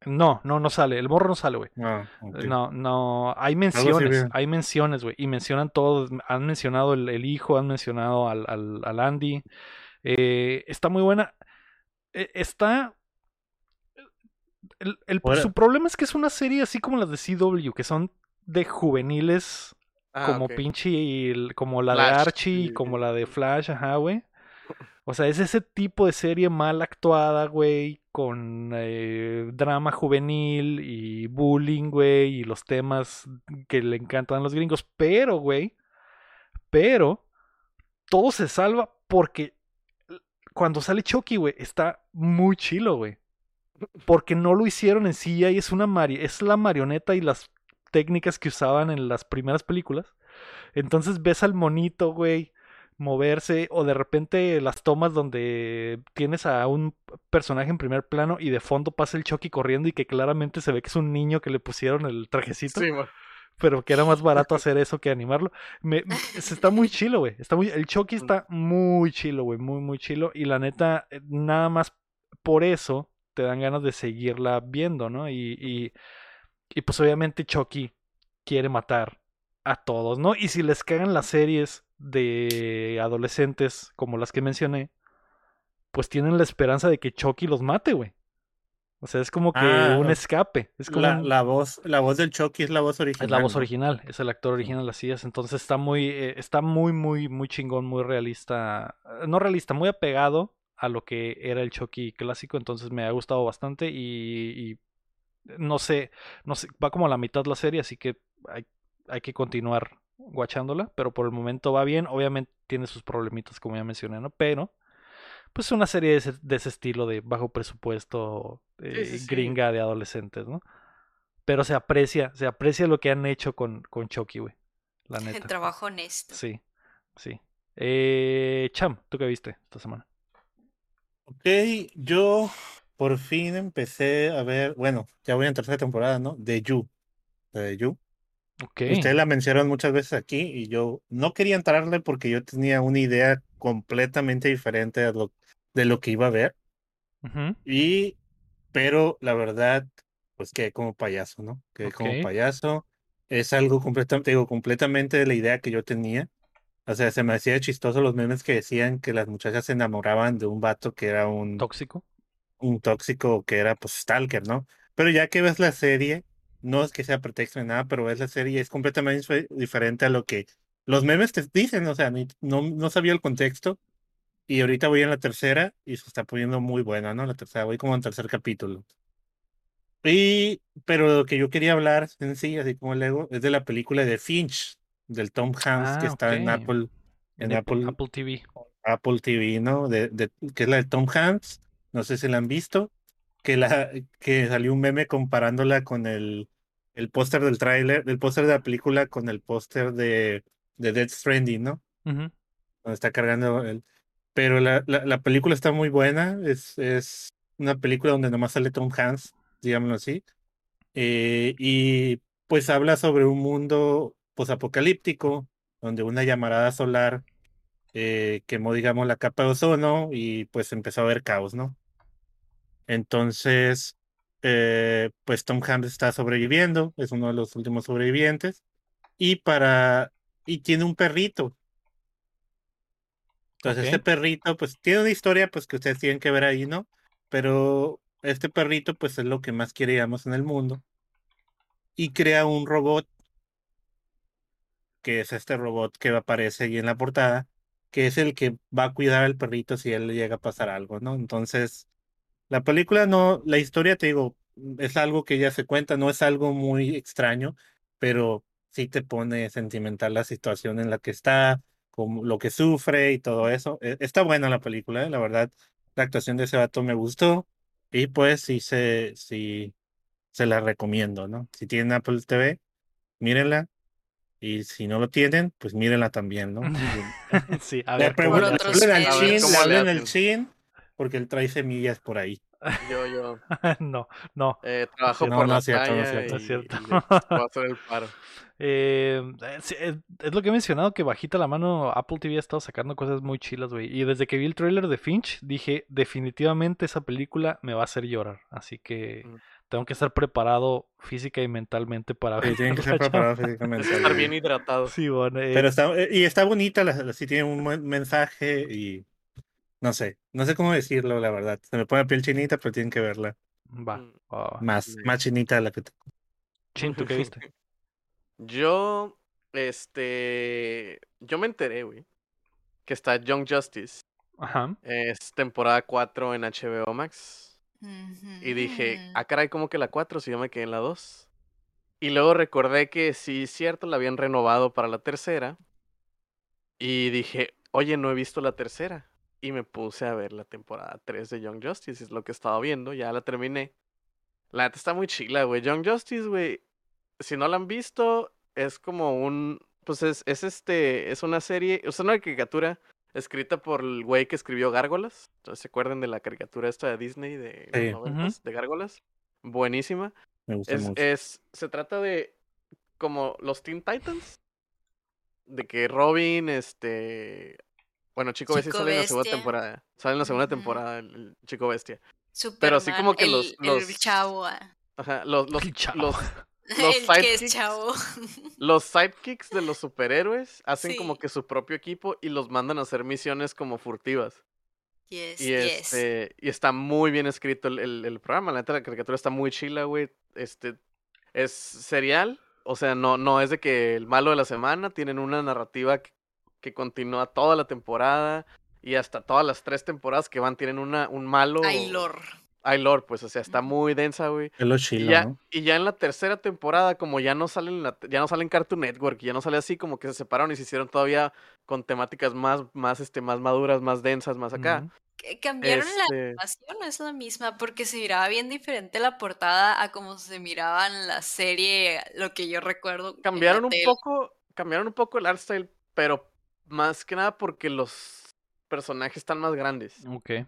No, no, no sale. El morro no sale, güey. Ah. No, no. Hay menciones. Hay menciones, güey. Y mencionan todos. Han mencionado el, el hijo, han mencionado al, al, al Andy. Eh, está muy buena. Eh, está. El, el- su problema es que es una serie así como las de CW, que son de juveniles, Ah, como ok. pinche, el- como la de Archie, y como la de Flash, ajá, güey. O sea, es ese tipo de serie mal actuada, güey, con eh, drama juvenil y bullying, güey, y los temas que le encantan a los gringos. Pero, güey, pero todo se salva porque cuando sale Chucky, güey, está muy chilo, güey. Porque no lo hicieron en sí y es una mari es la marioneta y las técnicas que usaban en las primeras películas. Entonces ves al monito, güey, moverse o de repente las tomas donde tienes a un personaje en primer plano y de fondo pasa el Chucky corriendo y que claramente se ve que es un niño que le pusieron el trajecito, Sí, pero que era más barato hacer eso que animarlo. Me, me- se está muy chilo, güey. Está muy, el Chucky está muy chilo, güey, muy muy chilo y la neta eh, nada más por eso te dan ganas de seguirla viendo, ¿no? Y, y, y pues obviamente Chucky quiere matar a todos, ¿no? Y si les cagan las series de adolescentes como las que mencioné, pues tienen la esperanza de que Chucky los mate, güey. O sea, es como que Ah, un escape. Es como La, un- la voz, la voz del Chucky es la voz original. es la voz original, es el actor original, así es. Entonces está muy, eh, está muy, muy, muy chingón, muy realista. eh, No realista, muy apegado a lo que era el Chucky clásico. Entonces me ha gustado bastante y, y no sé, no sé, va como a la mitad la serie, así que hay, hay que continuar guachándola. Pero por el momento va bien. Obviamente tiene sus problemitas, como ya mencioné, ¿no? Pero pues una serie de ese, de ese estilo de bajo presupuesto eh, sí, sí. gringa de adolescentes, ¿no? Pero se aprecia, se aprecia lo que han hecho con, con Chucky, güey. La neta. Trabajo honesto. Sí, sí. Eh, Cham, ¿tú qué viste esta semana? Ok, yo por fin empecé a ver, bueno, ya voy en tercera temporada, ¿no? De You. De You. Ok. Ustedes la mencionaron muchas veces aquí y yo no quería entrarle porque yo tenía una idea completamente diferente de lo, de lo que iba a ver. Ujú, Y, pero la verdad, pues quedé como payaso, ¿no? Quedé como Ok. payaso. Es algo completamente, digo, completamente de la idea que yo tenía. O sea, se me hacía chistoso los memes que decían que las muchachas se enamoraban de un vato que era un, Tóxico. un tóxico, que era pues stalker, ¿no? Pero ya que ves la serie, no es que sea pretexto ni nada, pero ves la serie es completamente dife- diferente a lo que los memes te dicen, o sea, ni- no, no sabía el contexto. Y ahorita voy en la tercera y se está poniendo muy buena, ¿no? La tercera, voy como en tercer capítulo. Y, pero lo que yo quería hablar en sí, así como Lego, es de la película de Finch, del Tom Hanks, que Ah, está en. Apple, en Apple, Apple TV. Apple TV, ¿no? De, de, que es la de Tom Hanks, no sé si la han visto, que, la, que salió un meme comparándola con el, el póster del tráiler, el póster de la película con el póster de, de Death Stranding, ¿no? Ujú, donde está cargando el... Pero la, la, la película está muy buena, es, es una película donde nomás sale Tom Hanks, digámoslo así, eh, y pues habla sobre un mundo posapocalíptico, donde una llamarada solar eh, quemó, digamos, la capa de ozono y pues empezó a haber caos, ¿no? Entonces, eh, pues Tom Hanks está sobreviviendo, es uno de los últimos sobrevivientes, y para... y tiene un perrito, entonces, este perrito, pues, tiene una historia, pues, que ustedes tienen que ver ahí, ¿no? Pero este perrito, pues, es lo que más quiere, digamos, en el mundo. Y crea un robot, que es este robot que aparece ahí en la portada, que es el que va a cuidar al perrito si él le llega a pasar algo, ¿no? Entonces, la película no, la historia, te digo, es algo que ya se cuenta, no es algo muy extraño, pero sí te pone sentimental la situación en la que está, como lo que sufre y todo eso. E- Está buena la película, ¿eh? La verdad, la actuación de ese vato me gustó y pues sí se, sí se la recomiendo, ¿no? Si tienen Apple TV, mírenla y si no lo tienen, pues mírenla también, ¿no? Sí, a ver, ¿cómo Por le preguntan- ver chin, le le hablen al hacen. chin, porque él trae semillas por ahí. Yo, yo no, no. eh, trabajo No, por no la cierto, no es talla cierto. y, Es cierto. y hacer el paro. Eh, eh, sí, es, es lo que he mencionado, que bajita la mano Apple TV ha estado sacando cosas muy chilas, güey. Y desde que vi el tráiler de Finch, dije, definitivamente esa película me va a hacer llorar. Así que Mm. tengo que estar preparado física y mentalmente para Sí, ver. tienen que estar preparados físicamente. Estar bien hidratado. Sí, bueno, eh, Pero está, eh, y está bonita, la, la- sí tiene un buen mensaje y no sé, no sé cómo decirlo, la verdad. Se me pone la piel chinita, pero tienen que verla. va, va, va. Más, Sí. más chinita de la que te- Chin, ¿tú qué viste? Yo, este, yo me enteré, güey, que está Young Justice. Ajá. Es temporada 4 en HBO Max. Y dije, ah, caray, ¿cómo que la 4 si yo me quedé en la 2? Y luego recordé que sí, cierto, la habían renovado para la tercera. Y dije, oye, no he visto la tercera. Y me puse a ver la temporada 3 de Young Justice, es lo que estaba viendo, ya la terminé. La neta está muy chila, güey. Young Justice, güey, si no la han visto, es como un, pues es, es este, es una serie, es una caricatura escrita por el güey que escribió Gárgolas. Entonces, ¿se acuerdan de la caricatura esta de Disney de Sí. los noventas, de Gárgolas? Buenísima. me gusta Es, mucho. es, se trata de como los Teen Titans. De que Robin, este. Bueno, Chico, Bestia Chico sale en la segunda Bestia. temporada. Sale en la segunda temporada el, Chico Bestia. Superman, así como que el, los- el los- chavo. ah. Ajá, los, los, El chavo. los, Los el que es sidekicks. chavo. los sidekicks de los superhéroes hacen como que su propio equipo y los mandan a hacer misiones como furtivas. Yes, Y, yes. este, y está muy bien escrito el, el- el programa. La neta, la caricatura está muy chila, güey. Este, es serial. O sea, no, no es de que el malo de la semana. Tienen una narrativa que, que continúa toda la temporada. Y hasta todas las tres temporadas que van tienen una, un malo. Hay lore. Hay lore, pues, o sea, está muy densa, güey. Es lo Y chilo, ya, ¿no? y ya en la tercera temporada, como ya no salen la- ya no salen Cartoon Network, ya no sale así, como que se separaron y se hicieron todavía con temáticas más, más, este, más maduras, más densas, más acá. Cambiaron la Este, animación, es la misma, porque se miraba bien diferente la portada a como se miraba en la serie, lo que yo recuerdo. cambiaron un tele. poco, cambiaron un poco el art style, pero más que nada porque los personajes están más grandes. Ok. Y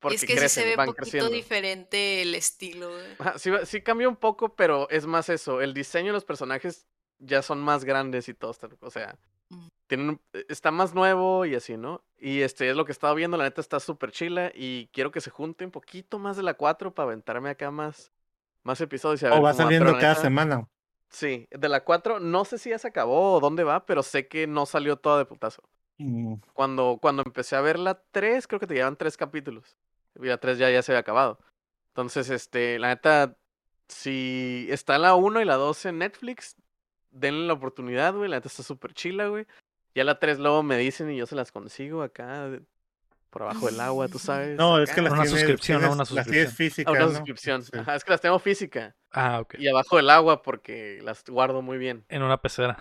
Porque es que sí crecen, se ve van un poquito creciendo. diferente el estilo. güey. Ajá, sí, va- sí cambió un poco, pero es más eso. El diseño de los personajes ya son más grandes y todo. está- O sea, Mm. tienen, un- e, está más nuevo y así, ¿no? Y este es lo que he estado viendo. La neta está súper chila. Y quiero que se junte un poquito más de la 4 para aventarme acá más, más episodios. Y a ver O va cómo saliendo cada neta, semana. Sí, de la 4 no sé si ya se acabó o dónde va, pero sé que no salió toda de putazo. Mm, Cuando, cuando empecé a ver la 3, creo que te llevan tres capítulos. Y la 3 ya, ya se había acabado. Entonces, este, la neta, si está la 1 y la 2 en Netflix, denle la oportunidad, güey. La neta está súper chila, güey. Ya la 3 luego me dicen y yo se las consigo acá, por abajo del agua, tú sabes. No, es que las Una tienes, suscripción, Una las tienes suscripción. Ah, físicas, una ¿no? suscripción. Sí. Ajá, es que las tengo física. Ah, ok. Y abajo del agua porque las guardo muy bien. En una pecera.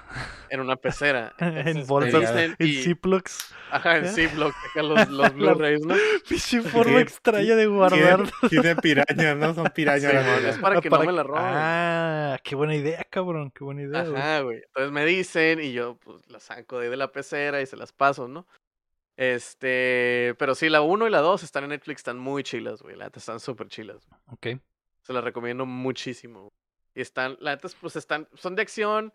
En una pecera. En Entonces, bolsas, En y- Ziplocs. Ajá, en Ziploc, acá los, los Blu-rays, ¿no? Pinche forma extraña de guardar. Tiene, pirañas, ¿no? Son pirañas. Sí, las es para que no me la roben. Ah, qué buena idea, cabrón. Qué buena idea. güey. Ajá, güey. Entonces me dicen y yo pues las saco de ahí de la pecera y se las paso, ¿no? Este, pero sí, la 1 y la 2 están en Netflix, están muy chilas, güey. La neta están súper chilas. Ok. Se las recomiendo muchísimo. Y están, la neta, pues están, son de acción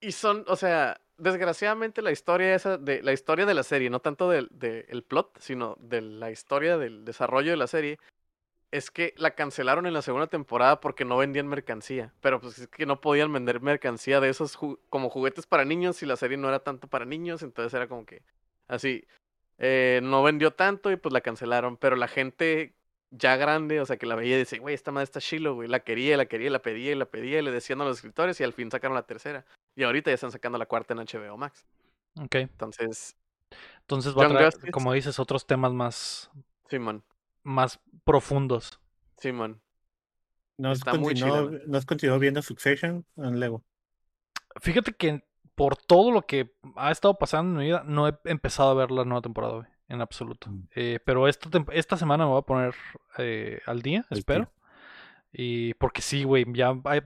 y son, o sea, desgraciadamente la historia esa, de la historia de la serie, no tanto del de, el plot, sino de la historia del desarrollo de la serie, es que la cancelaron en la segunda temporada porque no vendían mercancía. Pero pues es que no podían vender mercancía de esos ju- como juguetes para niños y la serie no era tanto para niños, entonces era como que así. eh, no vendió tanto y pues la cancelaron, pero la gente ya grande, o sea, que la veía y dice, güey, esta madre está chilo, güey, la quería, la quería, la pedía y la pedía y le decían a los escritores y al fin sacaron la tercera. Y ahorita ya están sacando la cuarta en HBO Max. Ok. Entonces, Entonces va a traer, Justice. como dices, otros temas más, Simón, más profundos. Simón. ¿No has, continuado, ¿No has continuado viendo Succession en Lego? Fíjate que por todo lo que ha estado pasando en mi vida, no he empezado a ver la nueva temporada, güey, en absoluto. Mm. Eh, pero esta, esta semana me voy a poner eh, al día, espero. Y porque sí, güey, ya hay-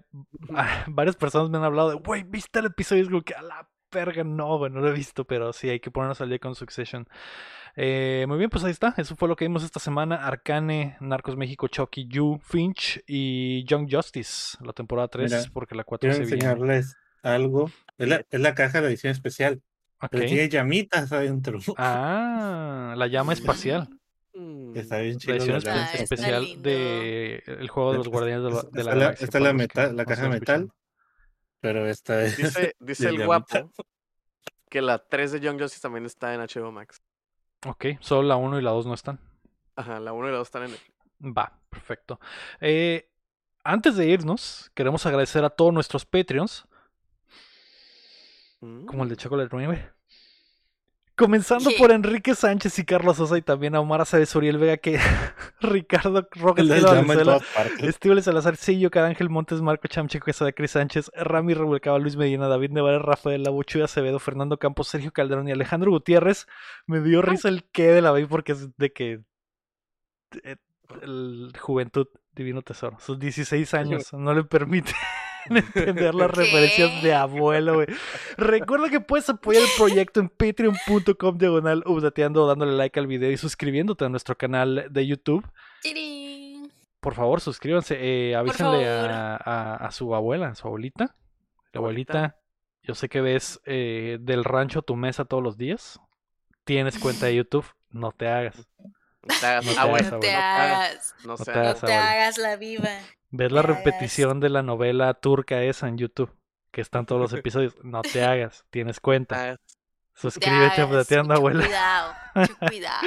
ah, varias personas me han hablado de, güey, ¿viste el episodio? Es como que a la verga, no, güey, no lo he visto, pero sí, hay que ponernos al día con Succession. Eh, muy bien, pues ahí está. Eso fue lo que vimos esta semana. Arcane, Narcos México, Chucky, You, Finch y Young Justice, la temporada 3, Mira, porque la 4 Quiero se viene. enseñarles algo. Es la, es la caja de edición especial. Ok. Pero tiene llamitas adentro. Ah, la llama espacial. Está bien La chido. edición la espe- verdad. Ah, está especial lindo. de el juego de los Es- guardianes de la, de la está la- galaxia. está la metal- la caja están metal. escuchando. Pero esta es. Dice, dice de el llamita. guapo que la 3 de Young Justice también está en HBO Max. Ok, solo la 1 y la 2 no están. Ajá, la 1 y la 2 están en Netflix. Va, perfecto. Eh, antes de irnos, queremos agradecer a todos nuestros Patreons, como el de Mm. Chocolate 9. Comenzando ¿Qué? por Enrique Sánchez y Carlos Sosa y también a Omar Aceves Uriel Vega, que Ricardo partes. Estíbal Salazar, Sillo, Carángel Montes, Marco Chamchico, Quesada, Cris Sánchez, Rami Revuelcaba, Luis Medina, David Nevares, Rafael Labuchuy, Acevedo, Fernando Campos, Sergio Calderón y Alejandro Gutiérrez. Me dio risa el que de la vez porque es de que eh, el juventud, divino tesoro, sus 16 años no le permite entender las ¿Qué? referencias de abuelo, güey. Recuerda que puedes apoyar el proyecto en patreon.com diagonal updateando, dándole like al video y suscribiéndote a nuestro canal de YouTube. ¡Tirín! Por favor, suscríbanse. Eh, avísenle favor. a, a- a su abuela, a su abuelita. La Abuelita. abuelita, yo sé que ves eh, del rancho a tu mesa todos los días. Tienes cuenta de YouTube. No te hagas. No te hagas, No te hagas, bueno, No te abuelo. hagas, No No sé. te no hagas, te abuelo. hagas la viva. Ves la repetición de la novela turca esa en YouTube. Que están todos los episodios. No te hagas. Tienes cuenta. Suscríbete Ya, a Updateando, mucho abuela. Cuidado, cuidado.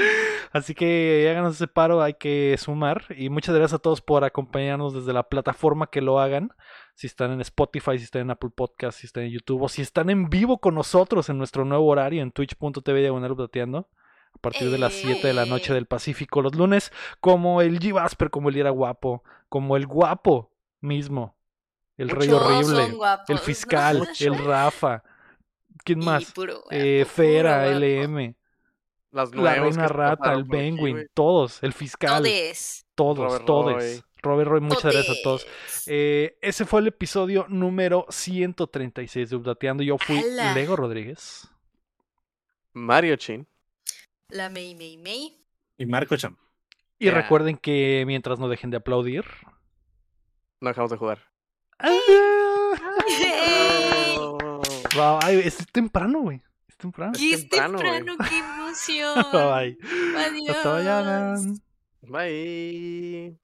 Así que háganos ese paro, hay que sumar. Y muchas gracias a todos por acompañarnos desde la plataforma que lo hagan. Si están en Spotify, si están en Apple Podcast, si están en YouTube, o si están en vivo con nosotros en nuestro nuevo horario en twitch.tv diagonal updateando. A partir de las 7 de la noche Eh. del Pacífico, los lunes, como el G. Vasper, como el Ira Guapo, como el Guapo mismo, el Rey Horrible, el. Fiscal, Mucho. el Rafa. ¿Quién más? puro Eh, Fera, puro. LM. Las La Reina Rata, el aquí, Penguin, güey. todos, el fiscal, Todes. todos, Robert todos. Roy. Robert Roy, muchas gracias a todos. Eh, ese fue el episodio número 136 de Updateando. Yo fui. Lego Rodríguez. Mario Chin. La Mei Mei Mei. Y Marco Cham. Y recuerden que mientras no dejen de aplaudir. No dejamos de jugar. Wow, ay, es temprano, güey. Es temprano. ¡Qué temprano, qué emoción! Bye. Adiós. Hasta mañana. Bye.